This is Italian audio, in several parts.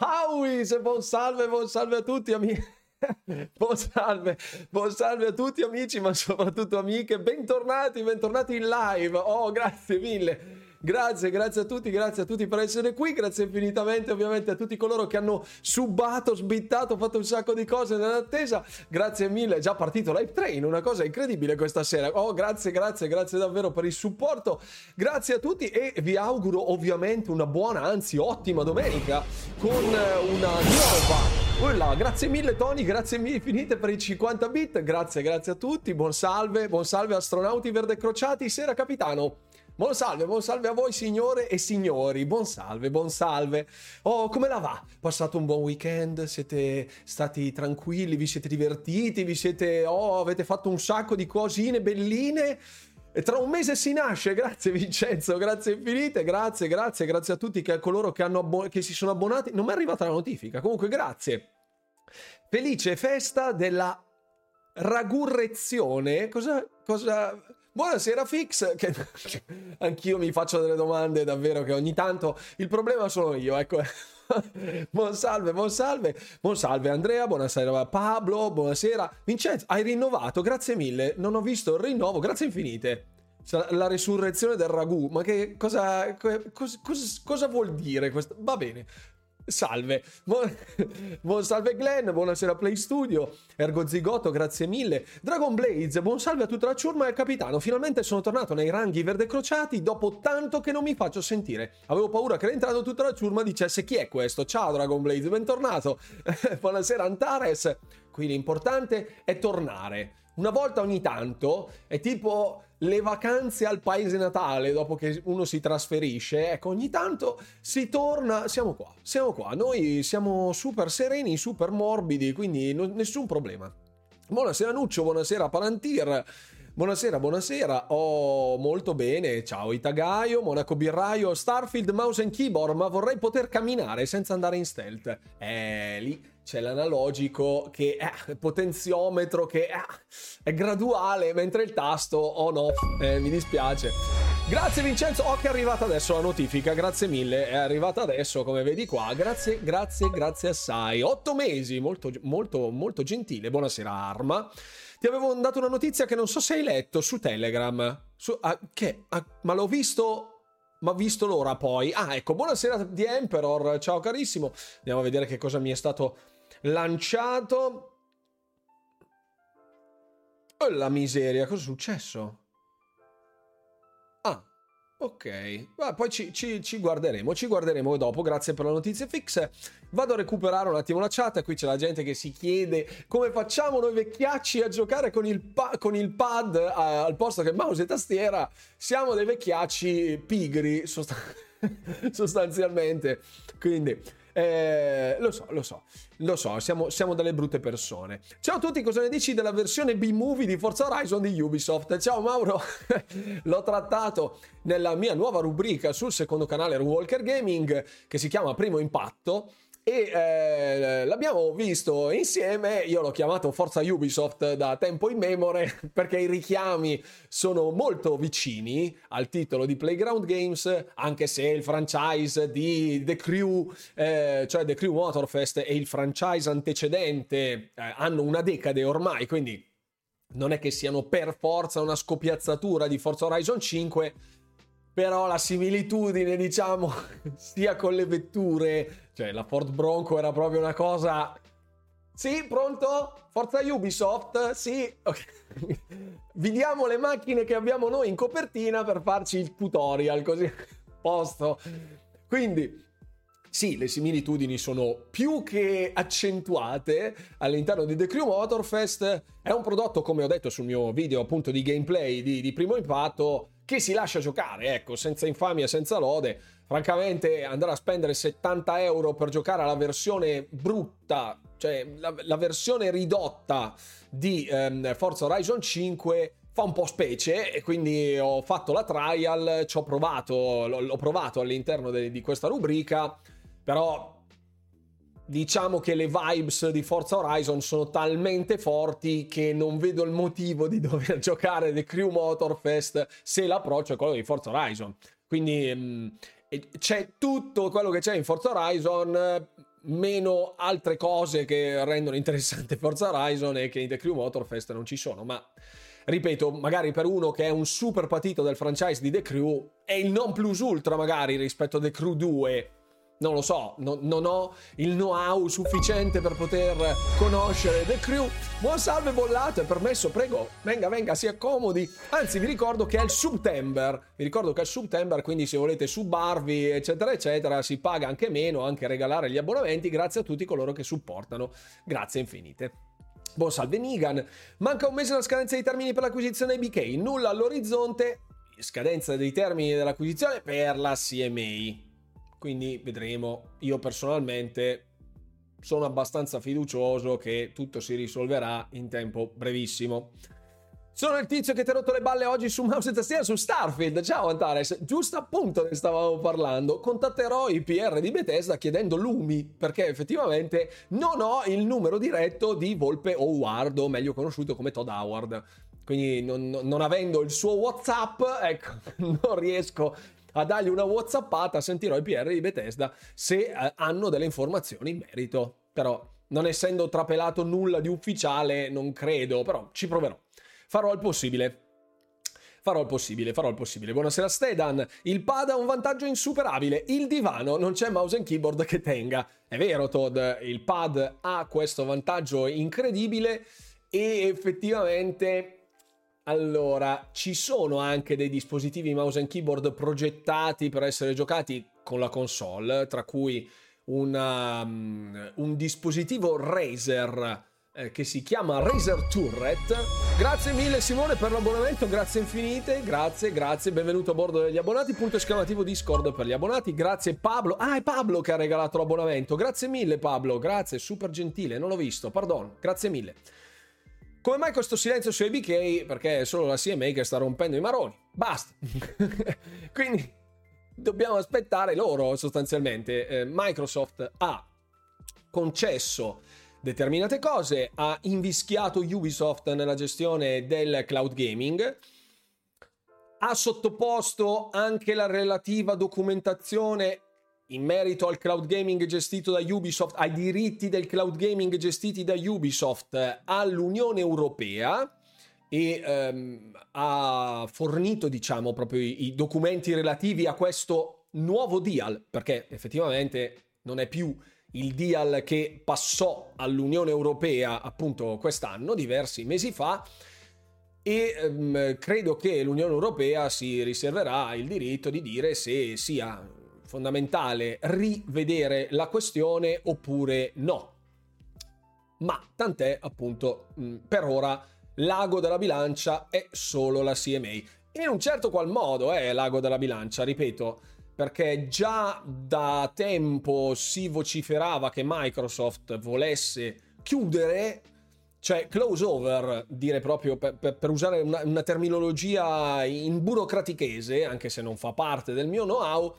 Howis, buon salve, buon salve a tutti amici. Buon salve, buon salve a tutti amici, ma soprattutto amiche. Bentornati, bentornati in live. Oh, grazie mille. Grazie, grazie a tutti, grazie a tutti per essere qui, grazie infinitamente ovviamente a tutti coloro che hanno subato, sbittato, fatto un sacco di cose nell'attesa. Grazie mille, è già partito Live Train, una cosa incredibile questa sera. Oh, grazie, grazie, grazie davvero per il supporto. Grazie a tutti e vi auguro ovviamente una buona, anzi ottima domenica con una nuova Ulla, grazie mille Tony, grazie mille infinite per i 50 bit, grazie, grazie a tutti, buon salve, buon salve astronauti verde crociati, sera capitano. Buon salve, buon salve a voi signore e signori, buon salve, buon salve. Oh, come la va? Passato un buon weekend? Siete stati tranquilli? Vi siete divertiti? Vi siete... Oh, avete fatto un sacco di cosine belline? E tra un mese si nasce, grazie Vincenzo, grazie infinite, grazie, grazie, grazie a tutti che, a coloro che, abbon- che si sono abbonati. Non mi è arrivata la notifica, comunque grazie. Felice festa della ragurrezione. Cosa, cosa, Buonasera Fix, che anch'io mi faccio delle domande davvero che ogni tanto il problema sono io, ecco. buon salve, buon Andrea, buonasera Pablo, buonasera Vincenzo, hai rinnovato, grazie mille, non ho visto il rinnovo, grazie infinite. La resurrezione del ragù, ma che cosa, cosa, cosa, cosa vuol dire questo? Va bene, Salve, buon, buon salve Glenn, buonasera Play Studio, Ergo Zigoto, grazie mille. Dragon Blaze, buon salve a tutta la ciurma e al capitano. Finalmente sono tornato nei ranghi verde crociati dopo tanto che non mi faccio sentire. Avevo paura che rientrando tutta la ciurma dicesse chi è questo. Ciao Dragon Blaze, bentornato. buonasera Antares. Qui l'importante è tornare. Una volta ogni tanto è tipo le vacanze al paese natale dopo che uno si trasferisce, ecco, ogni tanto si torna, siamo qua, siamo qua, noi siamo super sereni, super morbidi, quindi no, nessun problema. Buonasera Nuccio, buonasera Palantir. Buonasera, buonasera. Oh, molto bene. Ciao Itagaio, Monaco Birraio, Starfield, Mouse and Keyboard, ma vorrei poter camminare senza andare in stealth. Eh, lì c'è l'analogico che è eh, potenziometro che eh, è graduale, mentre il tasto on off. Eh, mi dispiace. Grazie Vincenzo, oh che è arrivata adesso la notifica, grazie mille, è arrivata adesso come vedi qua, grazie, grazie, grazie assai. Otto mesi, molto, molto, molto gentile, buonasera Arma. Ti avevo dato una notizia che non so se hai letto su Telegram. Su, ah, che? Ah, ma l'ho visto ma visto l'ora poi. Ah, ecco, buonasera di Emperor, ciao carissimo. Andiamo a vedere che cosa mi è stato lanciato. Oh la miseria, cosa è successo? Ok, Beh, poi ci, ci, ci, guarderemo, ci guarderemo dopo, grazie per la notizia fix. Vado a recuperare un attimo la chat, qui c'è la gente che si chiede come facciamo noi vecchiacci a giocare con il, pa- con il pad uh, al posto che mouse e tastiera. Siamo dei vecchiacci pigri sost- sostanzialmente, quindi eh, lo so, lo so, lo so, siamo, siamo, delle brutte persone. Ciao a tutti, cosa ne dici della versione B-movie di Forza Horizon di Ubisoft? Ciao Mauro, l'ho trattato nella mia nuova rubrica sul secondo canale Walker Gaming che si chiama Primo Impatto e eh, l'abbiamo visto insieme, io l'ho chiamato Forza Ubisoft da tempo in memore perché i richiami sono molto vicini al titolo di Playground Games, anche se il franchise di The Crew, eh, cioè The Crew Motorfest e il franchise antecedente eh, hanno una decade ormai, quindi non è che siano per forza una scopiazzatura di Forza Horizon 5, però la similitudine, diciamo, sia con le vetture cioè, la Ford Bronco era proprio una cosa... Sì, pronto? Forza Ubisoft? Sì, ok. Vediamo le macchine che abbiamo noi in copertina per farci il tutorial, così posto. Quindi, sì, le similitudini sono più che accentuate all'interno di The Crew Motorfest. È un prodotto, come ho detto sul mio video appunto di gameplay di, di primo impatto, che si lascia giocare, ecco, senza infamia, senza lode. Francamente andare a spendere 70 euro per giocare alla versione brutta, cioè la, la versione ridotta di um, Forza Horizon 5 fa un po' specie e quindi ho fatto la trial, ci ho provato, l'ho, provato all'interno de, di questa rubrica, però diciamo che le vibes di Forza Horizon sono talmente forti che non vedo il motivo di dover giocare The Crew Motorfest se l'approccio è quello di Forza Horizon. Quindi e c'è tutto quello che c'è in Forza Horizon meno altre cose che rendono interessante Forza Horizon e che in The Crew Motorfest non ci sono, ma ripeto, magari per uno che è un super patito del franchise di The Crew è il non plus ultra magari rispetto a The Crew 2 non lo so, no, non ho il know-how sufficiente per poter conoscere The Crew. Buon salve bollato, è permesso, prego, venga, venga, si accomodi. Anzi, vi ricordo che è il Subtember, vi ricordo che è il Subtember, quindi se volete subarvi, eccetera, eccetera, si paga anche meno, anche regalare gli abbonamenti, grazie a tutti coloro che supportano. Grazie infinite. Buon salve Nigan. Manca un mese alla scadenza dei termini per l'acquisizione BK, nulla all'orizzonte, scadenza dei termini dell'acquisizione per la CMA. Quindi vedremo. Io personalmente sono abbastanza fiducioso che tutto si risolverà in tempo brevissimo. Sono il tizio che ti ha rotto le balle oggi su mouse e tastiera su Starfield. Ciao Antares, giusto appunto ne stavamo parlando. Contatterò i PR di Bethesda chiedendo lumi, perché effettivamente non ho il numero diretto di Volpe Howard, o meglio conosciuto come Todd Howard. Quindi non, non avendo il suo WhatsApp, ecco, non riesco a dargli una whatsappata, sentirò i PR di Bethesda se eh, hanno delle informazioni in merito. Però, non essendo trapelato nulla di ufficiale, non credo, però ci proverò. Farò il possibile. Farò il possibile, farò il possibile. Buonasera Stedan. Il pad ha un vantaggio insuperabile. Il divano non c'è mouse and keyboard che tenga. È vero, Todd, il pad ha questo vantaggio incredibile e effettivamente allora, ci sono anche dei dispositivi mouse and keyboard progettati per essere giocati con la console, tra cui una, um, un dispositivo Razer eh, che si chiama Razer Turret. Grazie mille Simone per l'abbonamento, grazie infinite, grazie, grazie, benvenuto a bordo degli abbonati, punto esclamativo Discord per gli abbonati, grazie Pablo, ah è Pablo che ha regalato l'abbonamento, grazie mille Pablo, grazie, super gentile, non l'ho visto, pardon, grazie mille. Come mai questo silenzio su ABK? Perché è solo la CMA che sta rompendo i maroni. Basta. Quindi dobbiamo aspettare loro sostanzialmente. Eh, Microsoft ha concesso determinate cose, ha invischiato Ubisoft nella gestione del cloud gaming, ha sottoposto anche la relativa documentazione in merito al cloud gaming gestito da Ubisoft, ai diritti del cloud gaming gestiti da Ubisoft all'Unione Europea e ehm, ha fornito, diciamo, proprio i, i documenti relativi a questo nuovo deal, perché effettivamente non è più il deal che passò all'Unione Europea appunto quest'anno, diversi mesi fa, e ehm, credo che l'Unione Europea si riserverà il diritto di dire se sia fondamentale rivedere la questione oppure no. Ma tant'è appunto per ora l'ago della bilancia è solo la CMA. In un certo qual modo è l'ago della bilancia, ripeto, perché già da tempo si vociferava che Microsoft volesse chiudere, cioè close over, dire proprio per, per, per usare una, una terminologia in burocratichese, anche se non fa parte del mio know-how,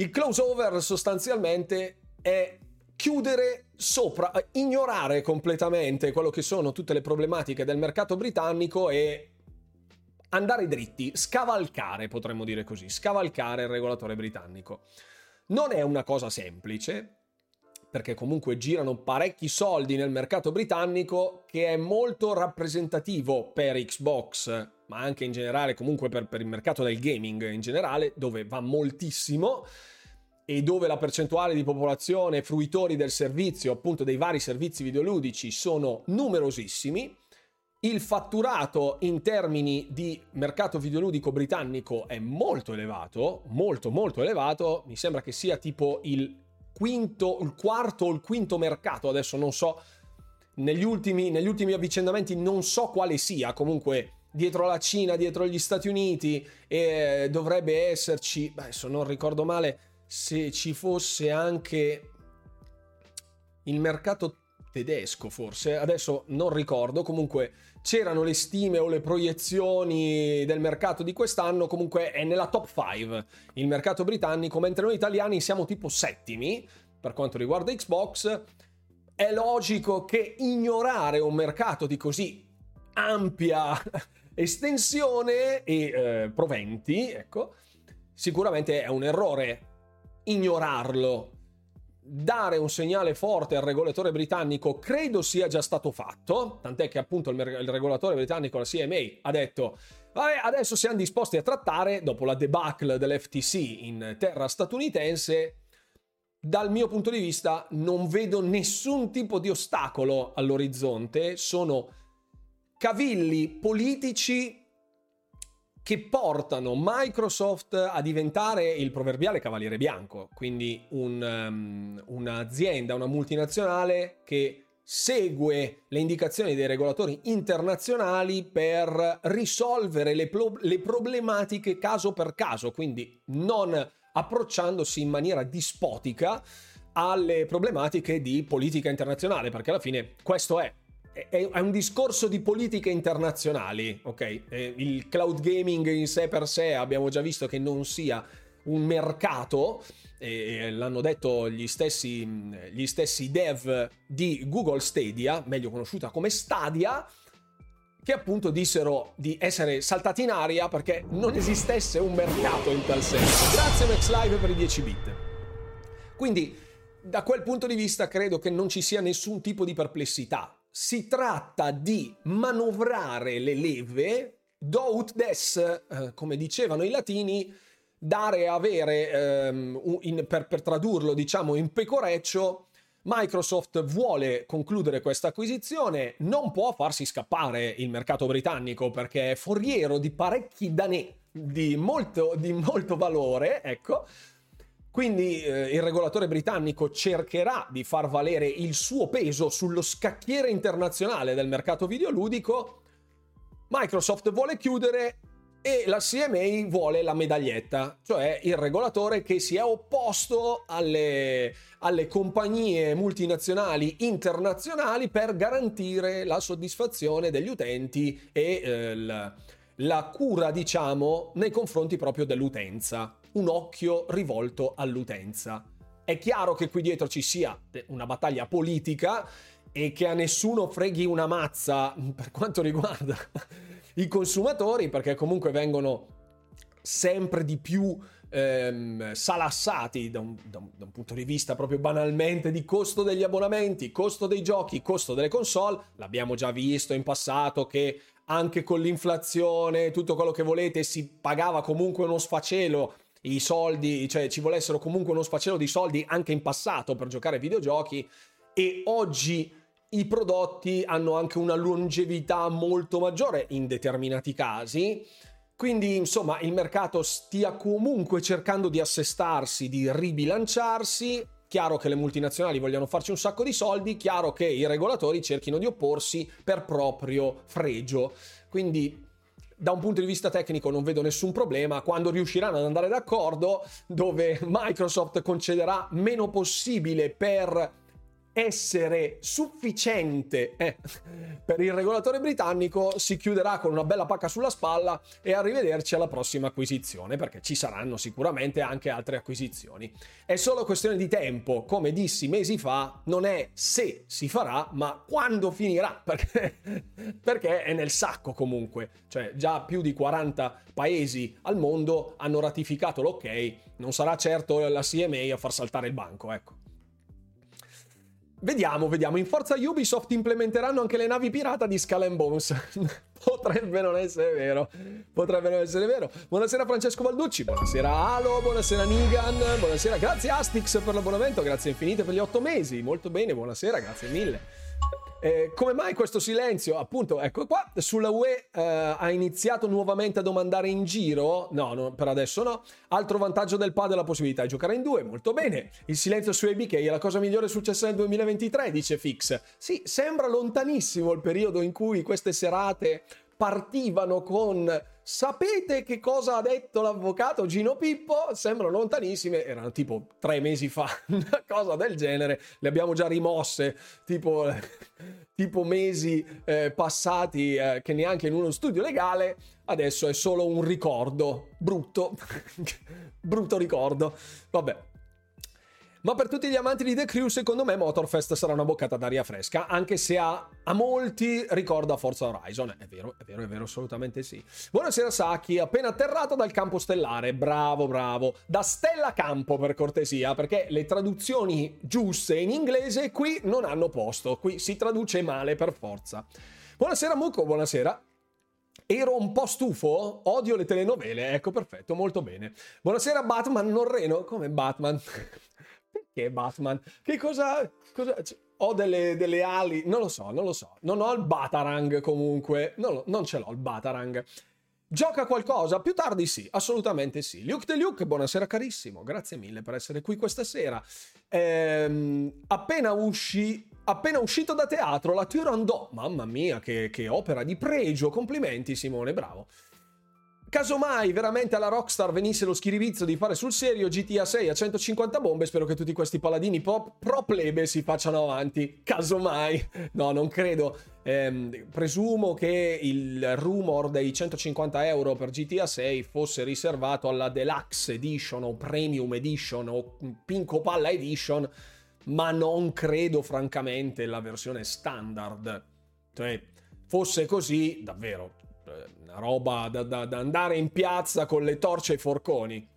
il close over sostanzialmente è chiudere sopra, ignorare completamente quello che sono tutte le problematiche del mercato britannico e andare dritti, scavalcare, potremmo dire così, scavalcare il regolatore britannico. Non è una cosa semplice, perché comunque girano parecchi soldi nel mercato britannico che è molto rappresentativo per Xbox ma anche in generale comunque per, per il mercato del gaming in generale, dove va moltissimo e dove la percentuale di popolazione fruitori del servizio, appunto dei vari servizi videoludici, sono numerosissimi. Il fatturato in termini di mercato videoludico britannico è molto elevato, molto molto elevato, mi sembra che sia tipo il quinto, il quarto o il quinto mercato, adesso non so, negli ultimi, negli ultimi avvicendamenti non so quale sia, comunque dietro la Cina, dietro gli Stati Uniti e dovrebbe esserci, adesso non ricordo male se ci fosse anche il mercato tedesco forse, adesso non ricordo, comunque c'erano le stime o le proiezioni del mercato di quest'anno, comunque è nella top 5 il mercato britannico, mentre noi italiani siamo tipo settimi per quanto riguarda Xbox. È logico che ignorare un mercato di così ampia estensione e eh, proventi, ecco, sicuramente è un errore ignorarlo. Dare un segnale forte al regolatore britannico credo sia già stato fatto, tant'è che appunto il, il regolatore britannico, la CMA, ha detto Vabbè, adesso siamo disposti a trattare, dopo la debacle dell'FTC in terra statunitense, dal mio punto di vista non vedo nessun tipo di ostacolo all'orizzonte, sono cavilli politici che portano Microsoft a diventare il proverbiale cavaliere bianco, quindi un, um, un'azienda, una multinazionale che segue le indicazioni dei regolatori internazionali per risolvere le, pro- le problematiche caso per caso, quindi non approcciandosi in maniera dispotica alle problematiche di politica internazionale, perché alla fine questo è è, un discorso di politiche internazionali, ok? Il cloud gaming in sé per sé abbiamo già visto che non sia un mercato, e l'hanno detto gli stessi, gli stessi dev di Google Stadia, meglio conosciuta come Stadia, che appunto dissero di essere saltati in aria perché non esistesse un mercato in tal senso. Grazie Max Live per i 10 bit. Quindi da quel punto di vista credo che non ci sia nessun tipo di perplessità si tratta di manovrare le leve, do ut des, eh, come dicevano i latini, dare avere, ehm, in, per, per tradurlo diciamo in pecoreccio, Microsoft vuole concludere questa acquisizione, non può farsi scappare il mercato britannico perché è foriero di parecchi danè di molto, di molto valore, ecco, quindi eh, il regolatore britannico cercherà di far valere il suo peso sullo scacchiere internazionale del mercato videoludico. Microsoft vuole chiudere e la CMA vuole la medaglietta, cioè il regolatore che si è opposto alle, alle compagnie multinazionali internazionali per garantire la soddisfazione degli utenti e eh, la, la cura, diciamo, nei confronti proprio dell'utenza un occhio rivolto all'utenza. È chiaro che qui dietro ci sia una battaglia politica e che a nessuno freghi una mazza per quanto riguarda i consumatori, perché comunque vengono sempre di più ehm, salassati da un, da, un, da un, punto di vista proprio banalmente di costo degli abbonamenti, costo dei giochi, costo delle console. L'abbiamo già visto in passato che anche con l'inflazione, tutto quello che volete, si pagava comunque uno sfacelo i soldi, cioè ci volessero comunque uno sfacelo di soldi anche in passato per giocare ai videogiochi e oggi i prodotti hanno anche una longevità molto maggiore in determinati casi. Quindi, insomma, il mercato stia comunque cercando di assestarsi, di ribilanciarsi. Chiaro che le multinazionali vogliono farci un sacco di soldi, chiaro che i regolatori cerchino di opporsi per proprio fregio. Quindi da un punto di vista tecnico non vedo nessun problema. Quando riusciranno ad andare d'accordo dove Microsoft concederà meno possibile per essere sufficiente eh, per il regolatore britannico, si chiuderà con una bella pacca sulla spalla e arrivederci alla prossima acquisizione, perché ci saranno sicuramente anche altre acquisizioni. È solo questione di tempo, come dissi mesi fa, non è se si farà, ma quando finirà, perché, perché è nel sacco comunque. Cioè già più di 40 paesi al mondo hanno ratificato l'ok, non sarà certo la CMA a far saltare il banco, ecco. Vediamo, vediamo. In forza Ubisoft implementeranno anche le navi pirata di Skull Bones. Potrebbe non essere vero. Potrebbe non essere vero. Buonasera Francesco Balducci, buonasera Alo, buonasera Nigan, buonasera. Grazie Astix per l'abbonamento, grazie infinite per gli otto mesi. Molto bene, buonasera, grazie mille. Eh, come mai questo silenzio? Appunto, ecco qua, sulla UE eh, ha iniziato nuovamente a domandare in giro, no, no, per adesso no, altro vantaggio del pad è la possibilità di giocare in due, molto bene, il silenzio su ABK è la cosa migliore successa nel 2023, dice Fix. Sì, sembra lontanissimo il periodo in cui queste serate partivano con sapete che cosa ha detto l'avvocato Gino Pippo? Sembrano lontanissime, erano tipo tre mesi fa, una cosa del genere, le abbiamo già rimosse, tipo, tipo mesi eh, passati eh, che neanche in uno studio legale, adesso è solo un ricordo, brutto, brutto ricordo, vabbè. Ma per tutti gli amanti di The Crew, secondo me Motorfest sarà una boccata d'aria fresca, anche se a, a molti ricorda Forza Horizon. È vero, è vero, è vero, assolutamente sì. Buonasera Saki, appena atterrato dal campo stellare. Bravo, bravo. Da Stella Campo, per cortesia, perché le traduzioni giuste in inglese qui non hanno posto. Qui si traduce male per forza. Buonasera Mucco, buonasera. Ero un po' stufo, odio le telenovele, ecco perfetto, molto bene. Buonasera Batman non reno, come Batman? Perché Batman? Che cosa... cosa ho delle, delle, ali, non lo so, non lo so. Non ho il Batarang comunque, non, non ce l'ho il Batarang. Gioca qualcosa? Più tardi sì, assolutamente sì. Luke De Luke, buonasera carissimo, grazie mille per essere qui questa sera. Ehm, appena, usci, appena uscito da teatro, la Turandot, mamma mia, che, che opera di pregio, complimenti Simone, bravo. Casomai veramente alla Rockstar venisse lo schiribizzo di fare sul serio GTA 6 a 150 bombe, spero che tutti questi paladini pro, pro plebe si facciano avanti. Casomai, no, non credo. Eh, presumo che il rumor dei 150 euro per GTA 6 fosse riservato alla Deluxe Edition o Premium Edition o Pinco Palla Edition, ma non credo francamente la versione standard. Cioè, fosse così, davvero, una roba da, da, da andare in piazza con le torce e i forconi.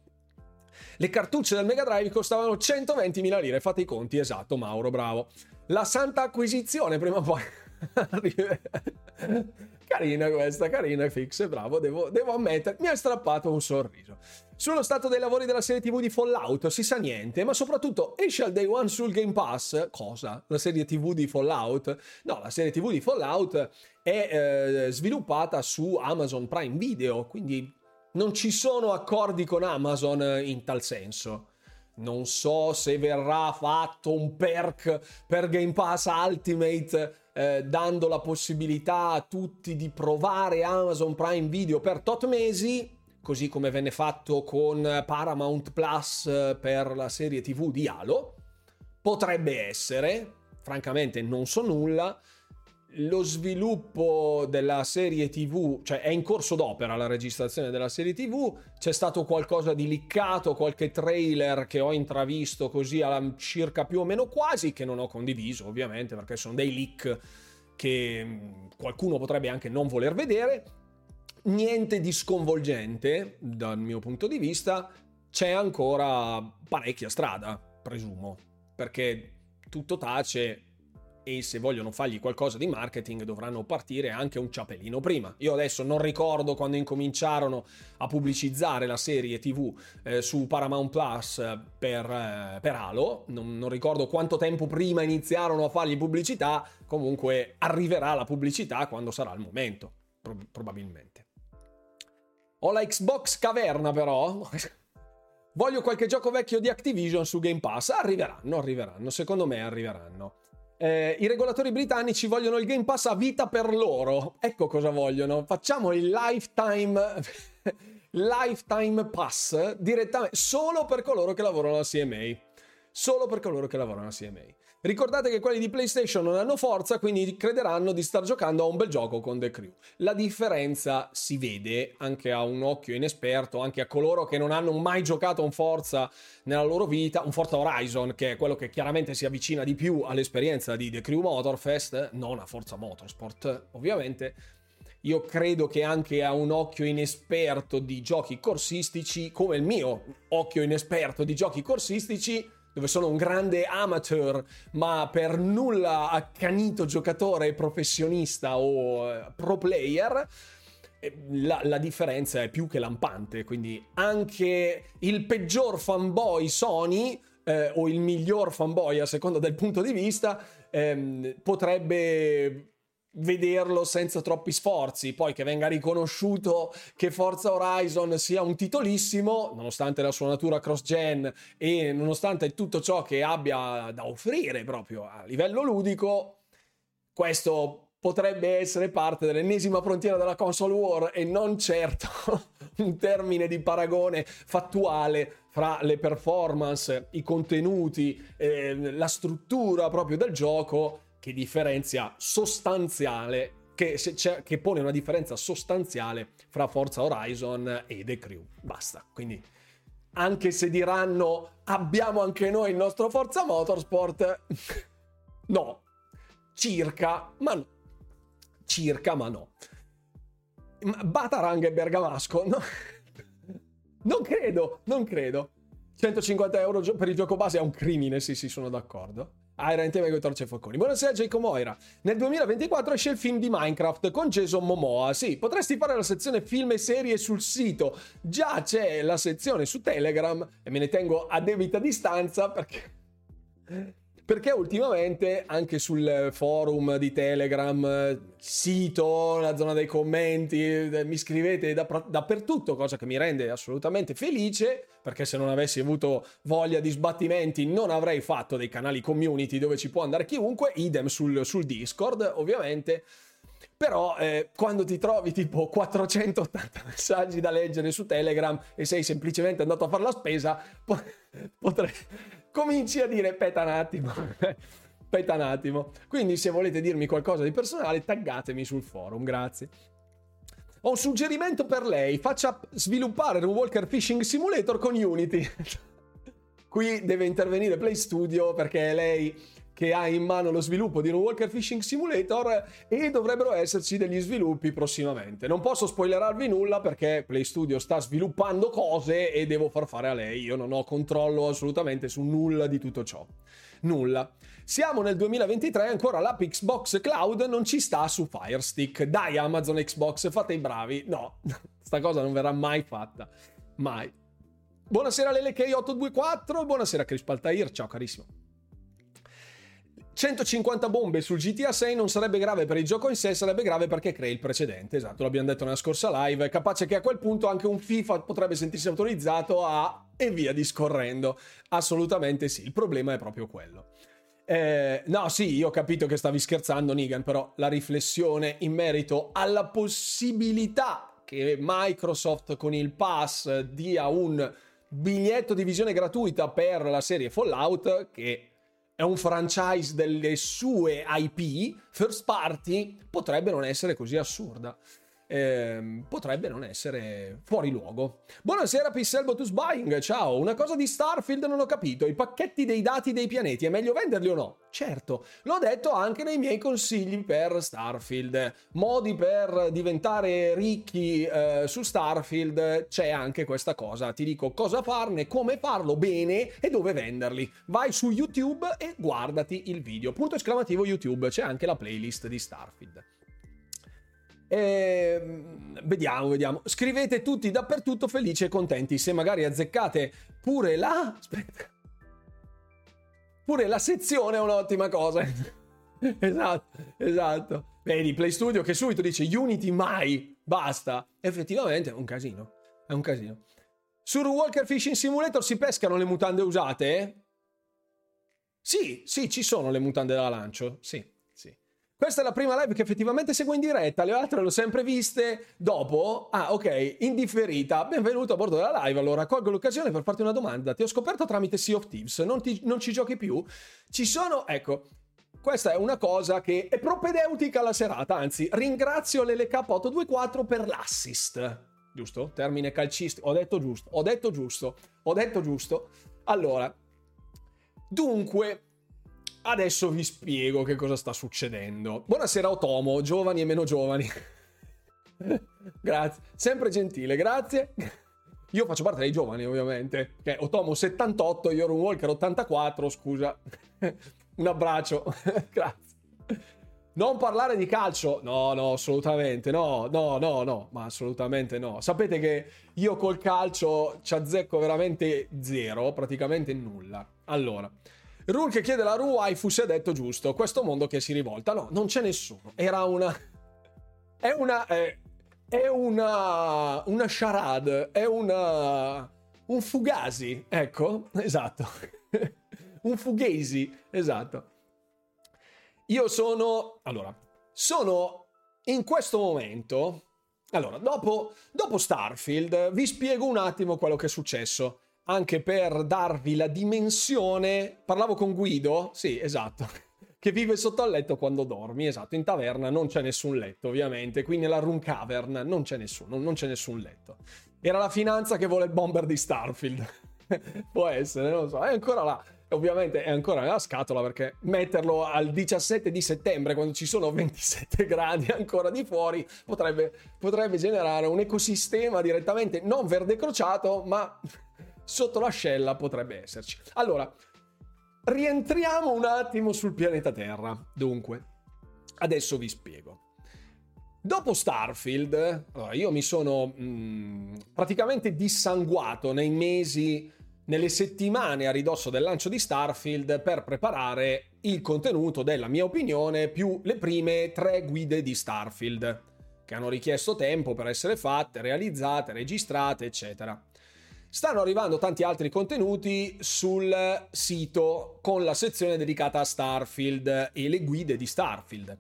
Le cartucce del Mega Drive costavano 120.000 lire, fate i conti, esatto, Mauro, bravo. La santa acquisizione, prima o poi. carina questa, carina fix, bravo, devo, devo ammettere, mi ha strappato un sorriso. Sullo stato dei lavori della serie TV di Fallout si sa niente, ma soprattutto esce al day one sul Game Pass. Cosa? La serie TV di Fallout? No, la serie TV di Fallout è eh, sviluppata su Amazon Prime Video, quindi non ci sono accordi con Amazon in tal senso. Non so se verrà fatto un perk per Game Pass Ultimate eh, dando la possibilità a tutti di provare Amazon Prime Video per tot mesi, così come venne fatto con Paramount Plus eh, per la serie TV di Halo. Potrebbe essere, francamente non so nulla, lo sviluppo della serie TV, cioè è in corso d'opera la registrazione della serie TV, c'è stato qualcosa di liccato, qualche trailer che ho intravisto così alla circa più o meno quasi, che non ho condiviso ovviamente perché sono dei leak che qualcuno potrebbe anche non voler vedere. Niente di sconvolgente dal mio punto di vista, c'è ancora parecchia strada, presumo, perché tutto tace e se vogliono fargli qualcosa di marketing dovranno partire anche un ciapelino prima. Io adesso non ricordo quando incominciarono a pubblicizzare la serie TV eh, su Paramount Plus eh, per, eh, per Halo, non, non, ricordo quanto tempo prima iniziarono a fargli pubblicità, comunque arriverà la pubblicità quando sarà il momento, pro- probabilmente. Ho la Xbox Caverna però. Voglio qualche gioco vecchio di Activision su Game Pass. Arriveranno, arriveranno, secondo me arriveranno eh, i regolatori britannici vogliono il Game Pass a vita per loro. Ecco cosa vogliono. Facciamo il lifetime, lifetime pass direttamente solo per coloro che lavorano alla CMA. Solo per coloro che lavorano alla CMA. Ricordate che quelli di PlayStation non hanno forza, quindi crederanno di star giocando a un bel gioco con The Crew. La differenza si vede anche a un occhio inesperto, anche a coloro che non hanno mai giocato un Forza nella loro vita, un Forza Horizon, che è quello che chiaramente si avvicina di più all'esperienza di The Crew Motorfest, non a Forza Motorsport, ovviamente. Io credo che anche a un occhio inesperto di giochi corsistici, come il mio occhio inesperto di giochi corsistici, dove sono un grande amateur, ma per nulla accanito giocatore professionista o eh, pro player, eh, la, la, differenza è più che lampante. Quindi anche il peggior fanboy Sony, eh, o il miglior fanboy a seconda del punto di vista, ehm, potrebbe vederlo senza troppi sforzi, poi che venga riconosciuto che Forza Horizon sia un titolissimo, nonostante la sua natura cross-gen e nonostante tutto ciò che abbia da offrire proprio a livello ludico, questo potrebbe essere parte dell'ennesima frontiera della console war e non certo un termine di paragone fattuale fra le performance, i contenuti, eh, la struttura proprio del gioco che differenzia sostanziale, che, che, pone una differenza sostanziale fra Forza Horizon e The Crew. Basta. Quindi anche se diranno abbiamo anche noi il nostro Forza Motorsport, no, circa, ma no. Circa, ma no. Batarang e Bergamasco, no. Non credo, non credo. 150 euro per il gioco base è un crimine, sì, sì, sono d'accordo. Ah, in tema con Torce Falconi. Buonasera Jacob Moira. Nel 2024 esce il film di Minecraft con Jason Momoa. Sì, potresti fare la sezione film e serie sul sito. Già c'è la sezione su Telegram e me ne tengo a debita distanza perché perché ultimamente anche sul forum di Telegram, sito, la zona dei commenti, eh, mi scrivete dappertutto, cosa che mi rende assolutamente felice, perché se non avessi avuto voglia di sbattimenti non avrei fatto dei canali community dove ci può andare chiunque, idem sul, sul Discord ovviamente. Però eh, quando ti trovi tipo 480 messaggi da leggere su Telegram e sei semplicemente andato a fare la spesa, po- potrei cominci a dire peta un attimo. peta un attimo. Quindi se volete dirmi qualcosa di personale, taggatemi sul forum, grazie. Ho un suggerimento per lei, faccia sviluppare un Walker Fishing Simulator con Unity. Qui deve intervenire Play Studio perché lei che ha in mano lo sviluppo di un Walker Fishing Simulator e dovrebbero esserci degli sviluppi prossimamente. Non posso spoilerarvi nulla perché Play Studio sta sviluppando cose e devo far fare a lei. Io non ho controllo assolutamente su nulla di tutto ciò. Nulla. Siamo nel 2023 e ancora l'app Xbox Cloud non ci sta su Fire Stick. Dai Amazon Xbox, fate i bravi. No, sta cosa non verrà mai fatta. Mai. Buonasera Lele K824, buonasera Chris Paltair, ciao carissimo. 150 bombe sul GTA 6 non sarebbe grave per il gioco in sé, sarebbe grave perché crei il precedente. Esatto, l'abbiamo detto nella scorsa live. Capace che a quel punto anche un FIFA potrebbe sentirsi autorizzato a. e via discorrendo. Assolutamente sì, il problema è proprio quello. Eh, no, sì, io ho capito che stavi scherzando, Nigan, però la riflessione in merito alla possibilità che Microsoft con il pass dia un biglietto di visione gratuita per la serie Fallout, che è un franchise delle sue IP, first party, potrebbe non essere così assurda. Eh, potrebbe non essere fuori luogo. Buonasera to Buying, ciao. Una cosa di Starfield non ho capito, i pacchetti dei dati dei pianeti, è meglio venderli o no? Certo, l'ho detto anche nei miei consigli per Starfield. Modi per diventare ricchi eh, su Starfield, c'è anche questa cosa. Ti dico cosa farne, come farlo bene e dove venderli. Vai su YouTube e guardati il video. Punto esclamativo YouTube, c'è anche la playlist di Starfield. E, ehm, vediamo, vediamo. Scrivete tutti dappertutto felici e contenti. Se magari azzeccate pure la... Aspetta. Pure la sezione è un'ottima cosa. esatto, esatto. Vedi, Play Studio che subito dice Unity mai, basta. Effettivamente è un casino. È un casino. Sul Walker Fishing Simulator si pescano le mutande usate? Sì, sì, ci sono le mutande da lancio, sì. Questa è la prima live che effettivamente seguo in diretta, le altre le ho sempre viste dopo. Ah, ok, indifferita. Benvenuto a bordo della live. Allora, colgo l'occasione per farti una domanda. Ti ho scoperto tramite Sea of Thieves, non, ti, non ci giochi più? Ci sono, ecco, questa è una cosa che è propedeutica alla serata, anzi, ringrazio l'LK824 per l'assist. Giusto? Termine calcistico. Ho detto giusto, ho detto giusto, ho detto giusto. Allora, dunque, Adesso vi spiego che cosa sta succedendo. Buonasera Otomo, giovani e meno giovani. grazie, sempre gentile, grazie. Io faccio parte dei giovani, ovviamente. Che Otomo 78, io ero un Walker 84, scusa. un abbraccio. grazie. Non parlare di calcio? No, no, assolutamente no, no, no, no, ma assolutamente no. Sapete che io col calcio ci azzecco veramente zero, praticamente nulla. Allora, Rule che chiede la Ru waifu si è detto giusto, questo mondo che si rivolta. No, non c'è nessuno. Era una... È una... È, è una... Una charade, è una... Un fugasi, ecco, esatto. un fughesi, esatto. Io sono... Allora, sono in questo momento... Allora, dopo, dopo Starfield vi spiego un attimo quello che è successo anche per darvi la dimensione. Parlavo con Guido, sì, esatto, che vive sotto al letto quando dormi, esatto, in taverna non c'è nessun letto, ovviamente, qui nella room cavern non c'è nessuno, non c'è nessun letto. Era la finanza che vuole il bomber di Starfield. Può essere, non lo so. È ancora là. Ovviamente è ancora nella scatola perché metterlo al 17 di settembre quando ci sono 27 gradi ancora di fuori potrebbe, potrebbe generare un ecosistema direttamente non verde crociato ma sotto l'ascella potrebbe esserci. Allora, rientriamo un attimo sul pianeta Terra. Dunque, adesso vi spiego. Dopo Starfield, allora io mi sono mh, mm, praticamente dissanguato nei mesi, nelle settimane a ridosso del lancio di Starfield per preparare il contenuto della mia opinione più le prime tre guide di Starfield, che hanno richiesto tempo per essere fatte, realizzate, registrate, eccetera. Stanno arrivando tanti altri contenuti sul sito con la sezione dedicata a Starfield e le guide di Starfield.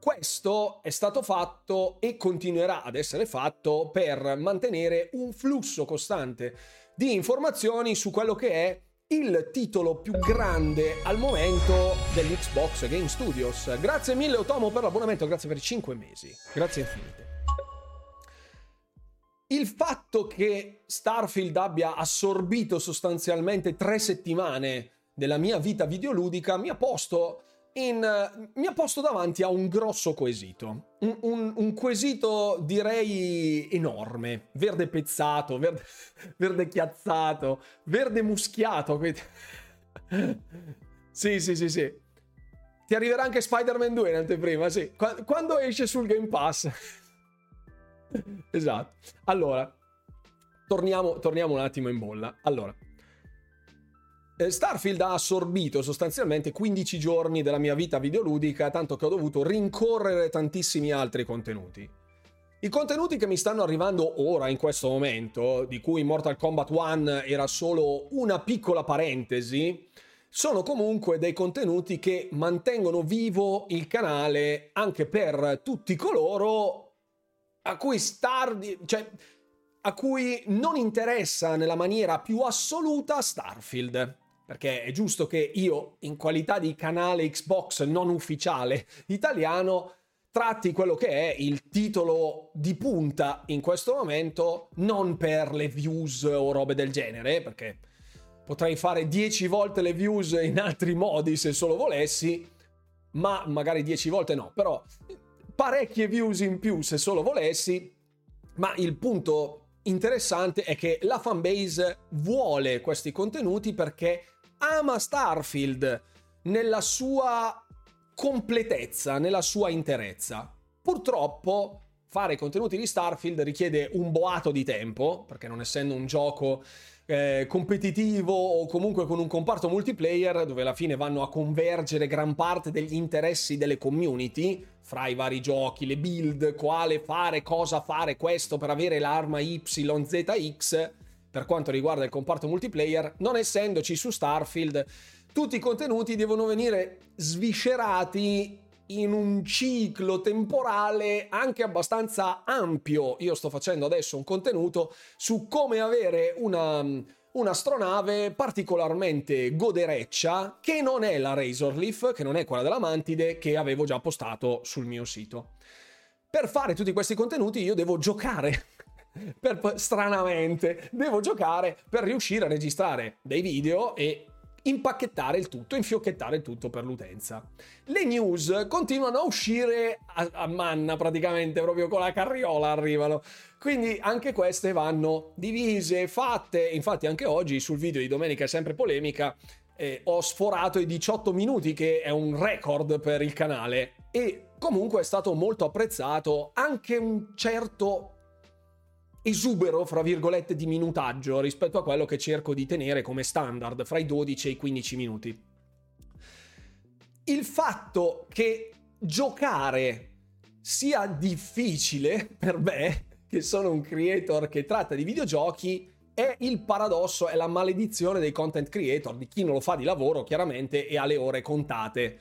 Questo è stato fatto e continuerà ad essere fatto per mantenere un flusso costante di informazioni su quello che è il titolo più grande al momento dell'Xbox Game Studios. Grazie mille Otomo per l'abbonamento, grazie per i 5 mesi. Grazie infinite. Il fatto che Starfield abbia assorbito sostanzialmente tre settimane della mia vita videoludica mi ha posto in, mi ha posto davanti a un grosso quesito. Un, un, un, quesito direi enorme. Verde pezzato, verde, verde chiazzato, verde muschiato. Sì, sì, sì, sì. Ti arriverà anche Spider-Man 2 in anteprima, sì. Quando esce sul Game Pass. esatto. Allora, torniamo, torniamo un attimo in bolla. Allora, eh, Starfield ha assorbito sostanzialmente 15 giorni della mia vita videoludica, tanto che ho dovuto rincorrere tantissimi altri contenuti. I contenuti che mi stanno arrivando ora, in questo momento, di cui Mortal Kombat 1 era solo una piccola parentesi, sono comunque dei contenuti che mantengono vivo il canale anche per tutti coloro a cui Star... cioè a cui non interessa nella maniera più assoluta Starfield. Perché è giusto che io, in qualità di canale Xbox non ufficiale italiano, tratti quello che è il titolo di punta in questo momento, non per le views o robe del genere, perché potrei fare 10 volte le views in altri modi se solo volessi, ma magari 10 volte no, però parecchie views in più se solo volessi, ma il punto interessante è che la fanbase vuole questi contenuti perché ama Starfield nella sua completezza, nella sua interezza. Purtroppo fare contenuti di Starfield richiede un boato di tempo, perché non essendo un gioco eh, competitivo o comunque con un comparto multiplayer dove alla fine vanno a convergere gran parte degli interessi delle community fra i vari giochi, le build, quale fare, cosa fare questo per avere l'arma YZX per quanto riguarda il comparto multiplayer, non essendoci su Starfield, tutti i contenuti devono venire sviscerati in un ciclo temporale anche abbastanza ampio. Io sto facendo adesso un contenuto su come avere una, un'astronave particolarmente godereccia che non è la Razor Leaf, che non è quella della Mantide che avevo già postato sul mio sito. Per fare tutti questi contenuti io devo giocare per, stranamente devo giocare per riuscire a registrare dei video e impacchettare il tutto, infiocchettare il tutto per l'utenza. Le news continuano a uscire a, a, manna praticamente, proprio con la carriola arrivano. Quindi anche queste vanno divise, fatte. Infatti anche oggi sul video di domenica è sempre polemica. Eh, ho sforato i 18 minuti che è un record per il canale e comunque è stato molto apprezzato anche un certo esubero, fra virgolette, di minutaggio rispetto a quello che cerco di tenere come standard fra i 12 e i 15 minuti. Il fatto che giocare sia difficile per me, che sono un creator che tratta di videogiochi, è il paradosso, è la maledizione dei content creator, di chi non lo fa di lavoro chiaramente e ha le ore contate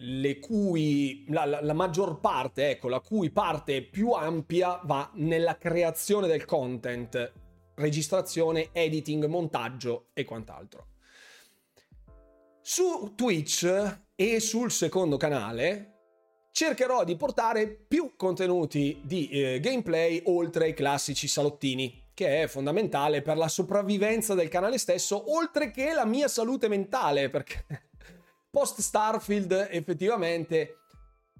le cui la, la, la, maggior parte, ecco, la cui parte più ampia va nella creazione del content, registrazione, editing, montaggio e quant'altro. Su Twitch e sul secondo canale cercherò di portare più contenuti di eh, gameplay oltre ai classici salottini, che è fondamentale per la sopravvivenza del canale stesso, oltre che la mia salute mentale, perché post Starfield effettivamente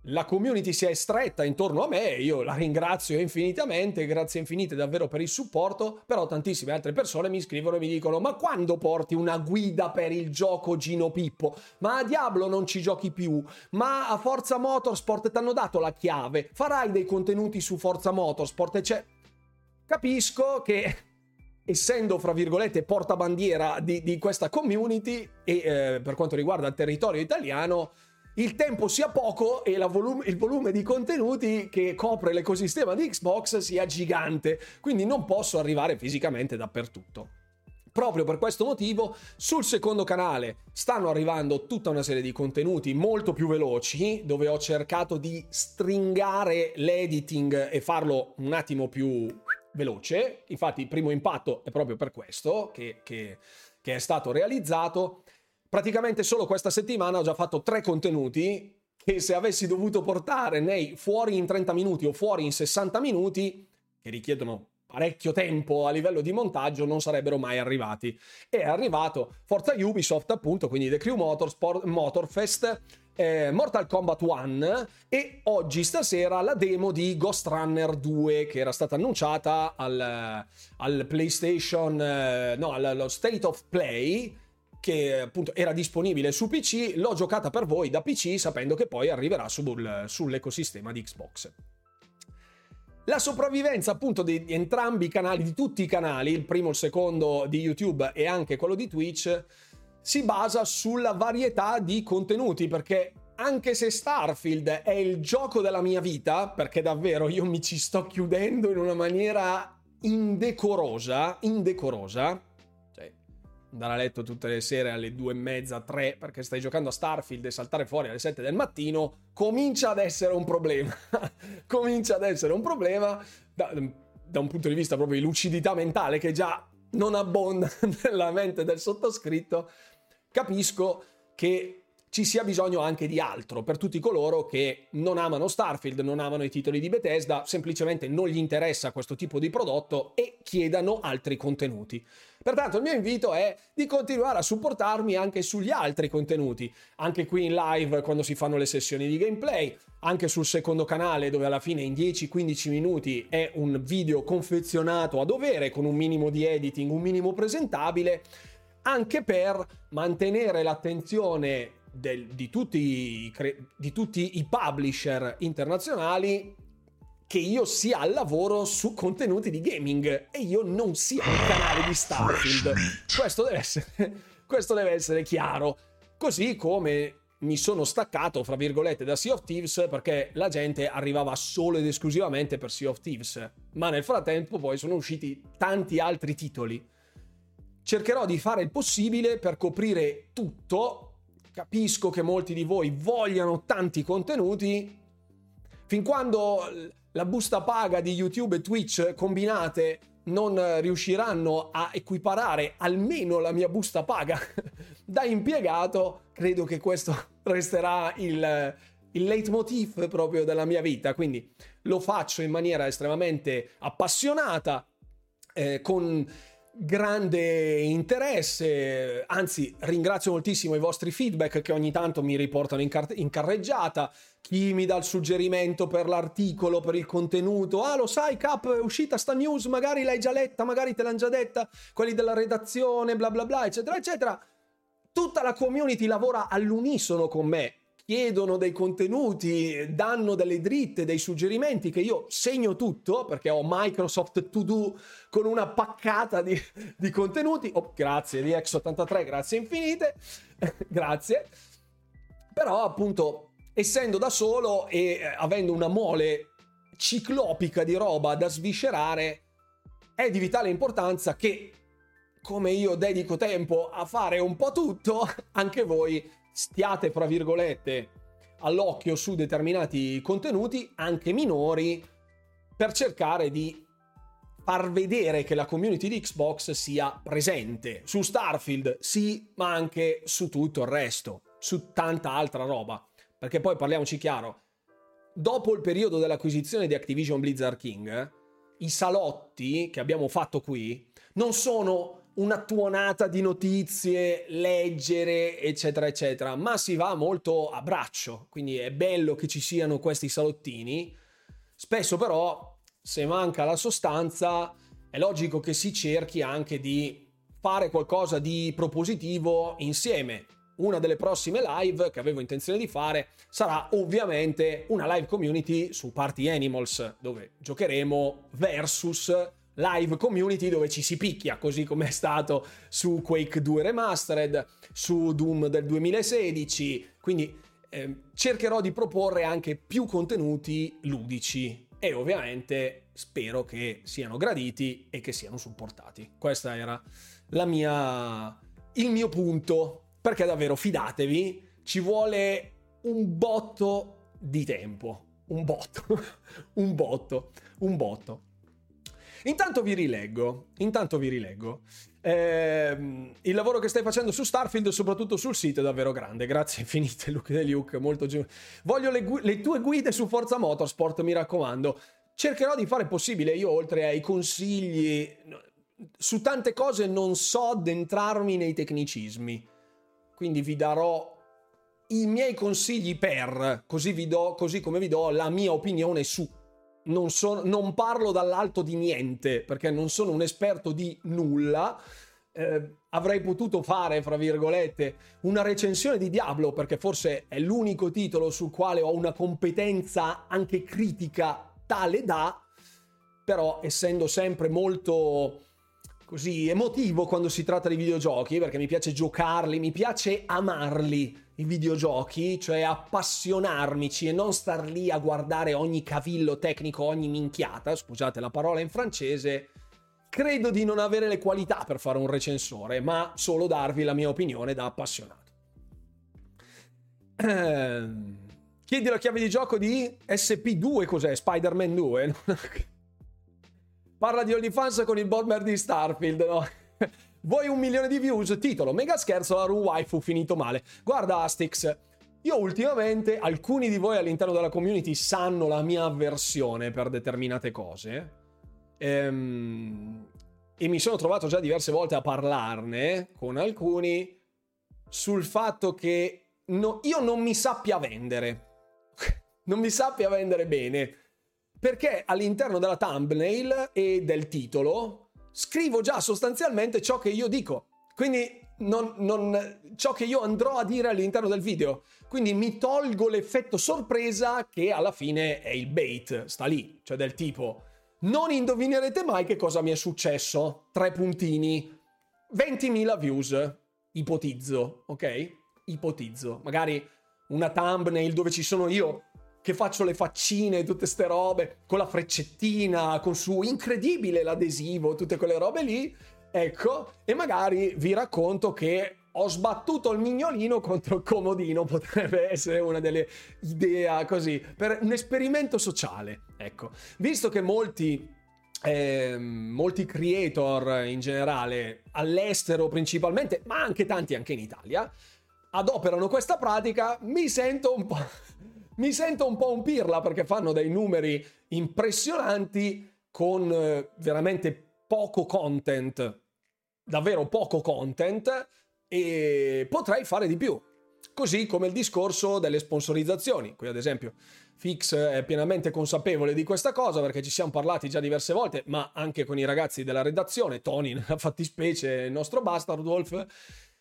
la community si è stretta intorno a me, io la ringrazio infinitamente, grazie infinite davvero per il supporto, però tantissime altre persone mi scrivono e mi dicono ma quando porti una guida per il gioco Gino Pippo? Ma a Diablo non ci giochi più? Ma a Forza Motorsport ti hanno dato la chiave? Farai dei contenuti su Forza Motorsport? E c'è... Capisco che essendo fra virgolette portabandiera di, di questa community e eh, per quanto riguarda il territorio italiano il tempo sia poco e volume, il volume di contenuti che copre l'ecosistema di Xbox sia gigante, quindi non posso arrivare fisicamente dappertutto. Proprio per questo motivo sul secondo canale stanno arrivando tutta una serie di contenuti molto più veloci dove ho cercato di stringare l'editing e farlo un attimo più veloce. Infatti il primo impatto è proprio per questo che, che, che è stato realizzato praticamente solo questa settimana ho già fatto tre contenuti che se avessi dovuto portare nei fuori in 30 minuti o fuori in 60 minuti, che richiedono parecchio tempo a livello di montaggio, non sarebbero mai arrivati. È arrivato Forza Ubisoft, appunto, quindi The Crew Motorsport, Motorfest, eh, Mortal Kombat 1 e oggi stasera la demo di Ghost Runner 2 che era stata annunciata al, al PlayStation, eh, no, allo State of Play che appunto era disponibile su PC, l'ho giocata per voi da PC sapendo che poi arriverà sul, sull'ecosistema di Xbox. La sopravvivenza appunto di entrambi i canali, di tutti i canali, il primo, il secondo di YouTube e anche quello di Twitch, si basa sulla varietà di contenuti perché anche se Starfield è il gioco della mia vita, perché davvero io mi ci sto chiudendo in una maniera indecorosa, indecorosa, andare a letto tutte le sere alle due e mezza, tre, perché stai giocando a Starfield e saltare fuori alle 7 del mattino, comincia ad essere un problema. comincia ad essere un problema da, da, un punto di vista proprio di lucidità mentale che già non abbonda nella mente del sottoscritto. Capisco che ci sia bisogno anche di altro per tutti coloro che non amano Starfield, non amano i titoli di Bethesda, semplicemente non gli interessa questo tipo di prodotto e chiedano altri contenuti. Pertanto il mio invito è di continuare a supportarmi anche sugli altri contenuti, anche qui in live quando si fanno le sessioni di gameplay, anche sul secondo canale dove alla fine in 10-15 minuti è un video confezionato a dovere con un minimo di editing, un minimo presentabile, anche per mantenere l'attenzione del, di, tutti, di tutti i publisher internazionali che io sia al lavoro su contenuti di gaming e io non sia un canale di Starfield. Questo deve essere, questo deve essere chiaro. Così come mi sono staccato, fra virgolette, da Sea of Thieves perché la gente arrivava solo ed esclusivamente per Sea of Thieves. Ma nel frattempo poi sono usciti tanti altri titoli. Cercherò di fare il possibile per coprire tutto. Capisco che molti di voi vogliano tanti contenuti. Fin quando la busta paga di YouTube e Twitch combinate non riusciranno a equiparare almeno la mia busta paga da impiegato, credo che questo resterà il, il leitmotiv proprio della mia vita. Quindi lo faccio in maniera estremamente appassionata, eh, con grande interesse, anzi ringrazio moltissimo i vostri feedback che ogni tanto mi riportano in, car- in, carreggiata, chi mi dà il suggerimento per l'articolo, per il contenuto, ah lo sai Cap è uscita sta news, magari l'hai già letta, magari te l'hanno già detta, quelli della redazione, bla bla bla, eccetera, eccetera. Tutta la community lavora all'unisono con me chiedono dei contenuti, danno delle dritte, dei suggerimenti che io segno tutto perché ho Microsoft To Do con una paccata di, di contenuti. Oh, grazie di X83, grazie infinite, grazie. Però appunto essendo da solo e eh, avendo una mole ciclopica di roba da sviscerare, è di vitale importanza che come io dedico tempo a fare un po' tutto, anche voi stiate, fra virgolette, all'occhio su determinati contenuti, anche minori, per cercare di far vedere che la community di Xbox sia presente. Su Starfield sì, ma anche su tutto il resto, su tanta altra roba. Perché poi parliamoci chiaro, dopo il periodo dell'acquisizione di Activision Blizzard King, i salotti che abbiamo fatto qui non sono una tuonata di notizie, leggere, eccetera, eccetera, ma si va molto a braccio, quindi è bello che ci siano questi salottini. Spesso però, se manca la sostanza, è logico che si cerchi anche di fare qualcosa di propositivo insieme. Una delle prossime live che avevo intenzione di fare sarà ovviamente una live community su Party Animals, dove giocheremo versus live community dove ci si picchia, così come è stato su Quake 2 Remastered, su Doom del 2016, quindi eh, cercherò di proporre anche più contenuti ludici e ovviamente spero che siano graditi e che siano supportati. Questo era mia, il mio punto, perché davvero fidatevi, ci vuole un botto di tempo, un botto, un botto, un botto. Intanto vi rileggo, intanto vi rileggo. Eh, il lavoro che stai facendo su Starfield, soprattutto sul sito, è davvero grande. Grazie infinite, Luke De Luke. Molto gi- Voglio le, gu- le tue guide su Forza Motorsport, mi raccomando. Cercherò di fare il possibile. Io, oltre ai consigli, su tante cose non so addentrarmi nei tecnicismi. Quindi vi darò i miei consigli per, così, do, così come vi do la mia opinione su non, so, non parlo dall'alto di niente, perché non sono un esperto di nulla. Eh, avrei potuto fare, fra virgolette, una recensione di Diablo, perché forse è l'unico titolo sul quale ho una competenza anche critica tale da, però essendo sempre molto così emotivo quando si tratta di videogiochi, perché mi piace giocarli, mi piace amarli i videogiochi, cioè appassionarmici e non star lì a guardare ogni cavillo tecnico, ogni minchiata, scusate la parola in francese, credo di non avere le qualità per fare un recensore, ma solo darvi la mia opinione da appassionato. Ehm, chiedi la chiave di gioco di SP2, cos'è? Spider-Man 2? Parla di OnlyFans con il bomber di Starfield, no? Vuoi un milione di views? Titolo, mega scherzo, la run waifu finito male. Guarda Astix, io ultimamente, alcuni di voi all'interno della community sanno la mia avversione per determinate cose. Ehm, e mi sono trovato già diverse volte a parlarne con alcuni sul fatto che no, io non mi sappia vendere. non mi sappia vendere bene perché all'interno della thumbnail e del titolo scrivo già sostanzialmente ciò che io dico. Quindi non, non, ciò che io andrò a dire all'interno del video. Quindi mi tolgo l'effetto sorpresa che alla fine è il bait, sta lì, cioè del tipo non indovinerete mai che cosa mi è successo. Tre puntini. 20.000 views. Ipotizzo, ok? Ipotizzo. Magari una thumbnail dove ci sono io che faccio le faccine, tutte ste robe, con la freccettina, con su incredibile l'adesivo, tutte quelle robe lì, ecco, e magari vi racconto che ho sbattuto il mignolino contro il comodino, potrebbe essere una delle idee così, per un esperimento sociale, ecco. Visto che molti eh, molti creator in generale all'estero principalmente, ma anche tanti anche in Italia, adoperano questa pratica, mi sento un po' mi sento un po' un pirla perché fanno dei numeri impressionanti con eh, veramente poco content, davvero poco content e potrei fare di più. Così come il discorso delle sponsorizzazioni. Qui ad esempio Fix è pienamente consapevole di questa cosa perché ci siamo parlati già diverse volte, ma anche con i ragazzi della redazione, Tony nella fattispecie, il nostro Bastard Wolf,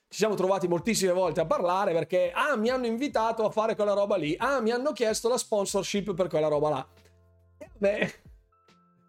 ci siamo trovati moltissime volte a parlare perché, ah, mi hanno invitato a fare quella roba lì, ah, mi hanno chiesto la sponsorship per quella roba là. E beh,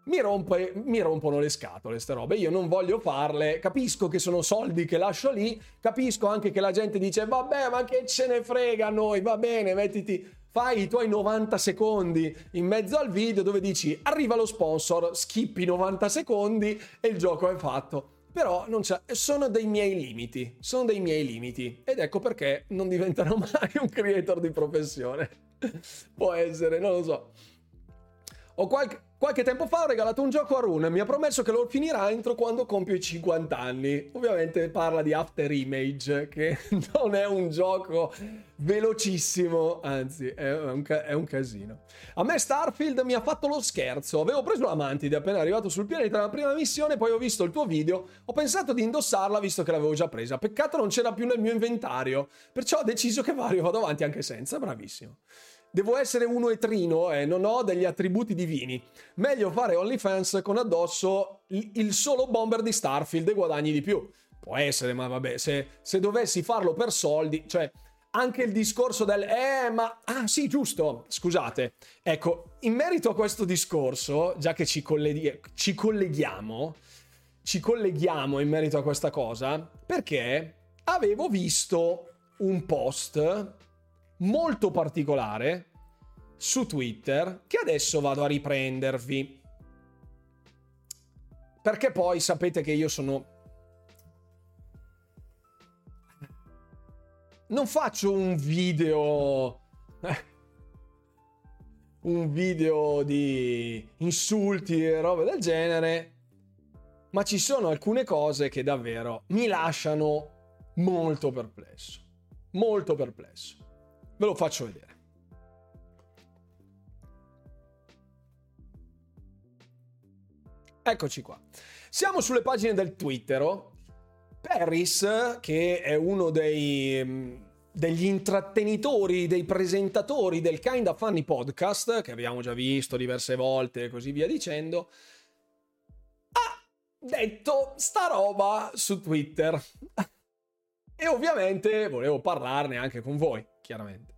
mi, rompe, mi rompono le scatole queste robe, io non voglio farle, capisco che sono soldi che lascio lì, capisco anche che la gente dice, vabbè, ma che ce ne frega a noi, va bene, mettiti, fai i tuoi 90 secondi in mezzo al video dove dici, arriva lo sponsor, skippi 90 secondi e il gioco è fatto. Però sono dei miei limiti, sono dei miei limiti ed ecco perché non diventerò mai un creator di professione. Può essere, non lo so. Ho qualche... Qualche tempo fa ho regalato un gioco a Rune e mi ha promesso che lo finirà entro quando compio i 50 anni. Ovviamente parla di After Image, che non è un gioco velocissimo, anzi è un, ca- è un, casino. A me Starfield mi ha fatto lo scherzo. Avevo preso la mantide appena arrivato sul pianeta nella prima missione, poi ho visto il tuo video, ho pensato di indossarla visto che l'avevo già presa. Peccato non c'era più nel mio inventario, perciò ho deciso che Vario vado avanti anche senza. Bravissimo. Devo essere uno etrino e non ho degli attributi divini. Meglio fare OnlyFans con addosso il solo bomber di Starfield e guadagni di più. Può essere, ma vabbè, se, se dovessi farlo per soldi, cioè anche il discorso del eh ma ah sì giusto scusate ecco in merito a questo discorso già che ci, colleghi- ci colleghiamo ci colleghiamo in merito a questa cosa perché avevo visto un post molto particolare su Twitter che adesso vado a riprendervi. Perché poi sapete che io sono... Non faccio un video... un video di insulti e robe del genere, ma ci sono alcune cose che davvero mi lasciano molto perplesso. Molto perplesso. Ve lo faccio vedere. Eccoci qua. Siamo sulle pagine del Twitter. Paris, che è uno dei, mm, degli intrattenitori, dei presentatori del Kinda Funny podcast, che abbiamo già visto diverse volte e così via dicendo, ha detto sta roba su Twitter. e ovviamente volevo parlarne anche con voi chiaramente.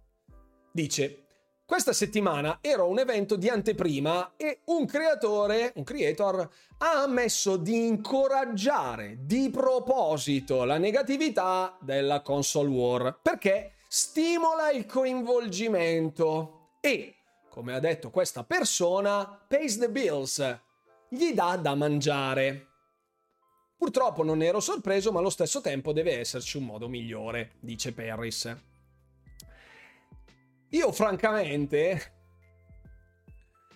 Dice, questa settimana ero a un evento di anteprima e un creatore, un creator, ha ammesso di incoraggiare di proposito la negatività della console war perché stimola il coinvolgimento e, come ha detto questa persona, pays the bills, gli dà da mangiare. Purtroppo non ero sorpreso, ma allo stesso tempo deve esserci un modo migliore, dice Paris. Io francamente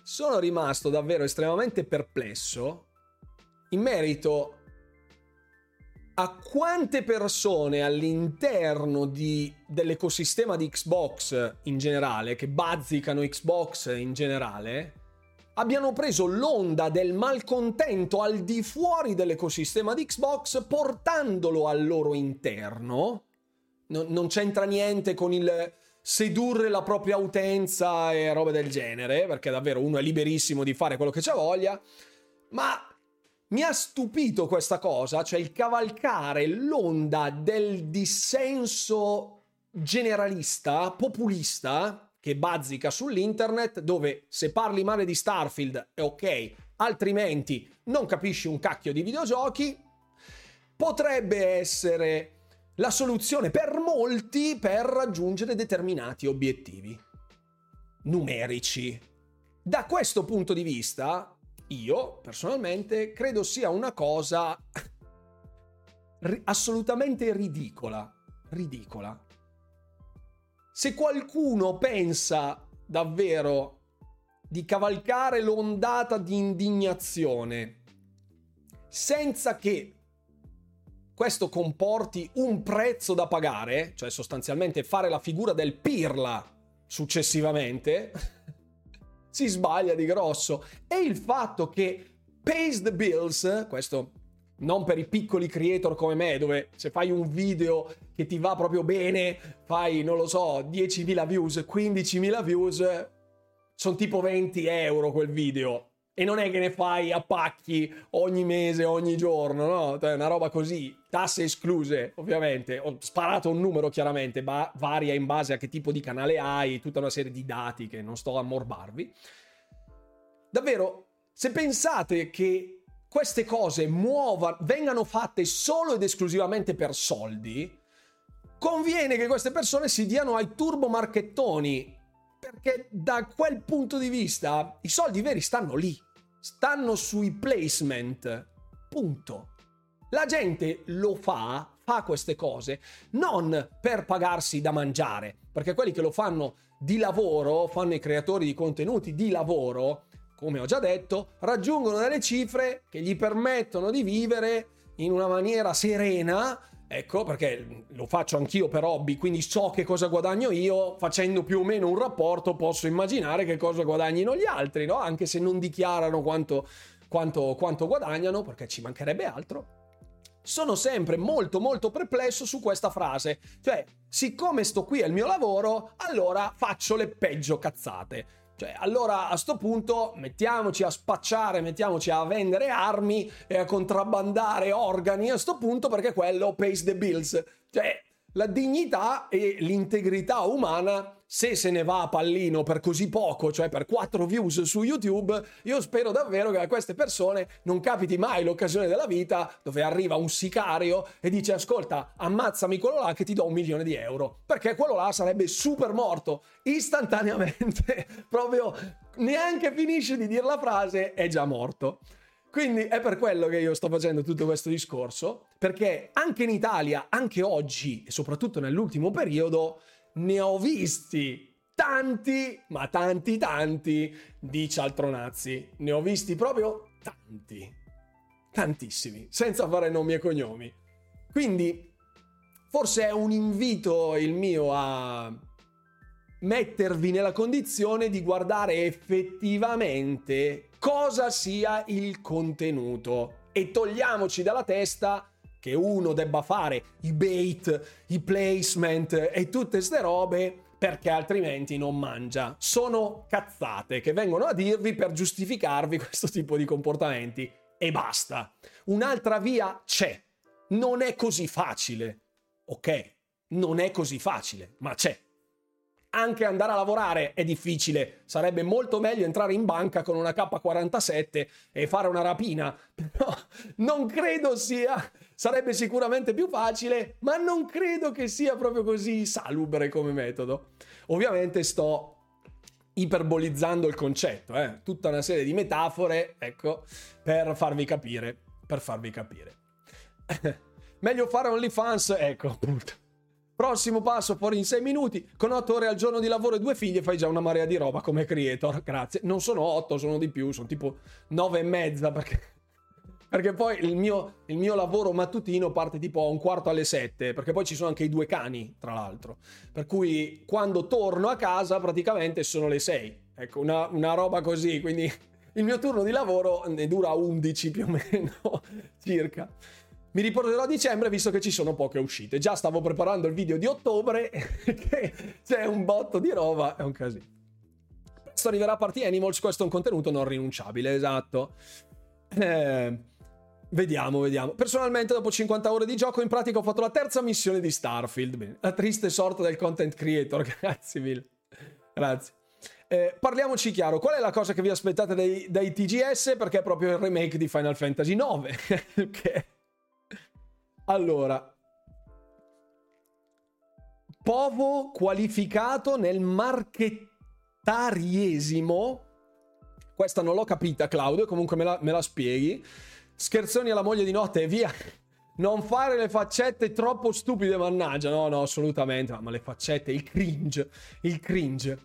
sono rimasto davvero estremamente perplesso in merito a quante persone all'interno di, dell'ecosistema di Xbox in generale, che bazzicano Xbox in generale, abbiano preso l'onda del malcontento al di fuori dell'ecosistema di Xbox portandolo al loro interno. Non, non c'entra niente con il sedurre la propria utenza e robe del genere, perché davvero uno è liberissimo di fare quello che c'ha voglia, ma mi ha stupito questa cosa, cioè il cavalcare l'onda del dissenso generalista, populista, che bazzica sull'internet, dove se parli male di Starfield è ok, altrimenti non capisci un cacchio di videogiochi, potrebbe essere la soluzione per molti per raggiungere determinati obiettivi numerici. Da questo punto di vista, io personalmente credo sia una cosa assolutamente ridicola. Ridicola. Se qualcuno pensa davvero di cavalcare l'ondata di indignazione senza che questo comporti un prezzo da pagare, cioè sostanzialmente fare la figura del pirla successivamente, si sbaglia di grosso. E il fatto che pays the bills, questo non per i piccoli creator come me, dove se fai un video che ti va proprio bene, fai, non lo so, 10.000 views, 15.000 views, sono tipo 20 euro quel video. E non è che ne fai a pacchi ogni mese, ogni giorno, no? Cioè, una roba così, tasse escluse, ovviamente. Ho sparato un numero chiaramente, ma varia in base a che tipo di canale hai, tutta una serie di dati che non sto a morbarvi. Davvero, se pensate che queste cose muova, vengano fatte solo ed esclusivamente per soldi, conviene che queste persone si diano ai turbo marchettoni perché da quel punto di vista i soldi veri stanno lì stanno sui placement. Punto. La gente lo fa, fa queste cose, non per pagarsi da mangiare, perché quelli che lo fanno di lavoro, fanno i creatori di contenuti di lavoro, come ho già detto, raggiungono delle cifre che gli permettono di vivere in una maniera serena Ecco, perché lo faccio anch'io per hobby, quindi so che cosa guadagno io, facendo più o meno un rapporto posso immaginare che cosa guadagnino gli altri, no? Anche se non dichiarano quanto, quanto, quanto guadagnano, perché ci mancherebbe altro. Sono sempre molto molto perplesso su questa frase, cioè, siccome sto qui al mio lavoro, allora faccio le peggio cazzate. Cioè, allora a sto punto mettiamoci a spacciare, mettiamoci a vendere armi e a contrabbandare organi a sto punto perché quello pays the bills. Cioè, la dignità e l'integrità umana, se se ne va a pallino per così poco, cioè per 4 views su YouTube, io spero davvero che a queste persone non capiti mai l'occasione della vita dove arriva un sicario e dice ascolta, ammazzami quello là che ti do un milione di euro, perché quello là sarebbe super morto istantaneamente, proprio neanche finisce di dire la frase, è già morto. Quindi è per quello che io sto facendo tutto questo discorso, perché anche in Italia, anche oggi e soprattutto nell'ultimo periodo, ne ho visti tanti, ma tanti tanti di cialtronazzi. Ne ho visti proprio tanti, tantissimi, senza fare nomi e cognomi. Quindi forse è un invito il mio a mettervi nella condizione di guardare effettivamente cosa sia il contenuto e togliamoci dalla testa che uno debba fare i bait, i placement e tutte ste robe perché altrimenti non mangia. Sono cazzate che vengono a dirvi per giustificarvi questo tipo di comportamenti e basta. Un'altra via c'è. Non è così facile. Ok? Non è così facile, ma c'è anche andare a lavorare è difficile. Sarebbe molto meglio entrare in banca con una K47 e fare una rapina. Però non credo sia. Sarebbe sicuramente più facile, ma non credo che sia proprio così salubre come metodo. Ovviamente sto iperbolizzando il concetto, eh? tutta una serie di metafore, ecco, per farvi capire. Per farvi capire. Meglio fare OnlyFans, ecco, appunto. Prossimo passo fuori in 6 minuti. Con 8 ore al giorno di lavoro e due figlie fai già una marea di roba come creator. Grazie. Non sono 8, sono di più, sono tipo 9 e mezza perché... Perché poi il mio, il mio, lavoro mattutino parte tipo a un quarto alle 7, perché poi ci sono anche i due cani, tra l'altro. Per cui quando torno a casa praticamente sono le 6. Ecco, una, una roba così, quindi il mio turno di lavoro ne dura 11 più o meno, circa. Mi riporterò a dicembre visto che ci sono poche uscite. Già stavo preparando il video di ottobre, che c'è un botto di roba, è un casino. Presto arriverà Party Animals, questo è un contenuto non rinunciabile, esatto. Eh, vediamo, vediamo. Personalmente dopo 50 ore di gioco in pratica ho fatto la terza missione di Starfield. Bene. La triste sorte del content creator, grazie mille. Grazie. Eh, parliamoci chiaro, qual è la cosa che vi aspettate dai, dai TGS? Perché è proprio il remake di Final Fantasy IX. che allora, Povo qualificato nel marchettariesimo. Questa non l'ho capita, Claudio, comunque me la, me la spieghi. Scherzoni alla moglie di notte e via. Non fare le faccette troppo stupide, mannaggia. No, no, assolutamente. Ma le faccette, il cringe. Il cringe.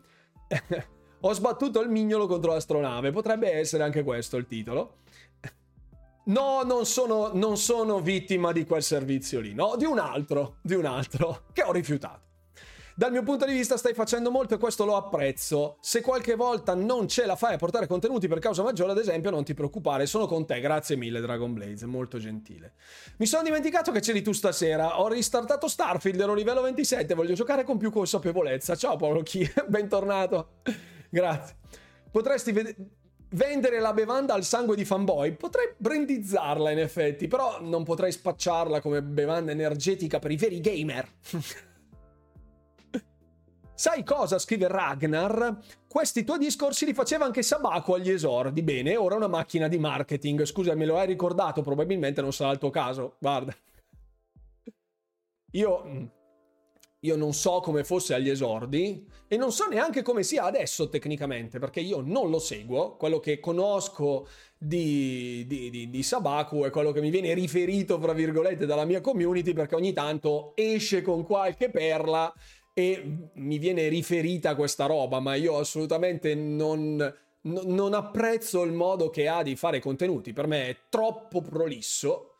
Ho sbattuto il mignolo contro l'astronave. Potrebbe essere anche questo il titolo. No, non sono, non sono vittima di quel servizio lì, no, di un altro, di un altro, che ho rifiutato. Dal mio punto di vista stai facendo molto e questo lo apprezzo. Se qualche volta non ce la fai a portare contenuti per causa maggiore, ad esempio, non ti preoccupare, sono con te. Grazie mille, Dragon Blaze, molto gentile. Mi sono dimenticato che c'eri tu stasera. Ho ristartato Starfield, ero livello 27, voglio giocare con più consapevolezza. Ciao Paolo Chi, bentornato. Grazie. Potresti vedere vendere la bevanda al sangue di fanboy. Potrei brandizzarla in effetti, però non potrei spacciarla come bevanda energetica per i veri gamer. Sai cosa? Scrive Ragnar. Questi tuoi discorsi li faceva anche Sabaco agli esordi. Bene, ora una macchina di marketing. Scusa, me lo hai ricordato? Probabilmente non sarà il tuo caso. Guarda. Io mm, io non so come fosse agli esordi e non so neanche come sia adesso tecnicamente, perché io non lo seguo. Quello che conosco di, di, di, di Sabaku è quello che mi viene riferito, fra virgolette, dalla mia community, perché ogni tanto esce con qualche perla e mi viene riferita questa roba, ma io assolutamente non, non apprezzo il modo che ha di fare contenuti. Per me è troppo prolisso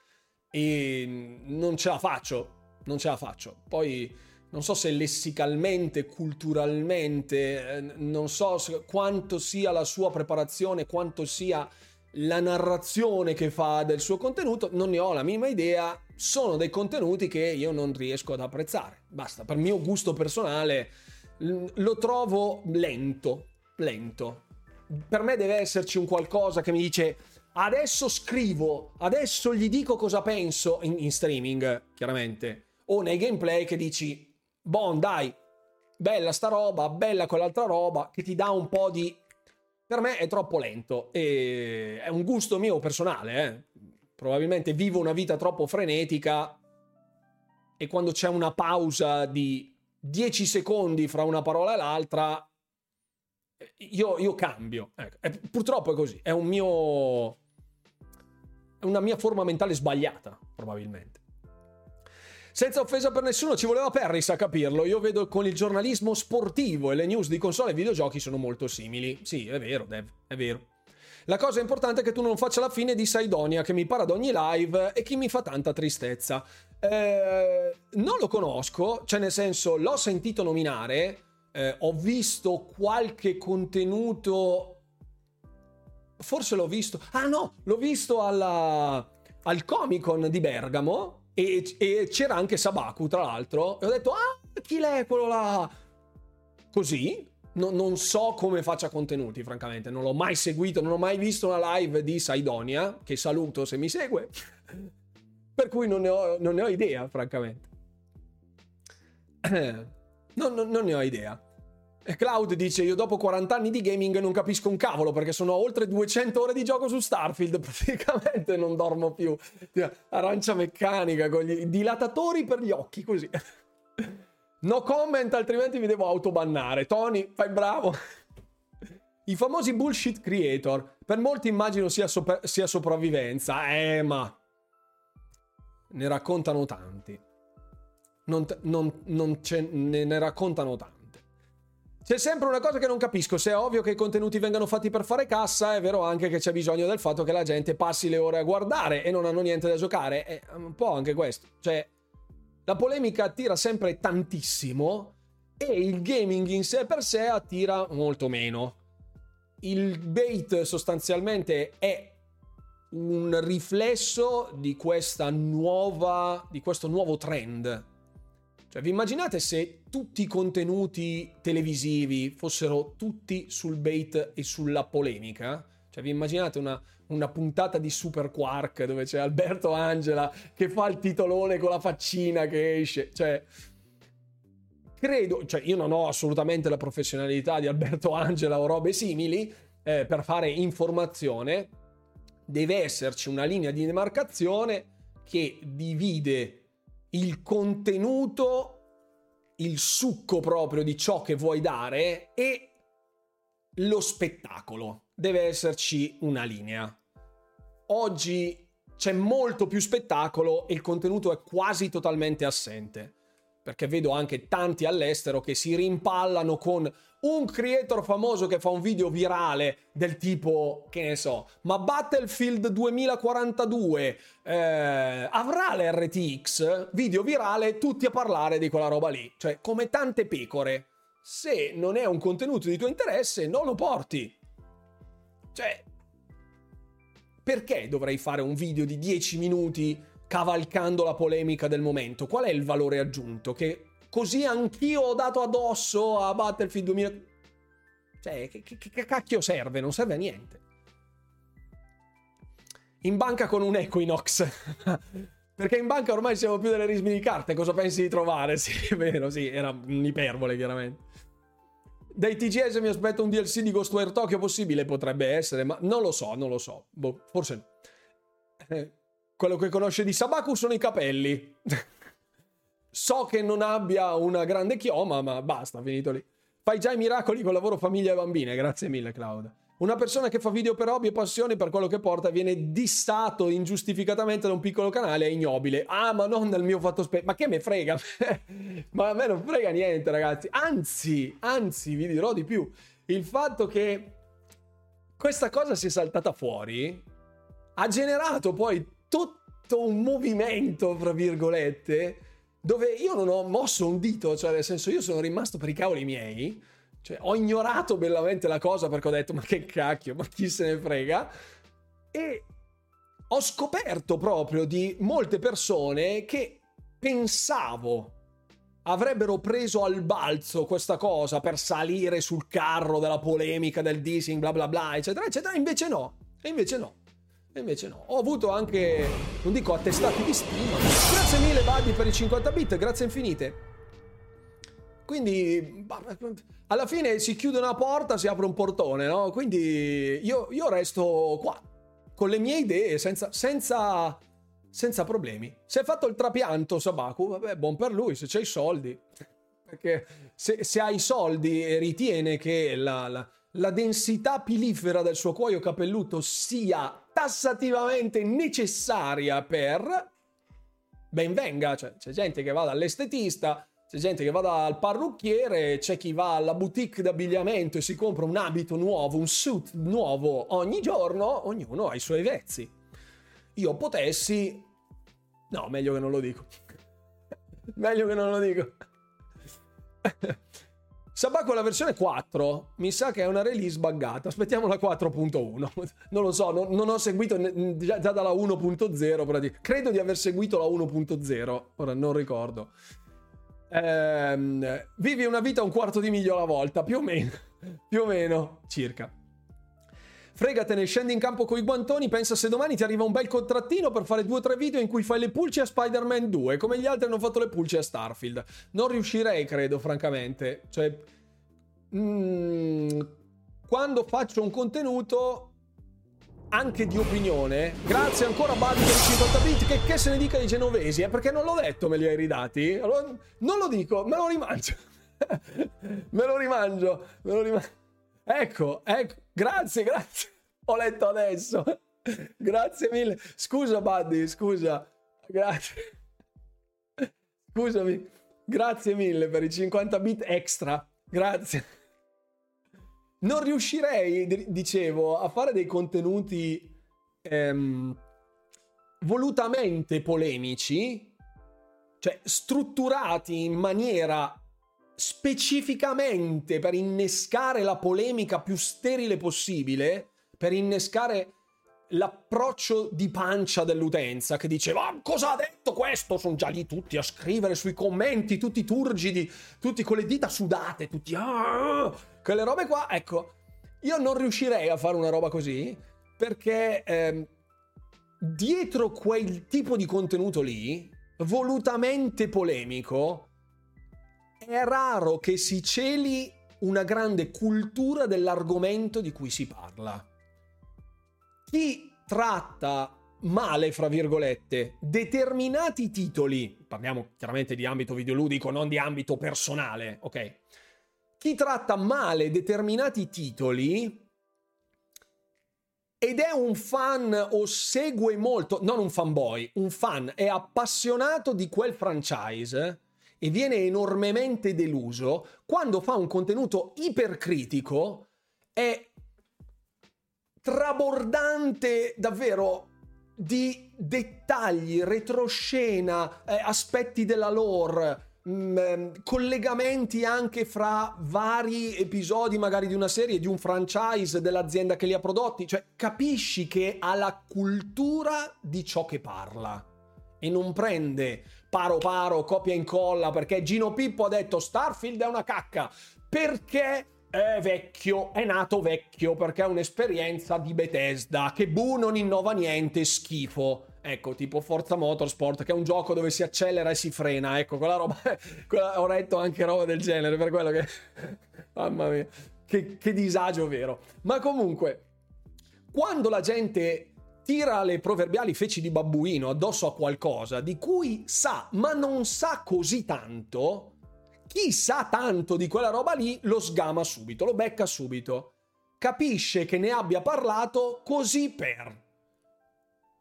e non ce la faccio. Non ce la faccio. Poi non so se lessicalmente, culturalmente, eh, non so quanto sia la sua preparazione, quanto sia la narrazione che fa del suo contenuto, non ne ho la minima idea. Sono dei contenuti che io non riesco ad apprezzare. Basta, per mio gusto personale lo trovo lento, lento. Per me deve esserci un qualcosa che mi dice adesso scrivo, adesso gli dico cosa penso in, in streaming, chiaramente, o nei gameplay che dici Bon, dai, bella sta roba, bella quell'altra roba, che ti dà un po' di... Per me è troppo lento e è un gusto mio personale, eh. Probabilmente vivo una vita troppo frenetica e quando c'è una pausa di 10 secondi fra una parola e l'altra, io, io cambio. Ecco. È, purtroppo è così, è un mio... È una mia forma mentale sbagliata, probabilmente. Senza offesa per nessuno, ci voleva Perris a capirlo. Io vedo con il giornalismo sportivo e le news di console e videogiochi sono molto simili. Sì, è vero, Dev, è vero. La cosa importante è che tu non faccia la fine di Saidonia che mi para ad ogni live e che mi fa tanta tristezza. Eh, non lo conosco, cioè nel senso l'ho sentito nominare, eh, ho visto qualche contenuto... Forse l'ho visto... Ah no, l'ho visto alla, al Comic Con di Bergamo e, e c'era anche Sabaku, tra l'altro. E ho detto, ah, chi l'è quello là? Così, No, non so come faccia contenuti, francamente. Non l'ho mai seguito, non ho mai visto una live di Saidonia, che saluto se mi segue. per cui non ne ho, non ne ho idea, francamente. non, non, non ne ho idea. Cloud dice: Io dopo 40 anni di gaming non capisco un cavolo perché sono oltre 200 ore di gioco su Starfield. Praticamente non dormo più. Arancia meccanica con gli dilatatori per gli occhi, così. No comment, altrimenti mi devo autobannare. Tony, fai bravo. I famosi bullshit creator. Per molti immagino sia, sopra- sia sopravvivenza. Eh, ma. Ne raccontano tanti. Non, t- non, non ne, ne raccontano tanti. C'è sempre una cosa che non capisco, se è ovvio che i contenuti vengano fatti per fare cassa, è vero anche che c'è bisogno del fatto che la gente passi le ore a guardare e non hanno niente da giocare, è un po' anche questo. Cioè, la polemica attira sempre tantissimo e il gaming in sé per sé attira molto meno. Il bait sostanzialmente è un riflesso di questa nuova di questo nuovo trend cioè, vi immaginate se tutti i contenuti televisivi fossero tutti sul bait e sulla polemica? Cioè, vi immaginate una, una puntata di Super Quark dove c'è Alberto Angela che fa il titolone con la faccina che esce? Cioè, credo, cioè io non ho assolutamente la professionalità di Alberto Angela o robe simili eh, per fare informazione, deve esserci una linea di demarcazione che divide il contenuto, il succo proprio di ciò che vuoi dare e lo spettacolo. Deve esserci una linea. Oggi c'è molto più spettacolo e il contenuto è quasi totalmente assente. Perché vedo anche tanti all'estero che si rimpallano con un creator famoso che fa un video virale del tipo, che ne so, ma Battlefield 2042 eh, avrà l'RTX? Video virale, tutti a parlare di quella roba lì. Cioè, come tante pecore. Se non è un contenuto di tuo interesse, non lo porti. Cioè, perché dovrei fare un video di 10 minuti cavalcando la polemica del momento? Qual è il valore aggiunto? Che così anch'io ho dato addosso a Battlefield 2000. Cioè, che, che, che cacchio serve? Non serve a niente. In banca con un Equinox. Perché in banca ormai siamo più delle rismi di carte. Cosa pensi di trovare? Sì, è vero, sì, era un'iperbole, chiaramente. Dai TGS mi aspetto un DLC di Ghostware Tokyo possibile, potrebbe essere, ma non lo so, non lo so. Boh, forse no. Quello che conosce di Sabaku sono i capelli. So che non abbia una grande chioma, ma basta, finito lì. Fai già i miracoli con lavoro famiglia e bambine, grazie mille Claudia. Una persona che fa video per hobby e passione per quello che porta viene dissato ingiustificatamente da un piccolo canale, è ignobile. Ah, ma non nel mio fatto specie. Ma che me frega? ma a me non frega niente, ragazzi. Anzi, anzi, vi dirò di più. Il fatto che questa cosa si è saltata fuori, ha generato poi tutto un movimento, fra virgolette, dove io non ho mosso un dito, cioè nel senso io sono rimasto per i cavoli miei, cioè ho ignorato bellamente la cosa perché ho detto ma che cacchio, ma chi se ne frega, e ho scoperto proprio di molte persone che pensavo avrebbero preso al balzo questa cosa per salire sul carro della polemica del dissing, bla bla bla, eccetera, eccetera, invece no, e invece no. E invece no. Ho avuto anche, non dico attestati di stima. Grazie mille Buddy per i 50 bit, grazie infinite. Quindi alla fine si chiude una porta, si apre un portone, no? Quindi io, io resto qua, con le mie idee, senza, senza, senza problemi. Se hai fatto il trapianto, Sabaku, vabbè, buon per lui, se c'hai i soldi. Perché se, se hai i soldi e ritiene che la, la, la densità pilifera del suo cuoio capelluto sia tassativamente necessaria per... Ben venga, cioè, c'è gente che va dall'estetista, c'è gente che va dal parrucchiere, c'è chi va alla boutique d'abbigliamento e si compra un abito nuovo, un suit nuovo ogni giorno, ognuno ha i suoi vezzi. Io potessi... No, meglio che non lo dico. meglio che non lo dico. Sabaco la versione 4 mi sa che è una release buggata. Aspettiamo la 4.1. Non lo so, non, non ho seguito già, già, dalla 1.0. Credo di aver seguito la 1.0. Ora non ricordo ehm, vivi una vita un quarto di miglio alla volta, più o meno, più o meno, circa. Fregatene, scendi in campo con i guantoni, pensa se domani ti arriva un bel contrattino per fare due o tre video in cui fai le pulci a Spider-Man 2, come gli altri hanno fatto le pulci a Starfield. Non riuscirei, credo, francamente. Cioè, mm, quando faccio un contenuto anche di opinione. Grazie ancora Buddy per i 50 bit. Che, che, se ne dica i genovesi? Eh? Perché non l'ho detto, me li hai ridati. Allora, non lo dico, me lo rimangio. me lo rimangio, me lo rimangio. Ecco, ecco. Grazie, grazie. Ho letto adesso. grazie mille. Scusa Buddy, scusa. Grazie. Scusami. Grazie mille per i 50 bit extra. Grazie non riuscirei, dicevo, a fare dei contenuti ehm, volutamente polemici, cioè strutturati in maniera specificamente per innescare la polemica più sterile possibile, per innescare l'approccio di pancia dell'utenza che dice ma cosa ha detto questo? Sono già lì tutti a scrivere sui commenti, tutti turgidi, tutti con le dita sudate, tutti ah, quelle robe qua, ecco, io non riuscirei a fare una roba così perché ehm, dietro quel tipo di contenuto lì, volutamente polemico, è raro che si celi una grande cultura dell'argomento di cui si parla chi tratta male, fra virgolette, determinati titoli, parliamo chiaramente di ambito videoludico, non di ambito personale, ok? Chi tratta male determinati titoli ed è un fan o segue molto, non un fanboy, un fan, è appassionato di quel franchise e viene enormemente deluso, quando fa un contenuto ipercritico è trabordante davvero di dettagli, retroscena, eh, aspetti della lore, mh, mm, ehm, collegamenti anche fra vari episodi magari di una serie, di un franchise, dell'azienda che li ha prodotti, cioè capisci che ha la cultura di ciò che parla e non prende paro paro, copia e incolla perché Gino Pippo ha detto Starfield è una cacca perché è vecchio, è nato vecchio perché è un'esperienza di Bethesda che bu non innova niente, schifo. Ecco, tipo Forza Motorsport, che è un gioco dove si accelera e si frena. Ecco, quella roba. Quella, ho letto anche roba del genere, per quello che. Mamma mia, che, che disagio vero. Ma comunque, quando la gente tira le proverbiali feci di babbuino addosso a qualcosa di cui sa, ma non sa così tanto, chi sa tanto di quella roba lì lo sgama subito, lo becca subito. Capisce che ne abbia parlato così per.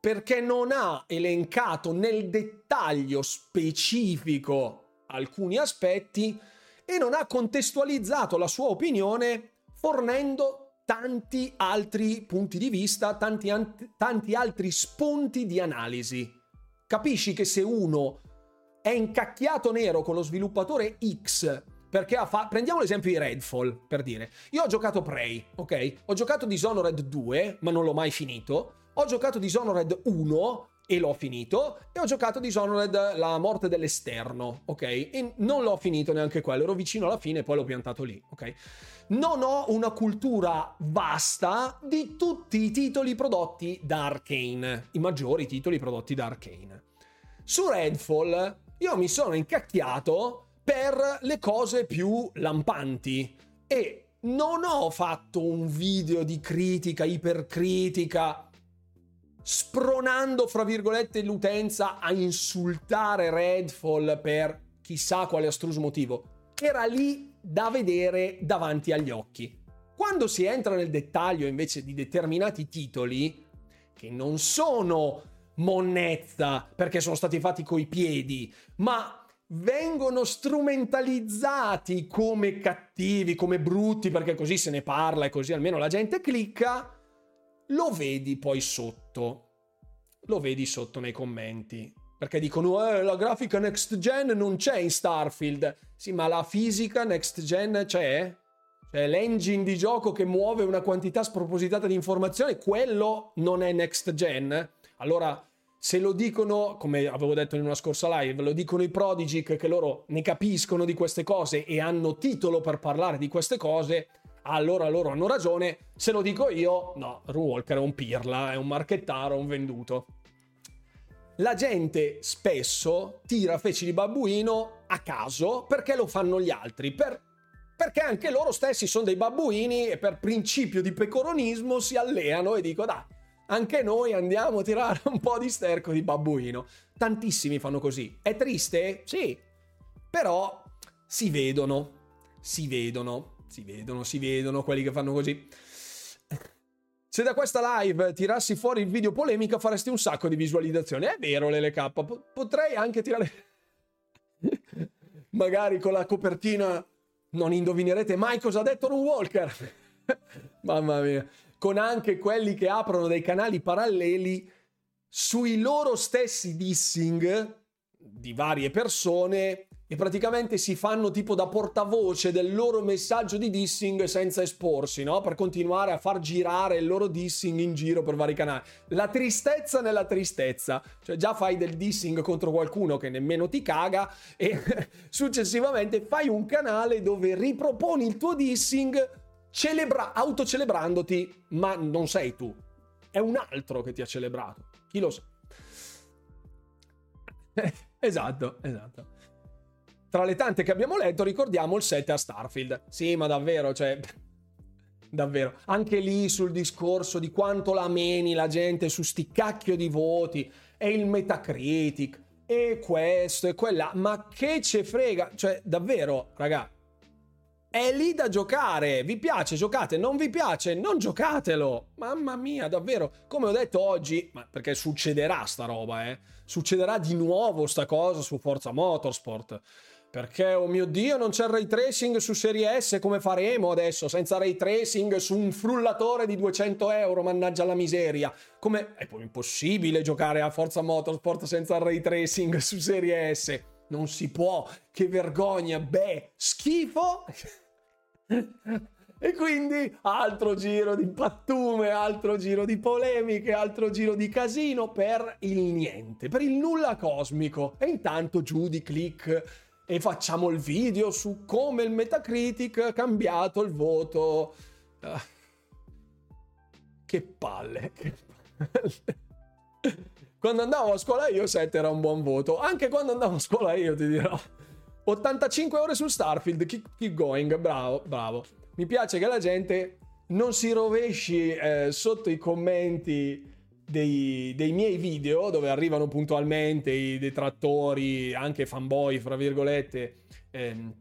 Perché non ha elencato nel dettaglio specifico alcuni aspetti e non ha contestualizzato la sua opinione fornendo tanti altri punti di vista, tanti, tanti altri spunti di analisi. Capisci che se uno è incacchiato nero con lo sviluppatore X perché ha fatto... Prendiamo l'esempio di Redfall, per dire. Io ho giocato Prey, ok? Ho giocato Dishonored 2, ma non l'ho mai finito. Ho giocato Dishonored 1 e l'ho finito. E ho giocato Dishonored La morte dell'esterno, ok? E non l'ho finito neanche quello, ero vicino alla fine e poi l'ho piantato lì, ok? Non ho una cultura vasta di tutti i titoli prodotti da Arkane, i maggiori titoli prodotti da Arkane. Su Redfall io mi sono incacchiato per le cose più lampanti e non ho fatto un video di critica, ipercritica, spronando, fra virgolette, l'utenza a insultare Redfall per chissà quale astruso motivo. Era lì da vedere davanti agli occhi. Quando si entra nel dettaglio invece di determinati titoli, che non sono monnezza perché sono stati fatti coi piedi, ma vengono strumentalizzati come cattivi, come brutti, perché così se ne parla e così almeno la gente clicca, lo vedi poi sotto. Lo vedi sotto nei commenti. Perché dicono, eh, la grafica next gen non c'è in Starfield. Sì, ma la fisica next gen c'è? Cioè, l'engine di gioco che muove una quantità spropositata di informazioni, quello non è next gen? Allora, se lo dicono, come avevo detto in una scorsa live, lo dicono i Prodigy che loro ne capiscono di queste cose e hanno titolo per parlare di queste cose, allora loro hanno ragione. Se lo dico io, no, Walker è un pirla, è un marchettaro, un venduto. La gente spesso tira feci di babbuino a caso perché lo fanno gli altri, per, perché anche loro stessi sono dei babbuini e per principio di pecoronismo si alleano e dico dai anche noi andiamo a tirare un po' di sterco di babbuino. Tantissimi fanno così. È triste? Sì. Però si vedono, si vedono, si vedono, si vedono quelli che fanno così. Se da questa live tirassi fuori il video polemica faresti un sacco di visualizzazioni. È vero, LLK. Potrei anche tirare... Magari con la copertina non indovinerete mai cosa ha detto Ron Walker. Mamma mia con anche quelli che aprono dei canali paralleli sui loro stessi dissing di varie persone e praticamente si fanno tipo da portavoce del loro messaggio di dissing senza esporsi, no? Per continuare a far girare il loro dissing in giro per vari canali. La tristezza nella tristezza, cioè già fai del dissing contro qualcuno che nemmeno ti caga e successivamente fai un canale dove riproponi il tuo dissing celebra- autocelebrandoti, ma non sei tu. È un altro che ti ha celebrato. Chi lo sa? esatto, esatto. Tra le tante che abbiamo letto, ricordiamo il 7 a Starfield. Sì, ma davvero, cioè... davvero. Anche lì sul discorso di quanto la meni la gente su sti cacchio di voti e il Metacritic e questo e quella. Ma che ce frega? Cioè, davvero, raga, è lì da giocare. Vi piace, giocate. Non vi piace, non giocatelo. Mamma mia, davvero. Come ho detto oggi, ma perché succederà sta roba, eh? Succederà di nuovo sta cosa su Forza Motorsport. Perché, oh mio Dio, non c'è ray tracing su Serie S, come faremo adesso? Senza ray tracing su un frullatore di 200 euro, mannaggia la miseria. Come... È impossibile giocare a Forza Motorsport senza ray tracing su Serie S non si può, che vergogna, beh, schifo. e quindi altro giro di pattume, altro giro di polemiche, altro giro di casino per il niente, per il nulla cosmico. E intanto giù di click e facciamo il video su come il Metacritic ha cambiato il voto. Ah. Che palle. Che palle. Quando andavo a scuola io 7 era un buon voto. Anche quando andavo a scuola io ti dirò. 85 ore su Starfield, keep, keep going, bravo, bravo. Mi piace che la gente non si rovesci eh, sotto i commenti dei, dei, miei video dove arrivano puntualmente i detrattori, anche fanboy, fra virgolette, ehm,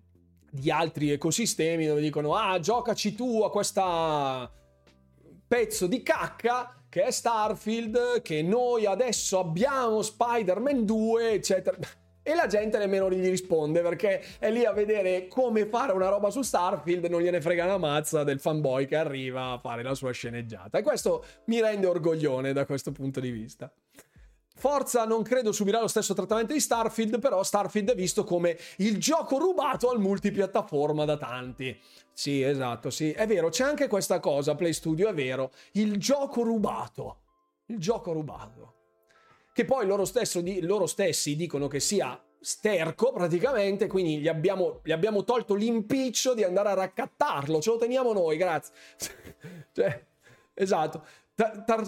di altri ecosistemi dove dicono ah giocaci tu a questa pezzo di cacca che è Starfield, che noi adesso abbiamo Spider-Man 2, eccetera. E la gente nemmeno gli risponde perché è lì a vedere come fare una roba su Starfield non gliene frega una mazza del fanboy che arriva a fare la sua sceneggiata e questo mi rende orgoglione da questo punto di vista. Forza non credo subirà lo stesso trattamento di Starfield, però Starfield è visto come il gioco rubato al multipiattaforma da tanti. Sì, esatto, sì, è vero, c'è anche questa cosa, Play Studio, è vero, il gioco rubato. Il gioco rubato. Che poi loro, stesso, loro stessi dicono che sia sterco praticamente, quindi gli abbiamo, gli abbiamo tolto l'impiccio di andare a raccattarlo, ce lo teniamo noi, grazie. cioè, esatto.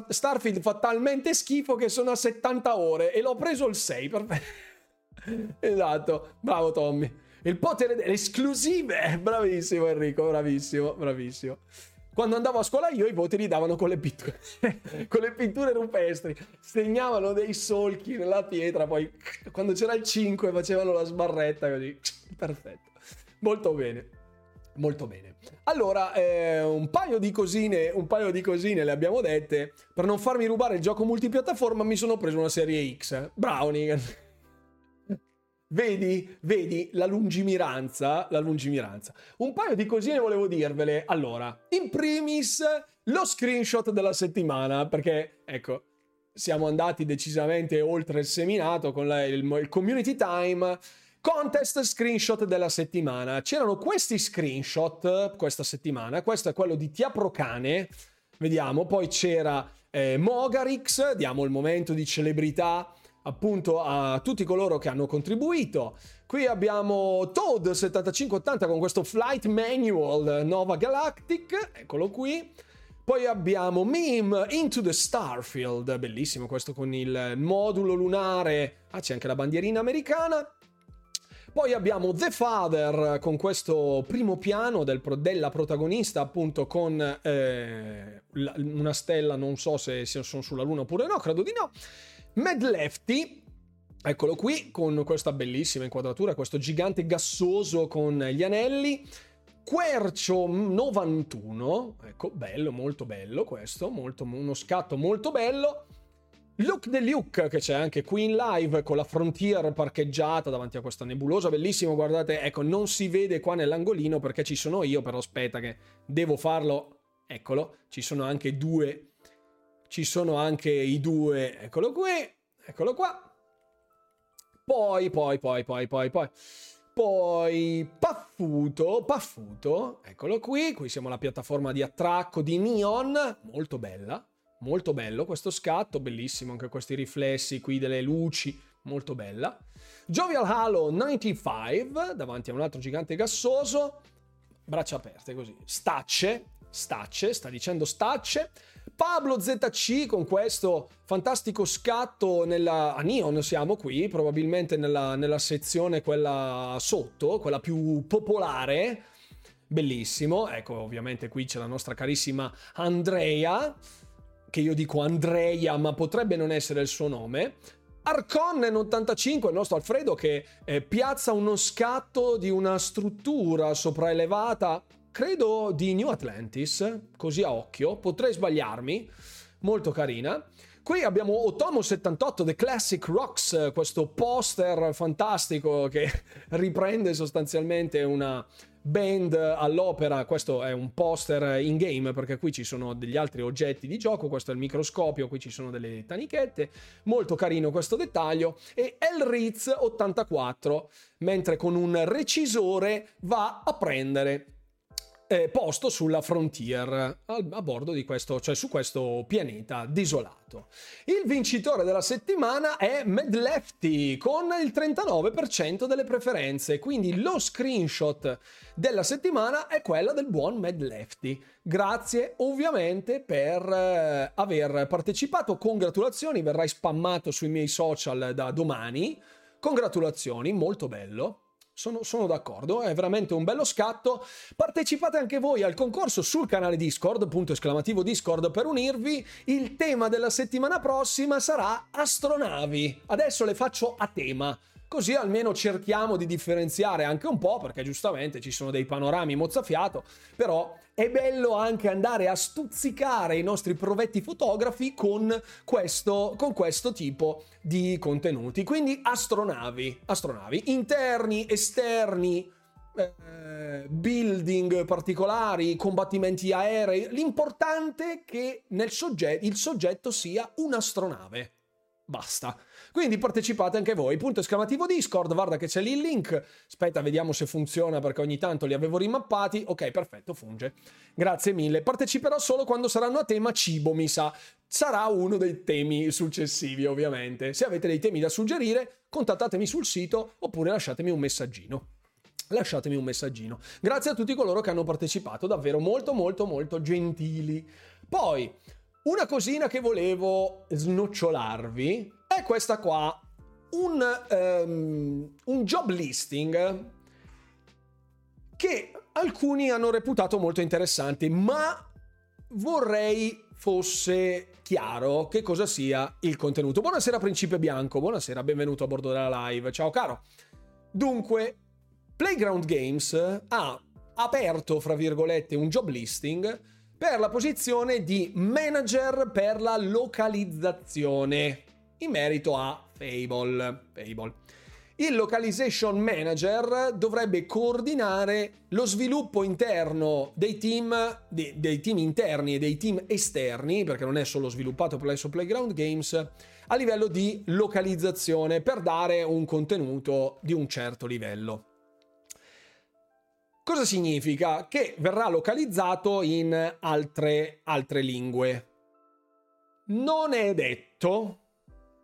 Starfield fa talmente schifo che sono a 70 ore e l'ho preso il 6, perfetto. esatto, bravo Tommy. Il potere delle esclusive, bravissimo Enrico, bravissimo, bravissimo. Quando andavo a scuola io i voti li davano con le pitture, con le pitture rupestri, segnavano dei solchi nella pietra, poi quando c'era il 5 facevano la sbarretta così, perfetto. Molto bene. Molto bene. Allora, eh, un, paio di cosine, un paio di cosine le abbiamo dette. Per non farmi rubare il gioco multipiattaforma mi sono preso una serie X. Browning. Vedi, vedi la lungimiranza, la lungimiranza. Un paio di cosine volevo dirvele. Allora, in primis lo screenshot della settimana, perché ecco, siamo andati decisamente oltre il seminato con la, il, il community time Contest screenshot della settimana. C'erano questi screenshot questa settimana. Questo è quello di Tiaprocane. Vediamo. Poi c'era eh, Mogarix. Diamo il momento di celebrità appunto a tutti coloro che hanno contribuito. Qui abbiamo Toad 7580 con questo Flight Manual Nova Galactic. Eccolo qui. Poi abbiamo Meme Into the Starfield, bellissimo questo con il modulo lunare. Ah, c'è anche la bandierina americana. Poi abbiamo The Father con questo primo piano del, della protagonista, appunto con eh, una stella, non so se, sono sulla Luna oppure no, credo di no. Mad Lefty, eccolo qui, con questa bellissima inquadratura, questo gigante gassoso con gli anelli. Quercio 91, ecco, bello, molto bello questo, molto, uno scatto molto bello. Look the Luke che c'è anche qui in live con la Frontier parcheggiata davanti a questa nebulosa, bellissimo, guardate, ecco, non si vede qua nell'angolino perché ci sono io, però aspetta che devo farlo, eccolo, ci sono anche due, ci sono anche i due, eccolo qui, eccolo qua, poi, poi, poi, poi, poi, poi, poi Paffuto, Paffuto, eccolo qui, qui siamo alla piattaforma di attracco di Neon, molto bella, molto bello questo scatto, bellissimo anche questi riflessi qui delle luci, molto bella. Jovial Halo 95 davanti a un altro gigante gassoso, braccia aperte così, stacce, stacce, sta dicendo stacce. Pablo ZC con questo fantastico scatto nella, a Neon siamo qui, probabilmente nella, nella sezione quella sotto, quella più popolare. Bellissimo, ecco ovviamente qui c'è la nostra carissima Andrea che io dico Andrea, ma potrebbe non essere il suo nome. Arconnen 85, il nostro Alfredo, che eh, piazza uno scatto di una struttura sopraelevata, credo di New Atlantis, così a occhio, potrei sbagliarmi, molto carina. Qui abbiamo Otomo 78 The Classic Rocks, questo poster fantastico che riprende sostanzialmente una, band all'opera, questo è un poster in game perché qui ci sono degli altri oggetti di gioco, questo è il microscopio, qui ci sono delle tanichette, molto carino questo dettaglio. E Elriz 84, mentre con un recisore va a prendere eh, posto sulla frontier a, a, bordo di questo, cioè su questo pianeta desolato. Il vincitore della settimana è Mad Lefty con il 39% delle preferenze, quindi lo screenshot della settimana è quella del buon Mad Lefty. Grazie ovviamente per eh, aver partecipato, congratulazioni, verrai spammato sui miei social da domani. Congratulazioni, molto bello. Sono, sono, d'accordo, è veramente un bello scatto. Partecipate anche voi al concorso sul canale Discord, punto esclamativo Discord per unirvi. Il tema della settimana prossima sarà astronavi. Adesso le faccio a tema. Così almeno cerchiamo di differenziare anche un po', perché giustamente ci sono dei panorami mozzafiato, però è bello anche andare a stuzzicare i nostri provetti fotografi con questo, con questo tipo di contenuti. Quindi astronavi, astronavi interni, esterni, eh, building particolari, combattimenti aerei. L'importante è che soggetto, il soggetto sia un'astronave. Basta. Quindi partecipate anche voi. Punto esclamativo Discord, guarda che c'è lì il link. Aspetta, vediamo se funziona perché ogni tanto li avevo rimappati. Ok, perfetto, funge. Grazie mille. Parteciperò solo quando saranno a tema cibo, mi sa. Sarà uno dei temi successivi, ovviamente. Se avete dei temi da suggerire, contattatemi sul sito oppure lasciatemi un messaggino lasciatemi un messaggino. Grazie a tutti coloro che hanno partecipato, davvero molto molto molto gentili. Poi, una cosina che volevo snocciolarvi è questa qua, un, um, un job listing che alcuni hanno reputato molto interessante, ma vorrei fosse chiaro che cosa sia il contenuto. Buonasera Principe Bianco, buonasera, benvenuto a bordo della live. Ciao caro. Dunque, Playground Games ha aperto, fra virgolette, un job listing per la posizione di manager per la localizzazione in merito a Fable. Fable. Il localization manager dovrebbe coordinare lo sviluppo interno dei team, dei, dei team interni e dei team esterni, perché non è solo sviluppato presso Playground Games, a livello di localizzazione per dare un contenuto di un certo livello. Cosa significa? Che verrà localizzato in altre, altre lingue. Non è detto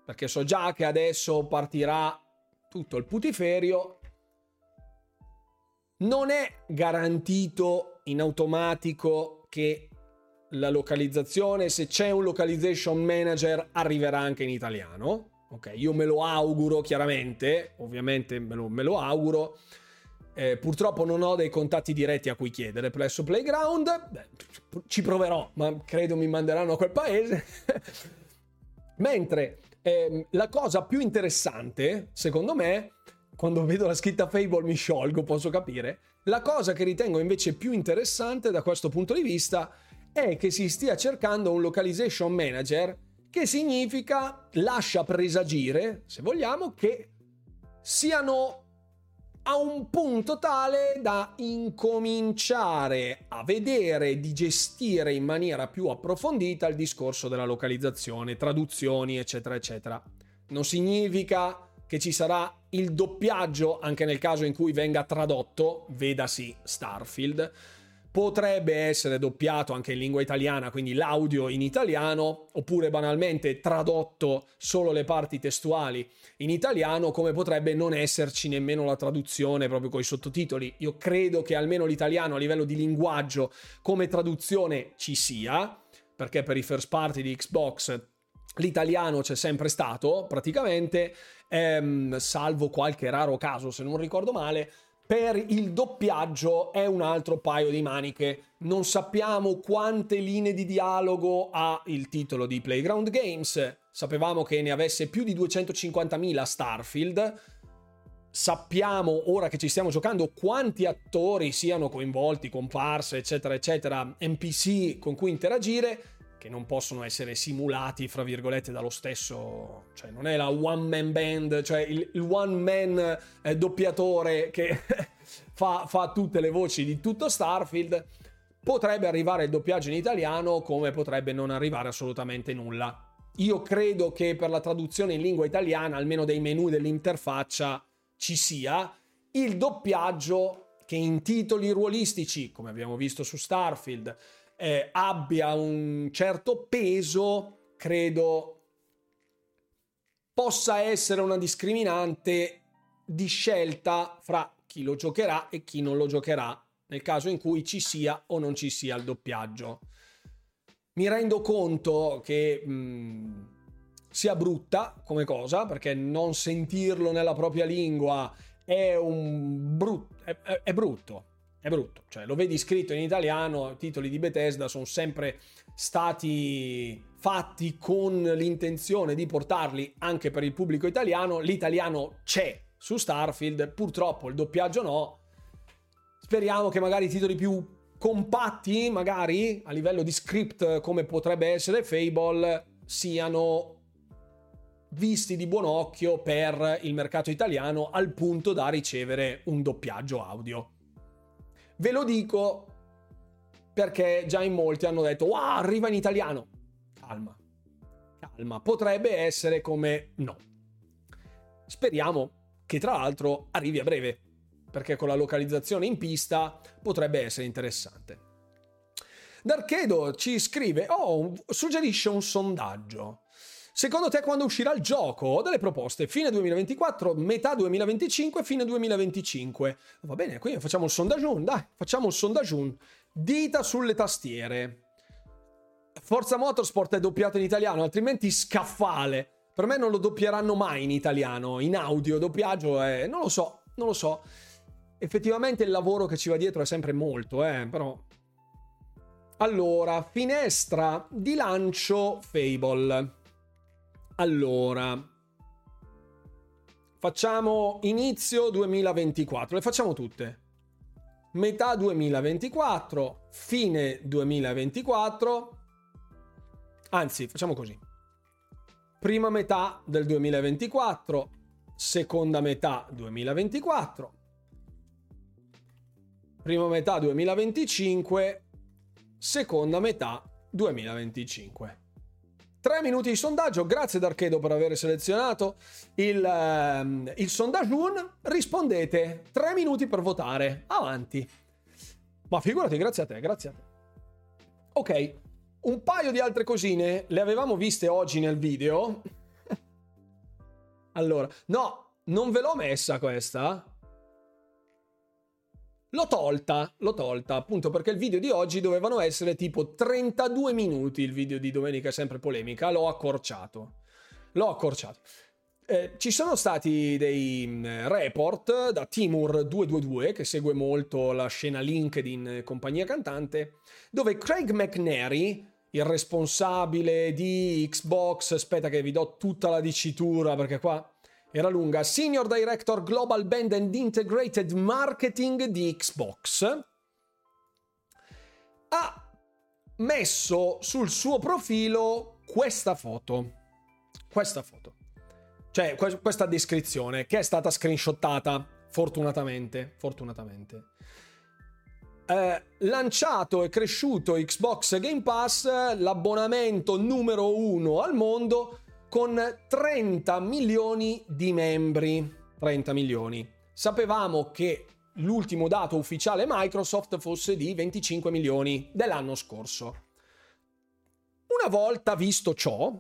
perché so già che adesso partirà tutto il putiferio. Non è garantito in automatico che la localizzazione, se c'è un localization manager, arriverà anche in italiano. Ok, io me lo auguro chiaramente, ovviamente me lo, me lo auguro. Eh, purtroppo non ho dei contatti diretti a cui chiedere presso Playground. Beh, ci proverò, ma credo mi manderanno a quel paese. Mentre eh, la cosa più interessante, secondo me, quando vedo la scritta Fable mi sciolgo, posso capire. La cosa che ritengo invece più interessante da questo punto di vista è che si stia cercando un localization manager che significa lascia presagire, se vogliamo, che siano a un punto tale da incominciare a vedere di gestire in maniera più approfondita il discorso della localizzazione, traduzioni, eccetera, eccetera. Non significa che ci sarà il doppiaggio anche nel caso in cui venga tradotto, vedasi Starfield, potrebbe essere doppiato anche in lingua italiana, quindi l'audio in italiano, oppure banalmente tradotto solo le parti testuali in italiano, come potrebbe non esserci nemmeno la traduzione proprio con i sottotitoli. Io credo che almeno l'italiano a livello di linguaggio come traduzione ci sia, perché per i first party di Xbox l'italiano c'è sempre stato praticamente, ehm, salvo qualche raro caso se non ricordo male per il doppiaggio è un altro paio di maniche. Non sappiamo quante linee di dialogo ha il titolo di Playground Games. Sapevamo che ne avesse più di 250.000 Starfield. Sappiamo ora che ci stiamo giocando quanti attori siano coinvolti, comparse, eccetera, eccetera, NPC con cui interagire che non possono essere simulati, fra virgolette, dallo stesso, cioè non è la one man band, cioè il, il one man eh, doppiatore che fa, fa tutte le voci di tutto Starfield. Potrebbe arrivare il doppiaggio in italiano come potrebbe non arrivare assolutamente nulla. Io credo che per la traduzione in lingua italiana, almeno dei menu dell'interfaccia, ci sia. Il doppiaggio che in titoli ruolistici, come abbiamo visto su Starfield, eh, abbia un certo peso, credo possa essere una discriminante di scelta fra chi lo giocherà e chi non lo giocherà nel caso in cui ci sia o non ci sia il doppiaggio. Mi rendo conto che mh, mm, sia brutta come cosa, perché non sentirlo nella propria lingua è un brut- è, è, è brutto è brutto. Cioè, lo vedi scritto in italiano, i titoli di Bethesda sono sempre stati fatti con l'intenzione di portarli anche per il pubblico italiano. L'italiano c'è su Starfield, purtroppo il doppiaggio no. Speriamo che magari i titoli più compatti, magari a livello di script come potrebbe essere Fable, siano visti di buon occhio per il mercato italiano al punto da ricevere un doppiaggio audio. Ve lo dico perché già in molti hanno detto wow arriva in italiano. Calma. Calma. Potrebbe essere come no. Speriamo che tra l'altro arrivi a breve perché con la localizzazione in pista potrebbe essere interessante. Darkedo ci scrive oh suggerisce un sondaggio Secondo te quando uscirà il gioco? Ho delle proposte. Fine 2024, metà 2025, fine 2025. Va bene, quindi facciamo il sondaggio. Dai, facciamo il sondaggio. Dita sulle tastiere. Forza Motorsport è doppiato in italiano, altrimenti scaffale. Per me non lo doppieranno mai in italiano, in audio, doppiaggio è... non lo so, non lo so. Effettivamente il lavoro che ci va dietro è sempre molto, eh, però... Allora, finestra di lancio Fable. Allora, facciamo inizio 2024, le facciamo tutte. Metà 2024, fine 2024, anzi facciamo così. Prima metà del 2024, seconda metà 2024, prima metà 2025, seconda metà 2025. 3 minuti di sondaggio, grazie Darchedo per aver selezionato il, uh, il sondaggio. Rispondete, 3 minuti per votare, avanti. Ma figurati, grazie a te, grazie a te. Ok, un paio di altre cosine le avevamo viste oggi nel video. allora, no, non ve l'ho messa questa. L'ho tolta, l'ho tolta appunto perché il video di oggi dovevano essere tipo 32 minuti, il video di domenica è sempre polemica, l'ho accorciato. L'ho accorciato. Eh, ci sono stati dei mm, report da Timur222 che segue molto la scena LinkedIn compagnia cantante dove Craig McNary il responsabile di Xbox aspetta che vi do tutta la dicitura perché qua era lunga, Senior Director Global Band and Integrated Marketing di Xbox, ha messo sul suo profilo questa foto. Questa foto. Cioè, questa descrizione che è stata screenshottata, fortunatamente, fortunatamente. Eh, lanciato e cresciuto Xbox Game Pass, l'abbonamento numero uno al mondo, con 30 milioni di membri. 30 milioni. Sapevamo che l'ultimo dato ufficiale Microsoft fosse di 25 milioni dell'anno scorso. Una volta visto ciò,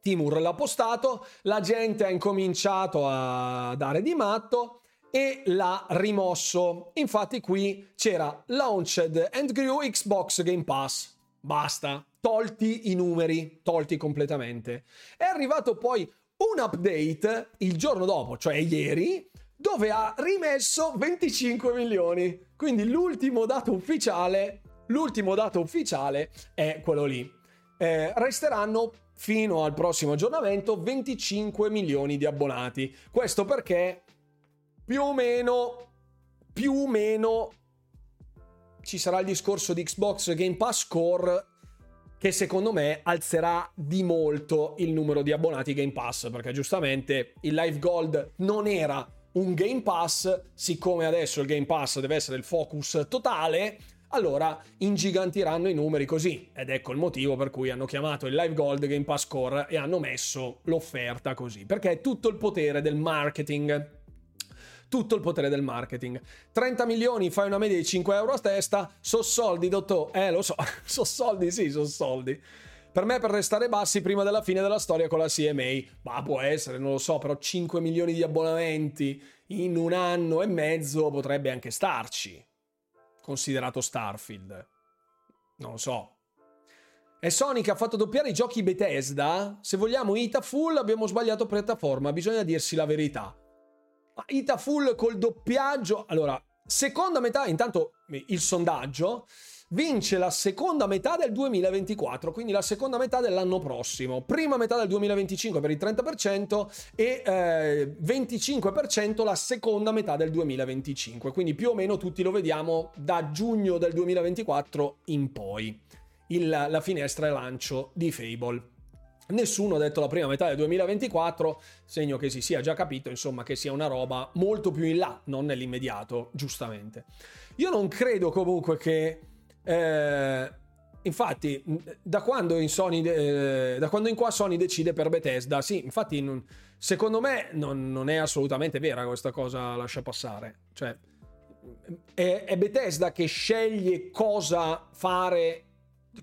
Timur l'ha postato, la gente ha incominciato a dare di matto e l'ha rimosso. Infatti qui c'era Launched and Grew Xbox Game Pass. Basta tolti i numeri, tolti completamente. È arrivato poi un update il giorno dopo, cioè ieri, dove ha rimesso 25 milioni. Quindi l'ultimo dato ufficiale, l'ultimo dato ufficiale è quello lì. Eh, resteranno fino al prossimo aggiornamento 25 milioni di abbonati. Questo perché più o meno più o meno ci sarà il discorso di Xbox Game Pass Core che secondo me alzerà di molto il numero di abbonati Game Pass, perché giustamente il Live Gold non era un Game Pass, siccome adesso il Game Pass deve essere il focus totale, allora ingigantiranno i numeri così. Ed ecco il motivo per cui hanno chiamato il Live Gold Game Pass Core e hanno messo l'offerta così, perché è tutto il potere del marketing tutto il potere del marketing. 30 milioni, fai una media di 5 euro a testa, so soldi, dottor. Eh, lo so, so soldi, sì, so soldi. Per me per restare bassi prima della fine della storia con la CMA, ma può essere, non lo so, però 5 milioni di abbonamenti in un anno e mezzo potrebbe anche starci, considerato Starfield. Non lo so. È Sony che ha fatto doppiare i giochi Bethesda? Se vogliamo Ita Full abbiamo sbagliato piattaforma, bisogna dirsi la verità. Ita Full col doppiaggio. Allora, seconda metà, intanto il sondaggio. vince la seconda metà del 2024, quindi la seconda metà dell'anno prossimo. Prima metà del 2025 per il 30% e eh, 25% la seconda metà del 2025. Quindi più o meno tutti lo vediamo da giugno del 2024 in poi. Il, la finestra e lancio di Fable. Nessuno ha detto la prima metà del 2024, segno che si sia già capito, insomma, che sia una roba molto più in là, non nell'immediato, giustamente. Io non credo comunque che eh, infatti, da quando, in Sony, eh, da quando in qua Sony decide per Bethesda, sì, infatti, non, secondo me non, non, è assolutamente vera questa cosa, lascia passare. Cioè, è, è Bethesda che sceglie cosa fare,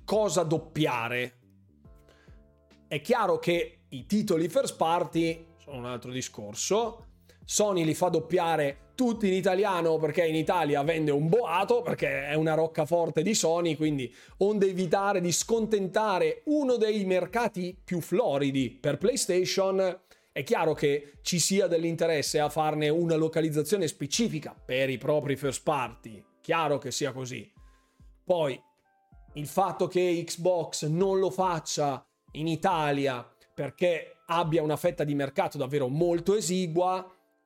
cosa doppiare. È chiaro che i titoli first party sono un altro discorso. Sony li fa doppiare tutti in italiano perché in Italia vende un boato, perché è una roccaforte di Sony, quindi onde evitare di scontentare uno dei mercati più floridi per PlayStation, è chiaro che ci sia dell'interesse a farne una localizzazione specifica per i propri first party, chiaro che sia così. Poi il fatto che Xbox non lo faccia in Italia perché abbia una fetta di mercato davvero molto esigua,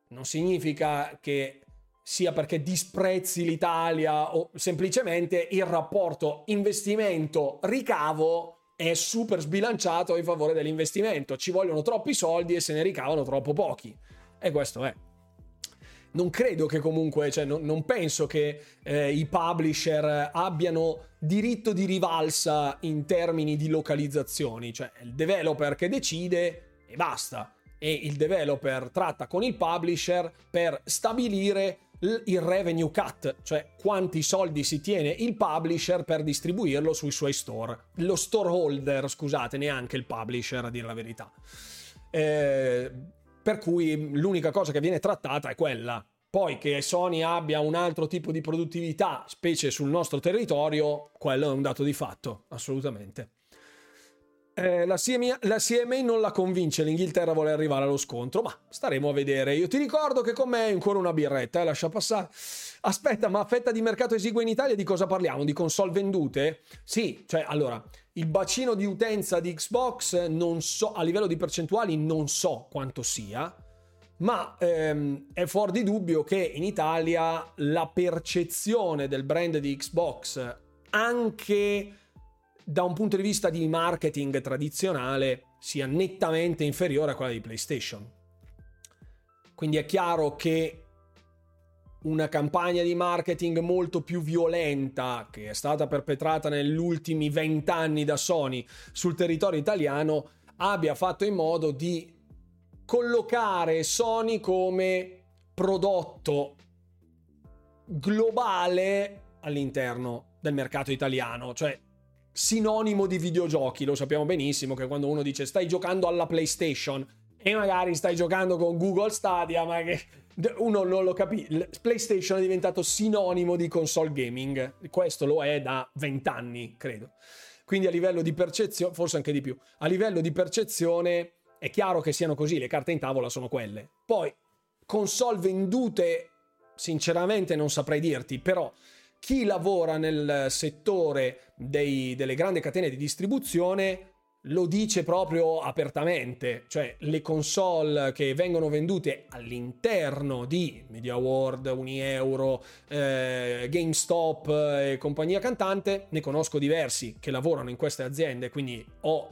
non significa che sia perché disprezzi l'Italia o semplicemente il rapporto investimento-ricavo è super sbilanciato in favore dell'investimento. Ci vogliono troppi soldi e se ne ricavano troppo pochi. E questo è. Non credo che comunque, cioè non, non penso che eh, i publisher abbiano diritto di rivalsa in termini di localizzazioni, cioè il developer che decide e basta e il developer tratta con il publisher per stabilire il revenue cut, cioè quanti soldi si tiene il publisher per distribuirlo sui suoi store. Lo store holder, scusate, neanche il publisher a dire la verità. Eh, per cui l'unica cosa che viene trattata è quella. Poi che Sony abbia un altro tipo di produttività, specie sul nostro territorio, quello è un dato di fatto, assolutamente. Eh, la, CMA, la, CMA, non la convince, l'Inghilterra vuole arrivare allo scontro, ma staremo a vedere. Io ti ricordo che con me hai ancora una birretta, eh, lascia passare. Aspetta, ma fetta di mercato esigua in Italia di cosa parliamo? Di console vendute? Sì, cioè allora, il bacino di utenza di Xbox non so, a livello di percentuali non so quanto sia, ma ehm, è fuori di dubbio che in Italia la percezione del brand di Xbox anche da un punto di vista di marketing tradizionale sia nettamente inferiore a quella di PlayStation. Quindi è chiaro che una campagna di marketing molto più violenta che è stata perpetrata negli ultimi vent'anni da Sony sul territorio italiano abbia fatto in modo di collocare Sony come prodotto globale all'interno del mercato italiano, cioè sinonimo di videogiochi. Lo sappiamo benissimo che quando uno dice stai giocando alla PlayStation e magari stai giocando con Google Stadia, ma che uno non lo capisce. PlayStation è diventato sinonimo di console gaming. Questo lo è da vent'anni, credo. Quindi a livello di percezione, forse anche di più, a livello di percezione è chiaro che siano così, le carte in tavola sono quelle. Poi console vendute, sinceramente non saprei dirti, però chi lavora nel settore dei, delle grandi catene di distribuzione lo dice proprio apertamente, cioè le console che vengono vendute all'interno di Media World, Unieuro, eh, GameStop e compagnia cantante, ne conosco diversi che lavorano in queste aziende, quindi ho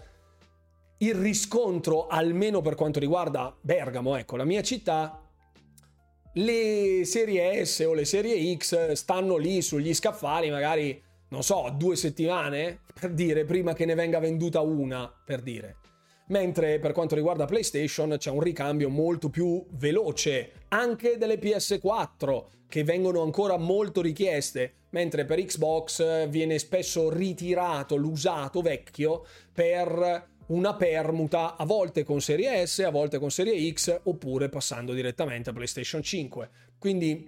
il riscontro almeno per quanto riguarda Bergamo, ecco, la mia città, le serie S o le serie X stanno lì sugli scaffali magari, non so, due settimane, per dire, prima che ne venga venduta una, per dire. Mentre per quanto riguarda PlayStation c'è un ricambio molto più veloce, anche delle PS4, che vengono ancora molto richieste, mentre per Xbox viene spesso ritirato l'usato vecchio per una permuta a volte con serie S, a volte con serie X, oppure passando direttamente a PlayStation 5. Quindi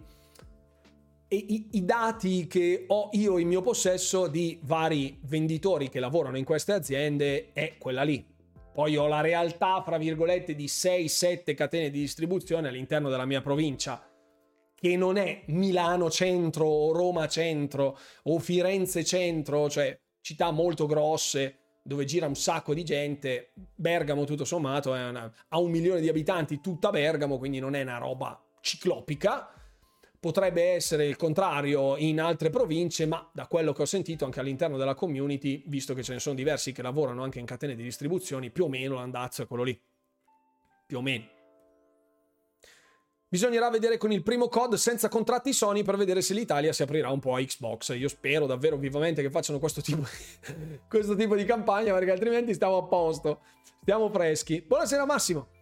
i, i, dati che ho io in mio possesso di vari venditori che lavorano in queste aziende è quella lì. Poi ho la realtà, fra virgolette, di 6-7 catene di distribuzione all'interno della mia provincia che non è Milano centro o Roma centro o Firenze centro, cioè città molto grosse dove gira un sacco di gente. Bergamo, tutto sommato, una, ha un milione di abitanti, tutta Bergamo, quindi non è una roba ciclopica. Potrebbe essere il contrario in altre province, ma da quello che ho sentito anche all'interno della community, visto che ce ne sono diversi che lavorano anche in catene di distribuzioni, più o meno l'andazzo è quello lì. Più o meno. Bisognerà vedere con il primo COD senza contratti Sony per vedere se l'Italia si aprirà un po' a Xbox. Io spero davvero vivamente che facciano questo tipo, questo tipo di campagna perché altrimenti stiamo a posto. Stiamo freschi. Buonasera Massimo.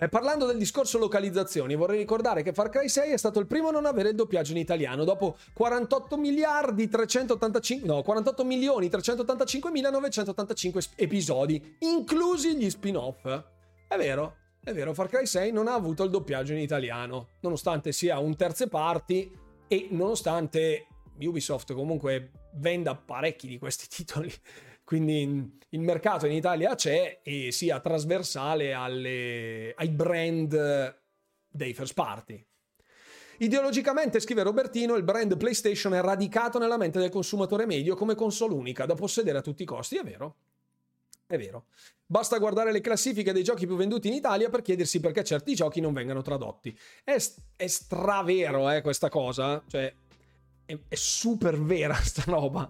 Eh, parlando del discorso localizzazioni, vorrei ricordare che Far Cry 6 è stato il primo a non avere il doppiaggio in italiano dopo 48 miliardi 385 no, 48 milioni 385 985 episodi, inclusi gli spin-off. È vero, è vero, Far Cry 6 non ha avuto il doppiaggio in italiano, nonostante sia un terze parti e nonostante Ubisoft comunque venda parecchi di questi titoli. Quindi il mercato in Italia c'è e sia trasversale alle, ai brand dei first party. Ideologicamente, scrive Robertino, il brand PlayStation è radicato nella mente del consumatore medio come console unica da possedere a tutti i costi, è vero. È vero. Basta guardare le classifiche dei giochi più venduti in Italia per chiedersi perché certi giochi non vengano tradotti. È, è stravero, eh, questa cosa. Cioè, è, è super vera sta roba.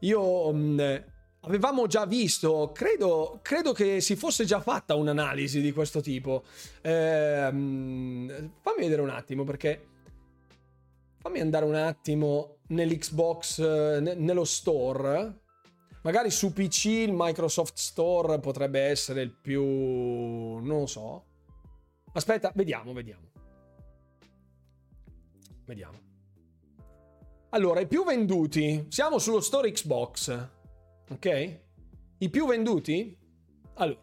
Io... Mh, avevamo già visto, credo, credo, che si fosse già fatta un'analisi di questo tipo. Eh, fammi vedere un attimo perché... Fammi andare un attimo nell'Xbox, eh, nello store Magari su PC il Microsoft Store potrebbe essere il più... non lo so. Aspetta, vediamo, vediamo. Vediamo. Allora, i più venduti, siamo sullo store Xbox, ok? I più venduti? Allora.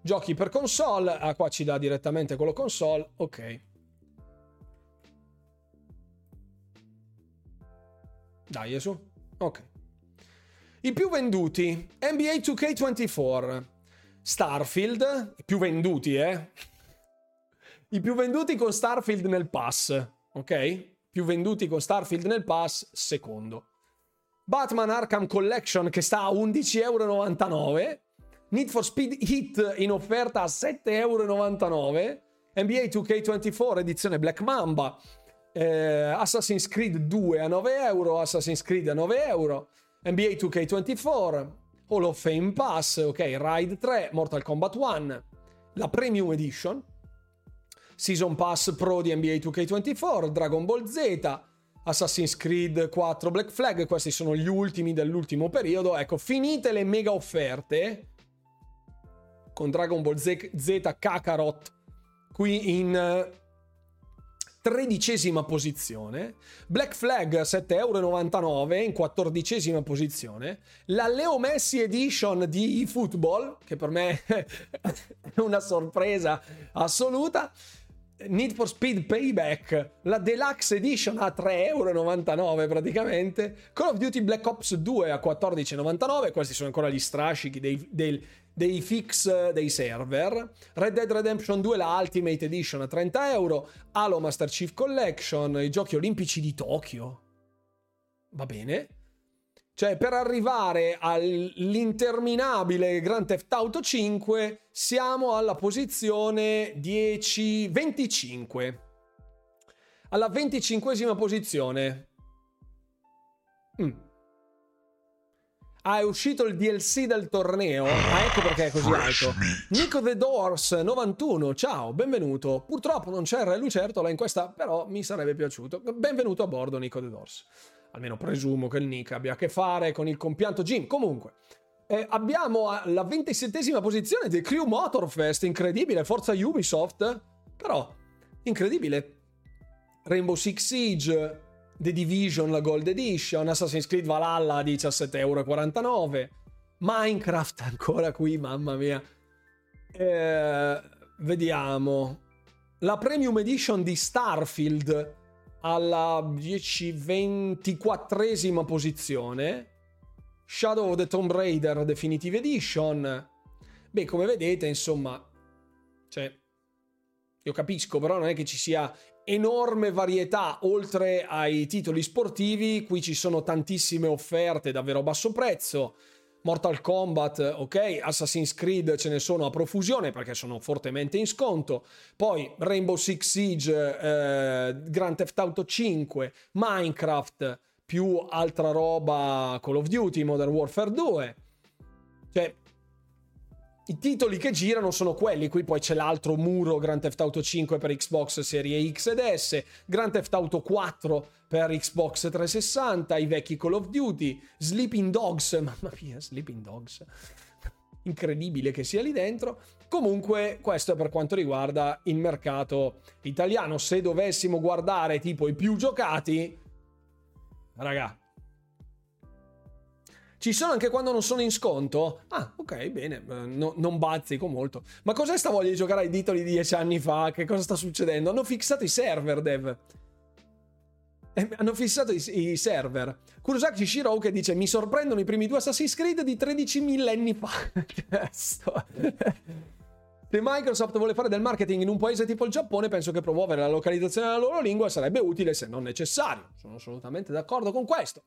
Giochi per console, ah qua ci dà direttamente quello console, ok. Dai, su. Ok. I più venduti, NBA 2K24, Starfield, i più venduti, eh? I più venduti con Starfield nel pass, ok? Più venduti con Starfield nel pass, secondo. Batman Arkham Collection che sta a 11,99€. Need for Speed Hit in offerta a 7,99€. NBA 2K24 edizione Black Mamba eh, Assassin's Creed 2 a 9 euro, Assassin's Creed a 9 euro, NBA 2K24, Hall of Fame Pass, ok, Ride 3, Mortal Kombat 1, la Premium Edition, Season Pass Pro di NBA 2K24, Dragon Ball Z, Assassin's Creed 4 Black Flag, questi sono gli ultimi dell'ultimo periodo. Ecco, finite le mega offerte con Dragon Ball Z, Z Kakarot qui in tredicesima posizione, Black Flag 7,99€ in quattordicesima posizione, la Leo Messi Edition di eFootball, che per me è una sorpresa assoluta, Need for Speed Payback, la Deluxe Edition a 3,99€ praticamente, Call of Duty Black Ops 2 a 14,99€, questi sono ancora gli strascichi dei, dei, dei fix dei server, Red Dead Redemption 2 la Ultimate Edition a 30 euro, Halo Master Chief Collection, i giochi olimpici di Tokyo, va bene, cioè, per arrivare all'interminabile Grand Theft Auto 5 siamo alla posizione 10 25. Alla 25esima posizione. Mm. Ah, è uscito il DLC del torneo. Ah, ecco perché è così alto. Nico The Doors 91, ciao, benvenuto. Purtroppo non c'è Re Lucertola in questa, però mi sarebbe piaciuto. Benvenuto a bordo, Nico The Doors. Almeno presumo che il Nick abbia a che fare con il compianto Jim. Comunque, eh, abbiamo la 27esima posizione del Crew Motorfest, incredibile, forza Ubisoft. Però, incredibile. Rainbow Six Siege, The Division, la Gold Edition, Assassin's Creed Valhalla a 17,49€, Minecraft ancora qui, mamma mia. Eh, vediamo. La Premium Edition di Starfield alla 10-24esima posizione. Shadow of the Tomb Raider Definitive Edition. Beh, come vedete, insomma, cioè, io capisco, però non è che ci sia enorme varietà oltre ai titoli sportivi, qui ci sono tantissime offerte davvero a basso prezzo. Mortal Kombat, ok, Assassin's Creed ce ne sono a profusione perché sono fortemente in sconto. Poi Rainbow Six Siege, eh, Grand Theft Auto 5, Minecraft, più altra roba Call of Duty, Modern Warfare 2. Cioè, i titoli che girano sono quelli, qui poi c'è l'altro muro Grand Theft Auto 5 per Xbox Serie X ed S, Grand Theft Auto 4 per Xbox 360, i vecchi Call of Duty, Sleeping Dogs, mamma mia, Sleeping Dogs, incredibile che sia lì dentro. Comunque questo è per quanto riguarda il mercato italiano, se dovessimo guardare tipo i più giocati, raga, ci sono anche quando non sono in sconto? Ah, ok, bene, eh, no, non bazzico molto. Ma cos'è sta voglia di giocare ai titoli di dieci anni fa? Che cosa sta succedendo? Hanno fissato i server, dev. Eh, hanno fissato i, i server. Kurosaki Shiro che dice mi sorprendono i primi due Assassin's Creed di 13 millenni fa. Se Microsoft vuole fare del marketing in un paese tipo il Giappone, penso che promuovere la localizzazione della loro lingua sarebbe utile se non necessario. Sono assolutamente d'accordo con questo.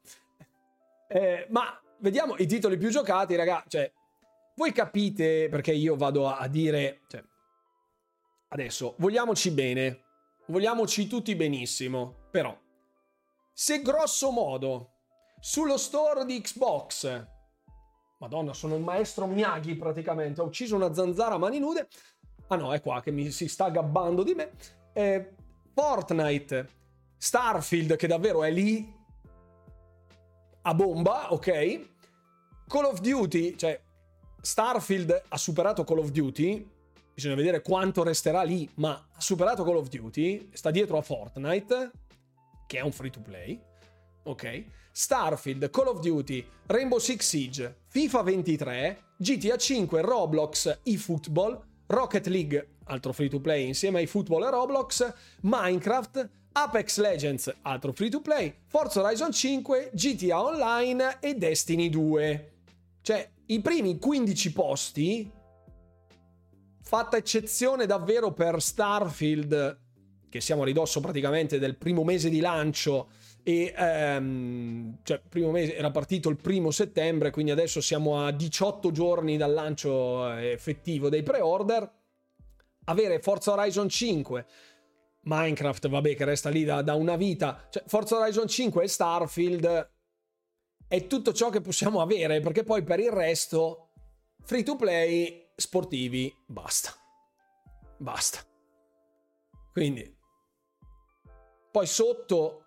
Eh, ma vediamo i titoli più giocati, raga. Cioè, voi capite perché io vado a, a dire. Cioè, adesso, vogliamoci bene. Vogliamoci tutti benissimo. Però, se grosso modo sullo store di Xbox. Madonna, sono il maestro Miyagi praticamente. Ho ucciso una zanzara a mani nude. Ah no, è qua che mi si sta gabbando di me. Eh, Fortnite, Starfield, che davvero è lì a bomba, ok? Call of Duty, cioè Starfield ha superato Call of Duty, bisogna vedere quanto resterà lì, ma ha superato Call of Duty, sta dietro a Fortnite, che è un free to play, ok? Starfield, Call of Duty, Rainbow Six Siege, FIFA 23, GTA 5, Roblox, eFootball, Rocket League, altro free to play insieme ai football e Roblox, Minecraft, Apex Legends, altro free to play, Forza Horizon 5, GTA Online e Destiny 2. Cioè, i primi 15 posti, fatta eccezione davvero per Starfield, che siamo a ridosso praticamente del primo mese di lancio, e um, cioè, primo mese era partito il primo settembre, quindi adesso siamo a 18 giorni dal lancio effettivo dei pre-order. Avere Forza Horizon 5 Minecraft, vabbè, che resta lì da, da una vita. Cioè, Forza Horizon 5 e Starfield è tutto ciò che possiamo avere, perché poi per il resto, free to play, sportivi, basta. Basta. Quindi, poi sotto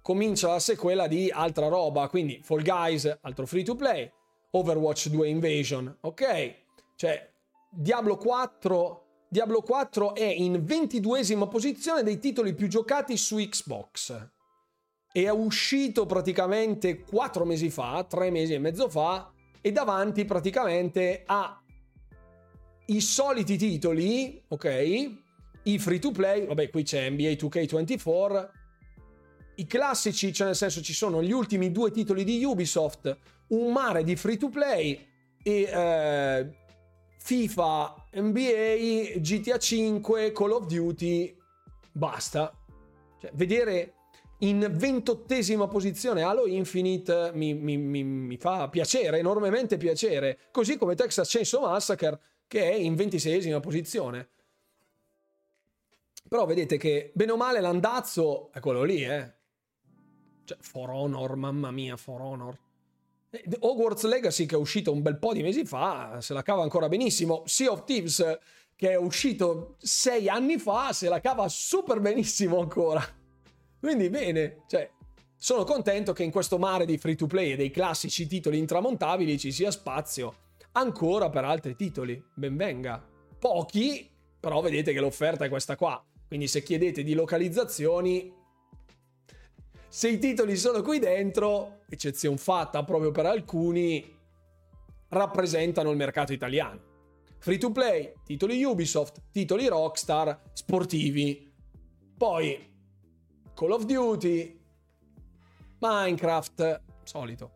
comincia la sequela di altra roba, quindi Fall Guys, altro free to play, Overwatch 2 Invasion, ok? Cioè, Diablo 4 Diablo 4 è in 22esima posizione dei titoli più giocati su Xbox. È uscito praticamente 4 mesi fa, 3 mesi e mezzo fa, e davanti praticamente a i soliti titoli, ok? I free to play, vabbè, qui c'è NBA 2K24. I classici, cioè nel senso ci sono gli ultimi due titoli di Ubisoft, un mare di free to play e eh, FIFA, NBA, GTA 5, Call of Duty, basta. Cioè, vedere in ventottesima posizione Halo Infinite mi, mi, mi, mi, fa piacere, enormemente piacere, così come Texas Chainsaw Massacre che è in ventiseiesima posizione. Però vedete che bene o male l'andazzo è quello lì, eh. Cioè, For Honor, mamma mia, For Honor. Eh, Hogwarts Legacy che è uscito un bel po' di mesi fa se la cava ancora benissimo. Sea of Thieves che è uscito sei anni fa se la cava super benissimo ancora. Quindi bene, cioè sono contento che in questo mare di free to play e dei classici titoli intramontabili ci sia spazio ancora per altri titoli. Benvenga. Pochi, però vedete che l'offerta è questa qua. Quindi se chiedete di localizzazioni se i titoli sono qui dentro, eccezione fatta proprio per alcuni, rappresentano il mercato italiano. Free to play, titoli Ubisoft, titoli Rockstar, sportivi. Poi Call of Duty, Minecraft, solito.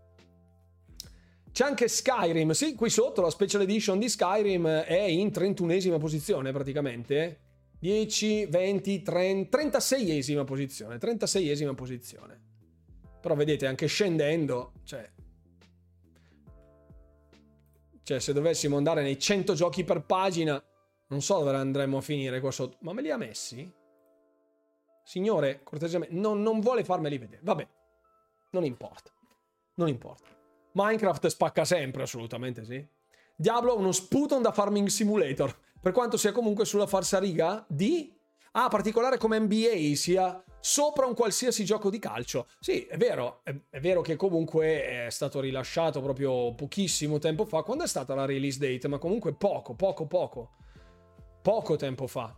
C'è anche Skyrim, sì, qui sotto la special edition di Skyrim è in 31esima posizione praticamente. 10, 20, 30, 36esima posizione, 36esima posizione. Però vedete, anche scendendo, cioè... Cioè, se dovessimo andare nei 100 giochi per pagina, non so dove andremmo a finire qua sotto. Ma me li ha messi? Signore, cortesemente, non, non vuole farmeli vedere. Vabbè, non importa. Non importa. Minecraft spacca sempre, assolutamente sì. Diablo uno sputon da Farming Simulator, per quanto sia comunque sulla farsa riga di... Ah, particolare come NBA, sia sopra un qualsiasi gioco di calcio. Sì, è vero, è, è, vero che comunque è stato rilasciato proprio pochissimo tempo fa. Quando è stata la release date? Ma comunque poco, poco, poco. Poco tempo fa.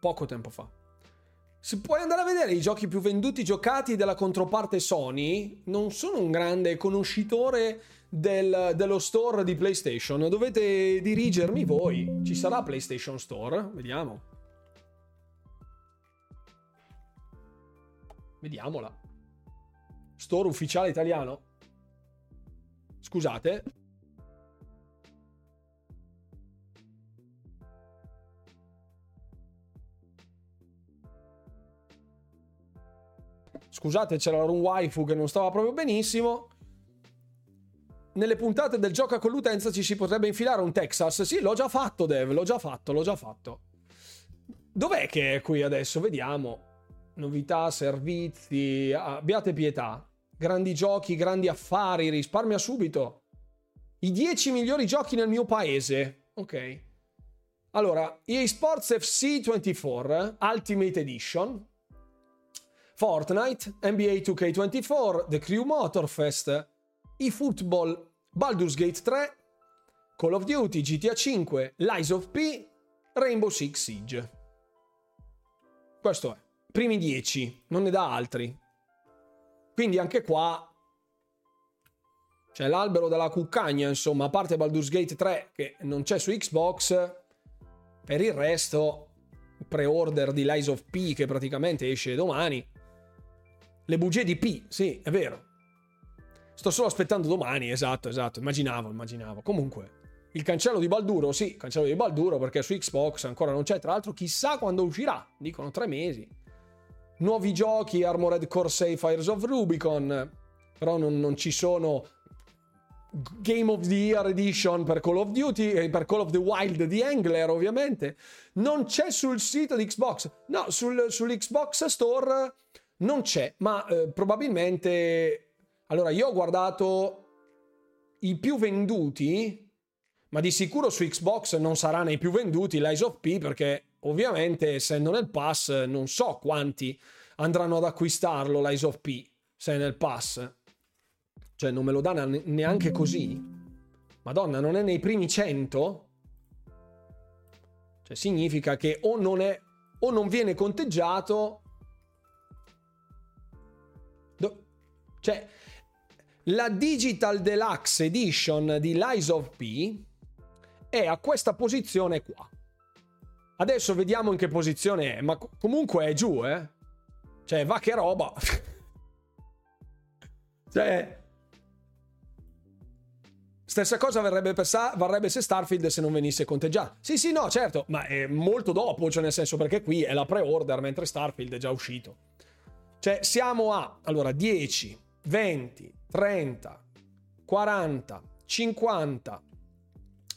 Poco tempo fa. Se puoi andare a vedere i giochi più venduti giocati della controparte Sony, non sono un grande conoscitore del, dello store di PlayStation. Dovete dirigermi voi. Ci sarà PlayStation Store? Vediamo. Vediamola. Store ufficiale italiano. Scusate. Scusate, c'era un waifu che non stava proprio benissimo. Nelle puntate del gioca con l'utenza ci si potrebbe infilare un Texas. Sì, l'ho già fatto, Dev, l'ho già fatto, l'ho già fatto. Dov'è che è qui adesso? Vediamo. Novità, servizi, abbiate pietà. Grandi giochi, grandi affari, risparmia subito. I 10 migliori giochi nel mio paese. Ok. Allora, EA Sports FC 24 Ultimate Edition, Fortnite, NBA 2K24, The Crew Motorfest, eFootball, Baldur's Gate 3, Call of Duty, GTA 5, Lies of P, Rainbow Six Siege. Questo è. Primi 10, non ne dà altri. Quindi anche qua c'è l'albero della cuccagna, insomma, a parte Baldur's Gate 3 che non c'è su Xbox, per il resto pre-order di Lies of P che praticamente esce domani le bugie di P, sì, è vero. Sto solo aspettando domani, esatto, esatto, immaginavo, immaginavo. Comunque, il cancello di Balduro, sì, cancello di Balduro perché su Xbox ancora non c'è, tra l'altro chissà quando uscirà, dicono tre mesi. Nuovi giochi, Armored Core 6 Fires of Rubicon, però non, non ci sono Game of the Year Edition per Call of Duty e per Call of the Wild di Angler ovviamente non c'è sul sito di Xbox no sul, sull'Xbox Store non c'è, ma eh, probabilmente... Allora, io ho guardato i più venduti, ma di sicuro su Xbox non sarà nei più venduti l'Eyes of P perché ovviamente essendo nel pass non so quanti andranno ad acquistarlo l'Eyes of P se è nel pass. Cioè non me lo dà neanche così. Madonna, non è nei primi 100? Cioè significa che o non è o non viene conteggiato Cioè, la Digital Deluxe Edition di Lies of P è a questa posizione qua. Adesso vediamo in che posizione è, ma comunque è giù, eh. Cioè, va che roba. cioè... Stessa cosa verrebbe, sa- varrebbe se Starfield se non venisse conteggiato. Sì, sì, no, certo, ma è molto dopo, cioè nel senso perché qui è la pre-order mentre Starfield è già uscito. Cioè, siamo a, allora, 10, 20, 30, 40, 50,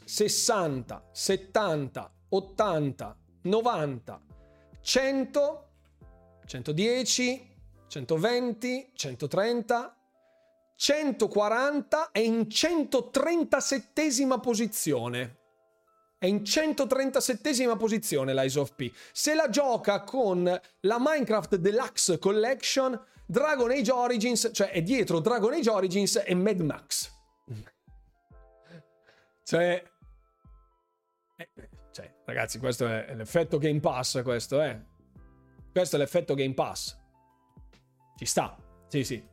60, 70, 80, 90, 100, 110, 120, 130, 140 e in 137 posizione. È in 137 posizione l'Eyes of P. Se la gioca con la Minecraft Deluxe Collection Dragon Age Origins, cioè è dietro Dragon Age Origins e Mad Max. cioè, eh, cioè, ragazzi, questo è l'effetto Game Pass, questo è. Questo è l'effetto Game Pass. Ci sta. Sì, sì.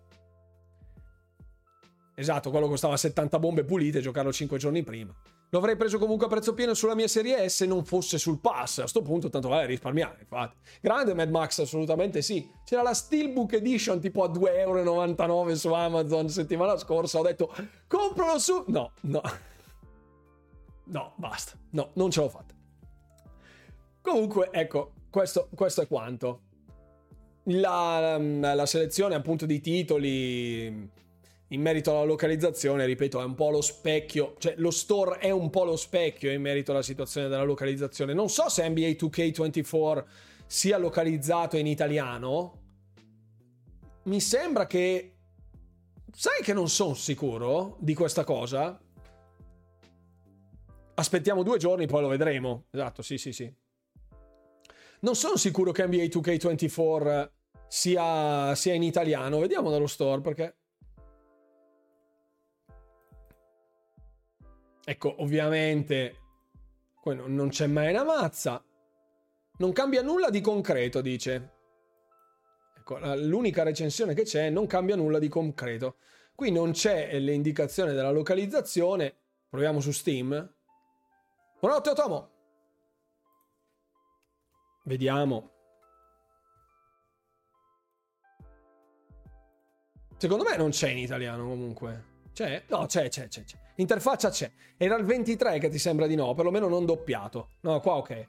Esatto, quello costava 70 bombe pulite, giocarlo 5 giorni prima. Lo avrei preso comunque a prezzo pieno sulla mia serie S se non fosse sul pass. A sto punto, tanto vale risparmiare. Infatti, grande Mad Max, assolutamente sì. C'era la Steelbook Edition tipo a 2,99 euro su Amazon settimana scorsa. Ho detto, compralo su. No, no. No, basta. No, non ce l'ho fatta. Comunque, ecco, questo, questo è quanto. La, la, selezione appunto di titoli in merito alla localizzazione, ripeto, è un po' lo specchio, cioè lo store è un po' lo specchio in merito alla situazione della localizzazione. Non so se NBA 2K24 sia localizzato in italiano. Mi sembra che... Sai che non sono sicuro di questa cosa? Aspettiamo due giorni, poi lo vedremo. Esatto, sì, sì, sì. Non sono sicuro che NBA 2K24 sia, sia in italiano. Vediamo dallo store perché... Ecco, ovviamente non c'è mai una mazza. Non cambia nulla di concreto, dice. Ecco, l'unica recensione che c'è non cambia nulla di concreto. Qui non c'è l'indicazione della localizzazione. Proviamo su Steam. Buonanotte, Otomo. Vediamo. Secondo me non c'è in italiano comunque. C'è? No, c'è, c'è, c'è. c'è. L'interfaccia c'è. Era il 23 che ti sembra di no, perlomeno non doppiato. No, qua ok.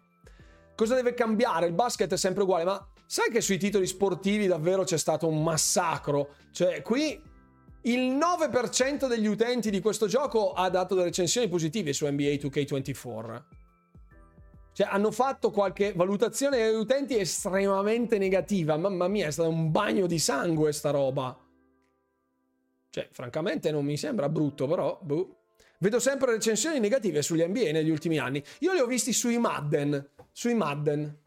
Cosa deve cambiare? Il basket è sempre uguale, ma sai che sui titoli sportivi davvero c'è stato un massacro? Cioè, qui il 9% degli utenti di questo gioco ha dato delle recensioni positive su NBA 2K24. Cioè, hanno fatto qualche valutazione degli utenti estremamente negativa. Mamma mia, è stato un bagno di sangue sta roba. Cioè, francamente non mi sembra brutto, però... Boh. Vedo sempre recensioni negative sugli NBA negli ultimi anni. Io li ho visti sui Madden. Sui Madden.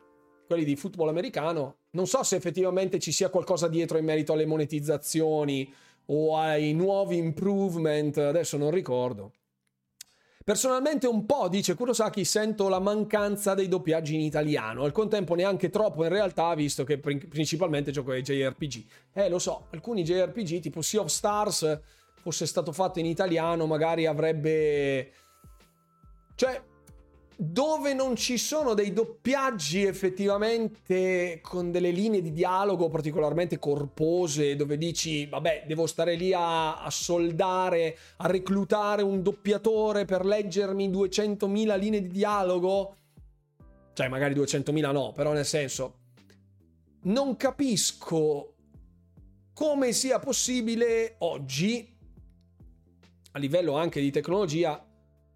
Quelli di football americano. Non so se effettivamente ci sia qualcosa dietro in merito alle monetizzazioni o ai nuovi improvement. Adesso non ricordo. Personalmente un po', dice Kurosaki, sento la mancanza dei doppiaggi in italiano. Al contempo neanche troppo in realtà, visto che principalmente gioco ai JRPG. Eh, lo so, alcuni JRPG tipo Sea of Stars fosse stato fatto in italiano magari avrebbe... Cioè, dove non ci sono dei doppiaggi effettivamente con delle linee di dialogo particolarmente corpose, dove dici, vabbè, devo stare lì a, a soldare, a reclutare un doppiatore per leggermi 200.000 linee di dialogo, cioè magari 200.000 no, però nel senso, non capisco come sia possibile oggi, a livello anche di tecnologia,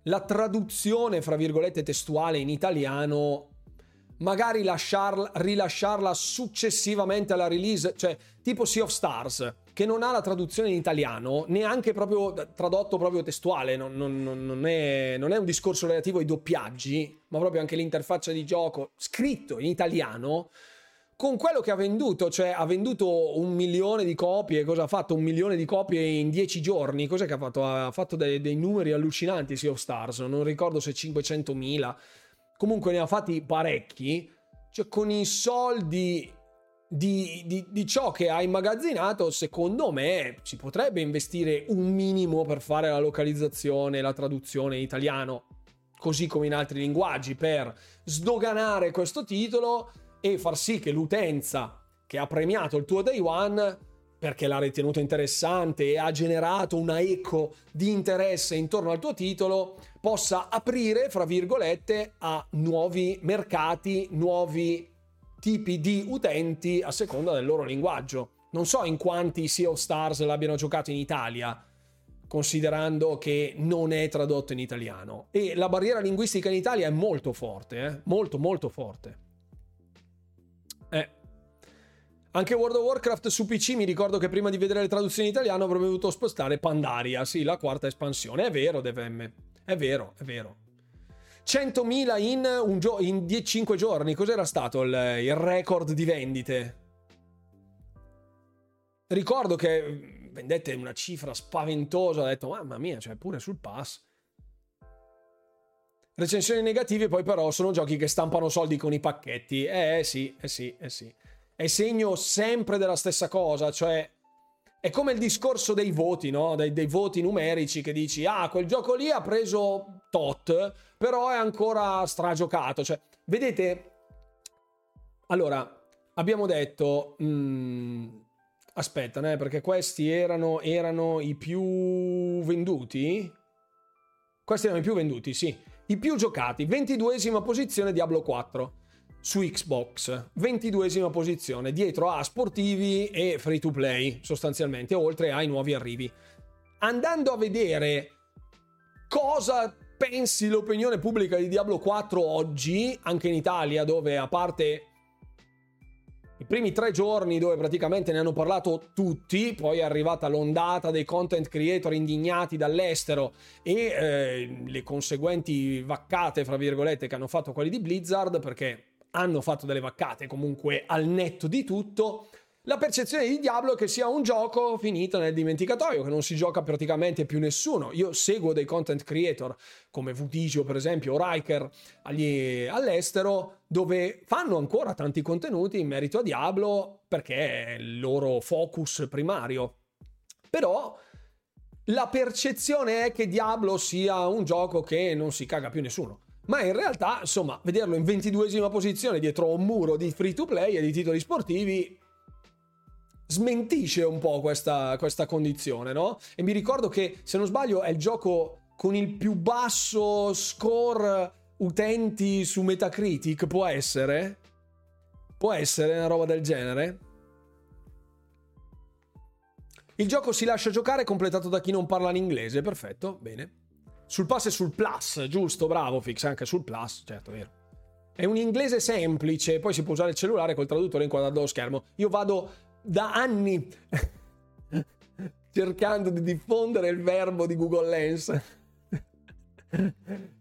la traduzione, fra virgolette, testuale in italiano, magari lasciarla, rilasciarla successivamente alla release, cioè tipo Sea of Stars, che non ha la traduzione in italiano, neanche proprio tradotto proprio testuale, non, non, non, è, non è un discorso relativo ai doppiaggi, ma proprio anche l'interfaccia di gioco scritto in italiano con quello che ha venduto, cioè ha venduto un milione di copie, cosa ha fatto? Un milione di copie in dieci giorni, cos'è che ha fatto? Ha fatto dei, dei numeri allucinanti Sea of Stars, non ricordo se 500.000, comunque ne ha fatti parecchi, cioè con i soldi di, di, di, ciò che ha immagazzinato, secondo me si potrebbe investire un minimo per fare la localizzazione, la traduzione in italiano, così come in altri linguaggi, per sdoganare questo titolo e far sì che l'utenza che ha premiato il tuo day one perché l'ha ritenuto interessante e ha generato una eco di interesse intorno al tuo titolo, possa aprire, fra virgolette, a nuovi mercati, nuovi tipi di utenti a seconda del loro linguaggio. Non so in quanti Sea of Stars l'abbiano giocato in Italia, considerando che non è tradotto in italiano. E la barriera linguistica in Italia è molto forte, eh? molto molto forte. Anche World of Warcraft su PC mi ricordo che prima di vedere le traduzioni in italiano avrei dovuto spostare Pandaria, sì, la quarta espansione. È vero, DVM. È vero, è vero. 100.000 in, gio- in 5 giorni. Cos'era stato il, il record di vendite? Ricordo che mm, vendette una cifra spaventosa. Ho detto, mamma mia, cioè pure sul pass. Recensioni negative poi però sono giochi che stampano soldi con i pacchetti. Eh, eh sì, eh sì, eh sì. È segno sempre della stessa cosa, cioè è come il discorso dei voti, no? Dei, dei, voti numerici che dici, ah, quel gioco lì ha preso tot, però è ancora stragiocato. Cioè, vedete, allora, abbiamo detto, mh, mm, aspetta, eh, perché questi erano, erano i più venduti. Questi erano i più venduti, sì. I più giocati, 22esima posizione Diablo 4. Su Xbox, 22esima posizione, dietro a sportivi e free to play, sostanzialmente, oltre ai nuovi arrivi. Andando a vedere cosa pensi l'opinione pubblica di Diablo 4 oggi, anche in Italia, dove a parte i primi tre giorni dove praticamente ne hanno parlato tutti, poi è arrivata l'ondata dei content creator indignati dall'estero e eh, le conseguenti vaccate, fra virgolette, che hanno fatto quelli di Blizzard, perché hanno fatto delle vaccate comunque al netto di tutto. La percezione di Diablo è che sia un gioco finito nel dimenticatoio, che non si gioca praticamente più nessuno. Io seguo dei content creator come Vutigio, per esempio, o Riker agli, all'estero, dove fanno ancora tanti contenuti in merito a Diablo perché è il loro focus primario. Però la percezione è che Diablo sia un gioco che non si caga più nessuno. Ma in realtà, insomma, vederlo in 22esima posizione dietro un muro di free to play e di titoli sportivi smentisce un po' questa, questa condizione, no? E mi ricordo che, se non sbaglio, è il gioco con il più basso score utenti su Metacritic, può essere? Può essere una roba del genere? Il gioco si lascia giocare completato da chi non parla in inglese, perfetto, bene. Sul pass e sul plus, giusto, bravo Fix, anche sul plus, certo, vero. È un inglese semplice, poi si può usare il cellulare col traduttore inquadrato allo schermo. Io vado da anni cercando di diffondere il verbo di Google Lens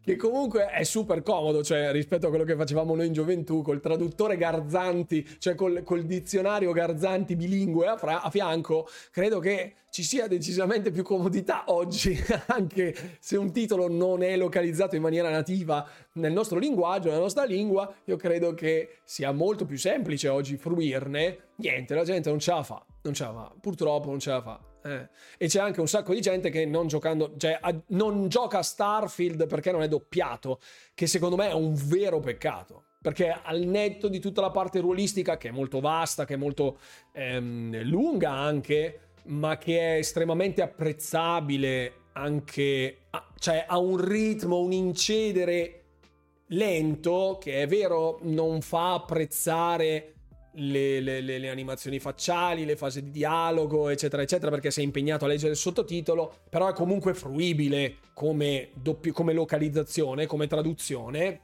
che comunque è super comodo, cioè rispetto a quello che facevamo noi in gioventù, col traduttore Garzanti, cioè col, col dizionario Garzanti bilingue a, fra, a, fianco, credo che ci sia decisamente più comodità oggi, anche se un titolo non è localizzato in maniera nativa nel nostro linguaggio, nella nostra lingua, io credo che sia molto più semplice oggi fruirne. Niente, la gente non ce la fa, non ce la fa, purtroppo non ce la fa. Eh. E c'è anche un sacco di gente che non giocando, cioè a, non gioca a Starfield perché non è doppiato, che secondo me è un vero peccato. Perché al netto di tutta la parte ruolistica, che è molto vasta, che è molto ehm, lunga anche, ma che è estremamente apprezzabile anche, cioè ha un ritmo, un incedere lento, che è vero, non fa apprezzare le, le, le, le, animazioni facciali, le fasi di dialogo, eccetera, eccetera, perché sei impegnato a leggere il sottotitolo, però è comunque fruibile come, doppio, come localizzazione, come traduzione.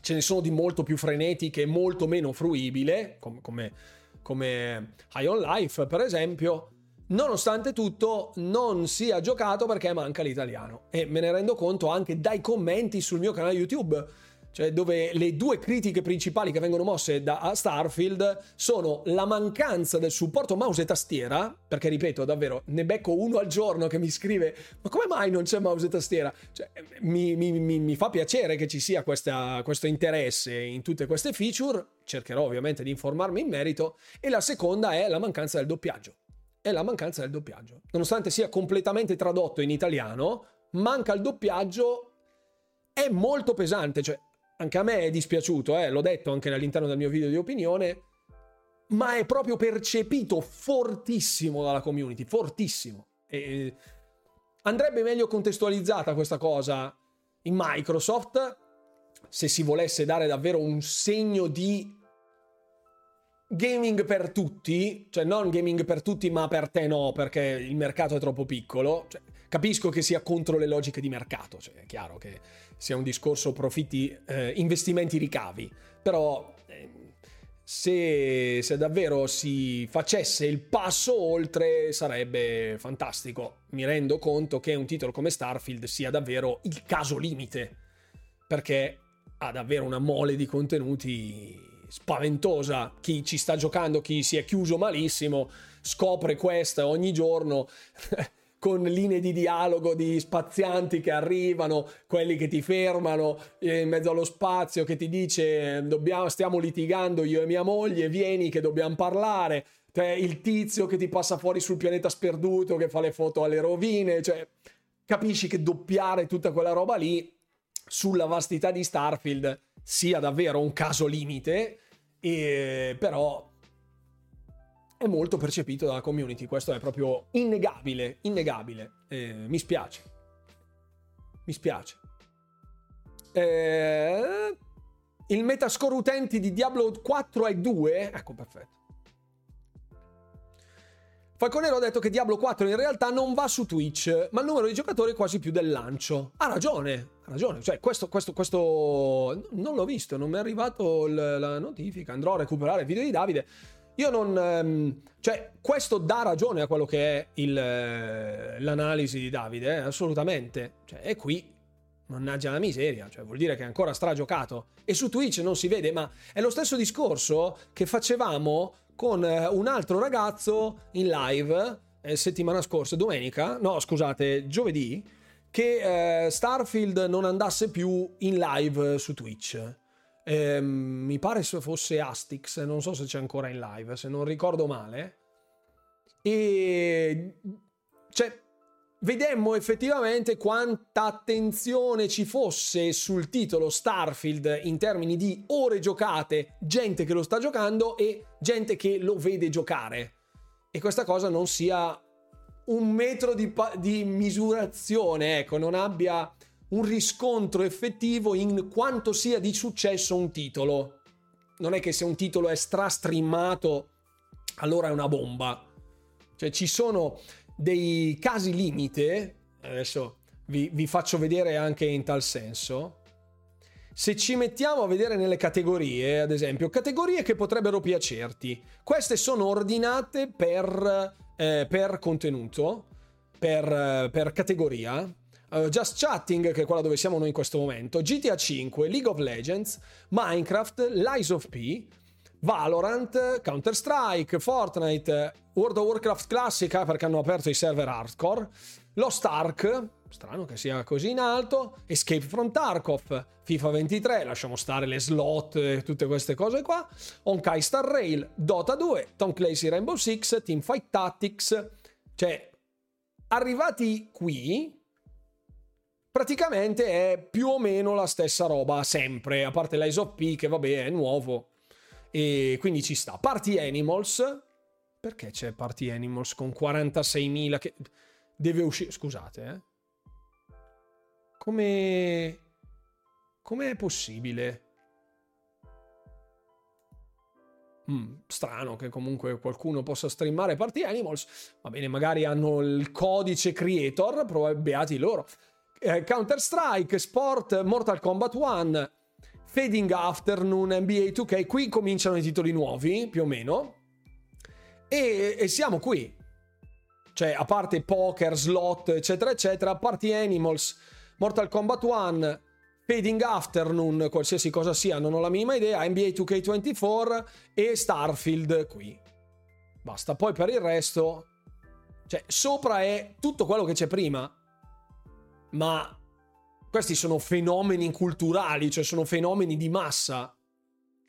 Ce ne sono di molto più frenetiche molto meno fruibile, come, come, come High on Life, per esempio. Nonostante tutto, non sia giocato perché manca l'italiano. E me ne rendo conto anche dai commenti sul mio canale YouTube cioè dove le due critiche principali che vengono mosse da Starfield sono la mancanza del supporto mouse e tastiera, perché ripeto davvero, ne becco uno al giorno che mi scrive ma come mai non c'è mouse e tastiera? Cioè, mi, mi, mi, mi, fa piacere che ci sia questa, questo interesse in tutte queste feature, cercherò ovviamente di informarmi in merito, e la seconda è la mancanza del doppiaggio. È la mancanza del doppiaggio. Nonostante sia completamente tradotto in italiano, manca il doppiaggio è molto pesante, cioè anche a me è dispiaciuto, eh, l'ho detto anche all'interno del mio video di opinione, ma è proprio percepito fortissimo dalla community, fortissimo. E andrebbe meglio contestualizzata questa cosa in Microsoft se si volesse dare davvero un segno di gaming per tutti, cioè non gaming per tutti ma per te no perché il mercato è troppo piccolo, cioè, capisco che sia contro le logiche di mercato, cioè è chiaro che sia un discorso profitti, eh, investimenti, ricavi, però eh, se, se, davvero si facesse il passo oltre sarebbe fantastico. Mi rendo conto che un titolo come Starfield sia davvero il caso limite, perché ha davvero una mole di contenuti spaventosa. Chi ci sta giocando, chi si è chiuso malissimo, scopre questa ogni giorno. con linee di dialogo di spazianti che arrivano, quelli che ti fermano eh, in mezzo allo spazio, che ti dice dobbiamo, stiamo litigando io e mia moglie, vieni che dobbiamo parlare, cioè, il tizio che ti passa fuori sul pianeta sperduto, che fa le foto alle rovine, cioè capisci che doppiare tutta quella roba lì sulla vastità di Starfield sia davvero un caso limite, e, però è molto percepito dalla community. Questo è proprio innegabile, innegabile. Eh, mi spiace. Mi spiace. Eh, il metascore utenti di Diablo 4 è 2. Ecco, perfetto. Falconero ha detto che Diablo 4 in realtà non va su Twitch, ma il numero di giocatori è quasi più del lancio. Ha ragione, ha ragione. Cioè, questo, questo, questo non l'ho visto, non mi è arrivato la notifica. Andrò a recuperare il video di Davide. Io non... Ehm, cioè, questo dà ragione a quello che è il, eh, l'analisi di Davide, eh, assolutamente. Cioè, è qui, mannaggia la miseria, cioè vuol dire che è ancora stragiocato. E su Twitch non si vede, ma è lo stesso discorso che facevamo con eh, un altro ragazzo in live eh, settimana scorsa, domenica, no scusate, giovedì, che eh, Starfield non andasse più in live su Twitch. Eh, mi pare fosse Astix, non so se c'è ancora in live, se non ricordo male. E cioè, vedemmo effettivamente quanta attenzione ci fosse sul titolo Starfield in termini di ore giocate, gente che lo sta giocando e gente che lo vede giocare. E questa cosa non sia un metro di, pa- di misurazione, ecco, non abbia un riscontro effettivo in quanto sia di successo un titolo. Non è che se un titolo è stra-streamato, allora è una bomba. Cioè ci sono dei casi limite, adesso vi, vi faccio vedere anche in tal senso, se ci mettiamo a vedere nelle categorie, ad esempio, categorie che potrebbero piacerti, queste sono ordinate per, eh, per contenuto, per, per categoria. Uh, Just Chatting, che è quella dove siamo noi in questo momento, GTA 5, League of Legends, Minecraft, Lies of P, Valorant, Counter-Strike, Fortnite, World of Warcraft Classica perché hanno aperto i server hardcore, Lost Ark, strano che sia così in alto, Escape from Tarkov, FIFA 23, lasciamo stare le slot e tutte queste cose qua, Honkai Star Rail, Dota 2, Tom Clancy Rainbow Six, Teamfight Tactics, cioè arrivati qui praticamente è più o meno la stessa roba sempre, a parte l'Eyes P che vabbè è nuovo e quindi ci sta. Party Animals, perché c'è Party Animals con 46.000 che deve uscire? Scusate, eh. Come... Come è possibile? Mm, strano che comunque qualcuno possa streamare Party Animals. Va bene, magari hanno il codice creator, beati loro. Eh, Counter Strike, Sport, Mortal Kombat 1, Fading Afternoon, NBA 2K. Qui cominciano i titoli nuovi, più o meno. E, e siamo qui. Cioè, a parte poker, slot, eccetera, eccetera, Party Animals, Mortal Kombat 1, Fading Afternoon, qualsiasi cosa sia, non ho la minima idea, NBA 2K24 e Starfield qui. Basta, poi per il resto, cioè, sopra è tutto quello che c'è prima ma questi sono fenomeni culturali, cioè sono fenomeni di massa.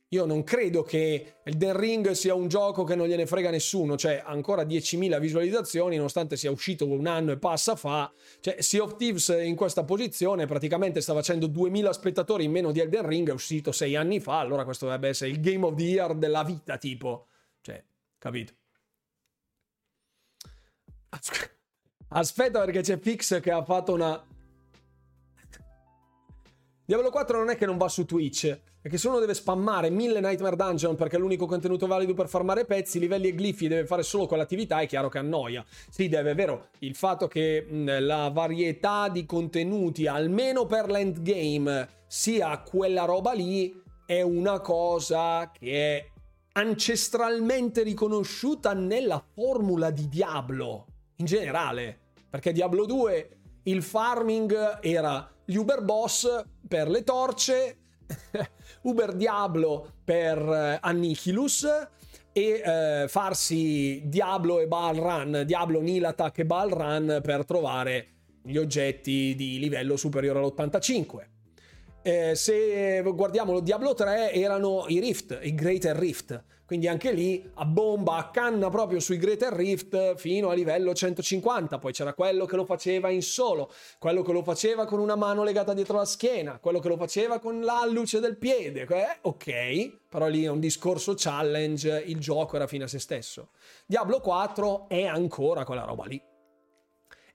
Io non credo che Elden Ring sia un gioco che non gliene frega nessuno, cioè ancora 10.000 visualizzazioni nonostante sia uscito un anno e passa fa. Cioè Sea of Thieves in questa posizione praticamente sta facendo 2.000 spettatori in meno di Elden Ring, è uscito 6 anni fa, allora questo dovrebbe essere il Game of the Year della vita tipo. Cioè, capito? Aspetta perché c'è Fix che ha fatto una Diablo 4 non è che non va su Twitch, è che se uno deve spammare mille Nightmare Dungeon perché è l'unico contenuto valido per farmare pezzi, livelli e glifi, deve fare solo quell'attività, è chiaro che annoia. Sì, deve, è vero, il fatto che la varietà di contenuti, almeno per l'endgame, sia quella roba lì, è una cosa che è ancestralmente riconosciuta nella formula di Diablo, in generale. Perché Diablo 2 il farming era gli Uber Boss per le torce, Uber Diablo per eh, Annihilus e eh, farsi Diablo e Balrun, Diablo Nilatak e Balrun per trovare gli oggetti di livello superiore all'85. Eh, se guardiamo lo Diablo 3 erano i Rift, i Greater Rift, quindi anche lì a bomba, a canna proprio sui Greater Rift fino a livello 150. Poi c'era quello che lo faceva in solo, quello che lo faceva con una mano legata dietro la schiena, quello che lo faceva con la luce del piede. Eh, ok, però lì è un discorso challenge, il gioco era fine a se stesso. Diablo 4 è ancora quella roba lì.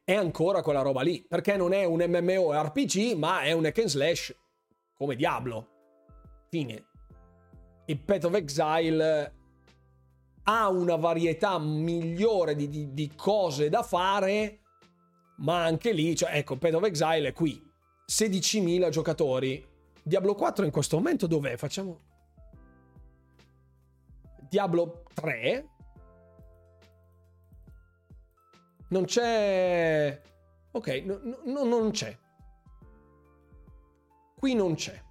È ancora quella roba lì, perché non è un MMORPG, ma è un hack and slash come Diablo fine. Il Path of Exile ha una varietà migliore di, di, di cose da fare, ma anche lì, cioè, ecco, Path of Exile è qui. 16.000 giocatori. Diablo 4 in questo momento dov'è? Facciamo... Diablo 3. Non c'è... Ok, no, no, non c'è. Qui non c'è.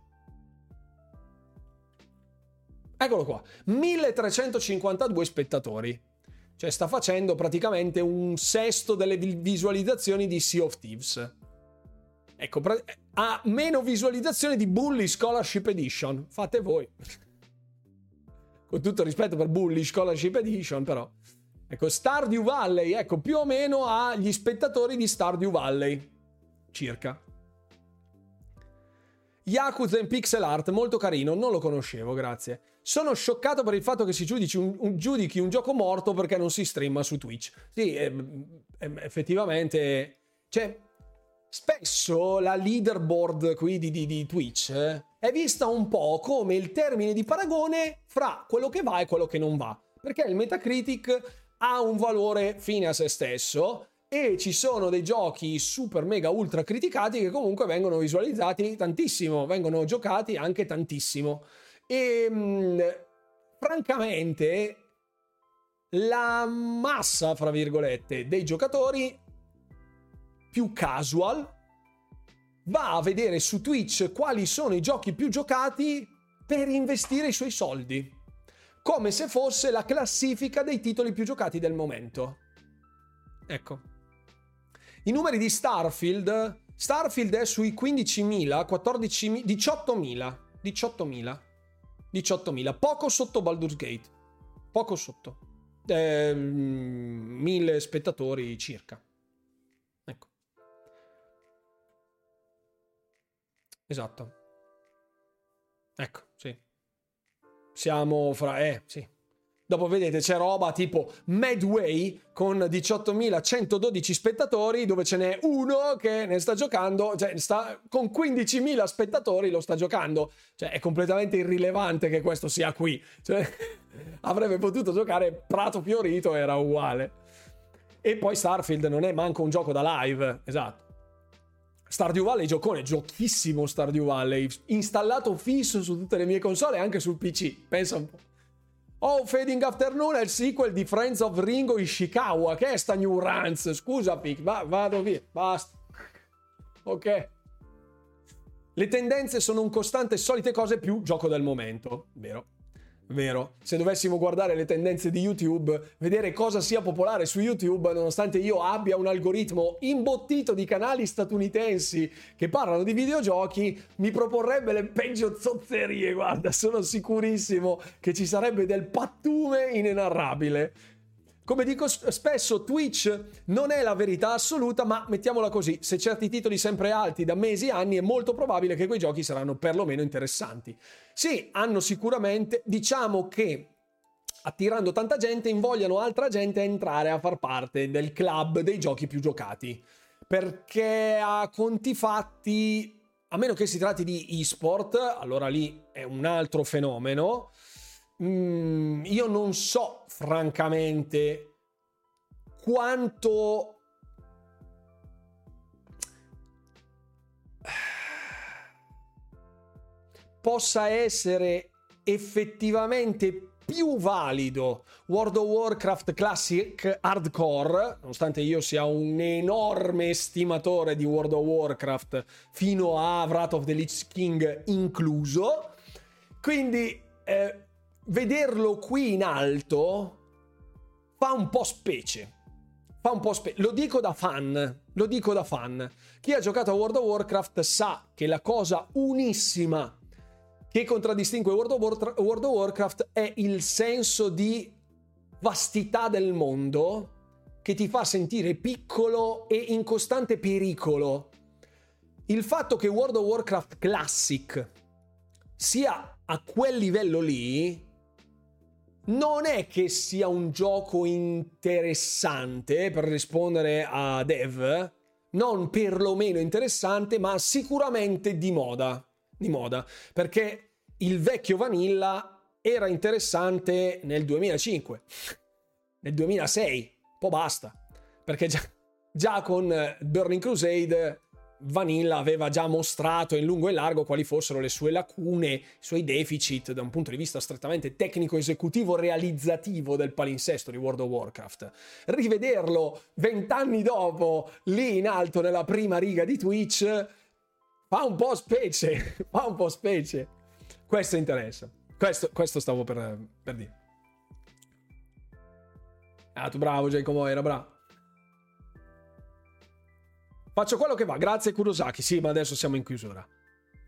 Eccolo qua, 1352 spettatori. Cioè sta facendo praticamente un sesto delle visualizzazioni di Sea of Thieves. Ecco, ha meno visualizzazioni di Bully Scholarship Edition. Fate voi. Con tutto rispetto per Bully Scholarship Edition, però. Ecco, Stardew Valley, ecco, più o meno ha gli spettatori di Stardew Valley. Circa. Yakuza in pixel art, molto carino, non lo conoscevo, grazie. Sono scioccato per il fatto che si giudici un, un, giudichi un gioco morto perché non si streama su Twitch. Sì, eh, effettivamente... Cioè, spesso la leaderboard qui di, di, di Twitch eh, è vista un po' come il termine di paragone fra quello che va e quello che non va. Perché il Metacritic ha un valore fine a se stesso e ci sono dei giochi super mega ultra criticati che comunque vengono visualizzati tantissimo, vengono giocati anche tantissimo. E mh, mm, francamente la massa, fra virgolette, dei giocatori più casual va a vedere su Twitch quali sono i giochi più giocati per investire i suoi soldi, come se fosse la classifica dei titoli più giocati del momento. Ecco. I numeri di Starfield, Starfield è sui 15.000, 14.000, 18.000, 18.000, 18.000, poco sotto Baldur's Gate, poco sotto, eh, mille spettatori circa. Ecco. Esatto. Ecco, sì. Siamo fra... Eh, sì. Dopo vedete c'è roba tipo Medway con 18.112 spettatori dove ce n'è uno che ne sta giocando, cioè sta con 15.000 spettatori lo sta giocando. Cioè è completamente irrilevante che questo sia qui. Cioè, avrebbe potuto giocare Prato Fiorito, era uguale. E poi Starfield non è manco un gioco da live, esatto. Stardew Valley giocone, giochissimo Stardew Valley, installato fisso su tutte le mie console e anche sul PC, pensa un po'. Oh, Fading Afternoon è il sequel di Friends of Ringo Ishikawa. Che è sta New Runs? Scusa, Pic, va, vado via, basta. Ok. Le tendenze sono un costante solite cose più gioco del momento, vero? Vero, se dovessimo guardare le tendenze di YouTube, vedere cosa sia popolare su YouTube, nonostante io abbia un algoritmo imbottito di canali statunitensi che parlano di videogiochi, mi proporrebbe le peggio zozzerie, guarda, sono sicurissimo che ci sarebbe del pattume inenarrabile. Come dico spesso, Twitch non è la verità assoluta, ma mettiamola così, se certi titoli sempre alti da mesi e anni è molto probabile che quei giochi saranno perlomeno interessanti. Sì, hanno sicuramente, diciamo che attirando tanta gente invogliano altra gente a entrare a far parte del club dei giochi più giocati. Perché a conti fatti, a meno che si tratti di e-sport, allora lì è un altro fenomeno Mm, io non so francamente quanto possa essere effettivamente più valido World of Warcraft Classic Hardcore, nonostante io sia un enorme estimatore di World of Warcraft fino a Wrath of the Lich King incluso. Quindi eh, vederlo qui in alto fa un po' specie. Fa un po' specie. Lo dico da fan. Lo dico da fan. Chi ha giocato a World of Warcraft sa che la cosa unissima che contraddistingue World of, War- World of Warcraft è il senso di vastità del mondo che ti fa sentire piccolo e in costante pericolo. Il fatto che World of Warcraft Classic sia a quel livello lì non è che sia un gioco interessante per rispondere a Dev, non perlomeno interessante, ma sicuramente di moda. Di moda, perché il vecchio Vanilla era interessante nel 2005, nel 2006, poi basta, perché già, già con Burning Crusade Vanilla aveva già mostrato in lungo e largo quali fossero le sue lacune, i suoi deficit da un punto di vista strettamente tecnico-esecutivo realizzativo del palinsesto di World of Warcraft. Rivederlo vent'anni dopo, lì in alto nella prima riga di Twitch, fa un po' specie, fa un po' specie. Questo interessa. Questo, questo stavo per, per dire. Ah, tu bravo, Jacob era bravo. Faccio quello che va, grazie Kurosaki. Sì, ma adesso siamo in chiusura.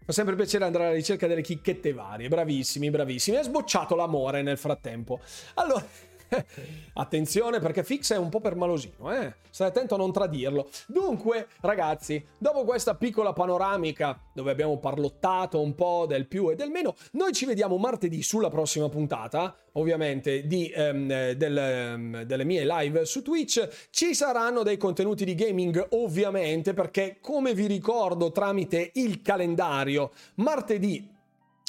Fa sempre piacere andare alla ricerca delle chicchette varie. Bravissimi, bravissimi. È sbocciato l'amore nel frattempo. Allora. Attenzione perché Fix è un po' permalosino, eh? Stai attento a non tradirlo. Dunque, ragazzi, dopo questa piccola panoramica dove abbiamo parlottato un po' del più e del meno, noi ci vediamo martedì sulla prossima puntata, ovviamente, di, um, del, um, delle mie live su Twitch. Ci saranno dei contenuti di gaming, ovviamente, perché come vi ricordo tramite il calendario, martedì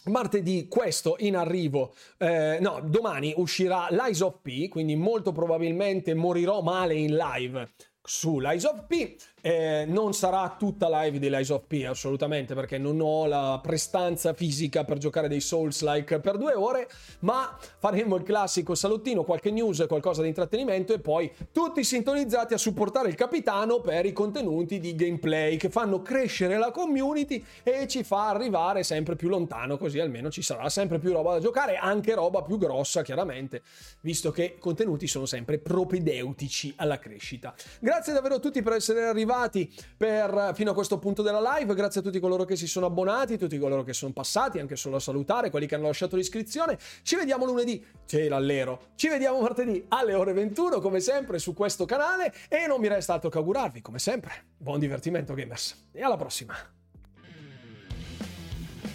Martedì questo in arrivo, eh, no, domani uscirà l'Eyes of P, quindi molto probabilmente morirò male in live su Lies of P. Eh, non sarà tutta live di Lies of P, assolutamente, perché non ho la prestanza fisica per giocare dei Souls-like per due ore, ma faremo il classico salottino, qualche news, qualcosa di intrattenimento e poi tutti sintonizzati a supportare il capitano per i contenuti di gameplay che fanno crescere la community e ci fa arrivare sempre più lontano, così almeno ci sarà sempre più roba da giocare, anche roba più grossa, chiaramente, visto che i contenuti sono sempre propedeutici alla crescita. Grazie davvero a tutti per essere arrivati per, fino a questo punto della live. Grazie a tutti coloro che si sono abbonati, tutti coloro che sono passati, anche solo a salutare, quelli che hanno lasciato l'iscrizione. Ci vediamo lunedì, c'è l'allero. Ci vediamo martedì alle ore 21, come sempre, su questo canale. E non mi resta altro che augurarvi, come sempre, buon divertimento, gamers. E alla prossima.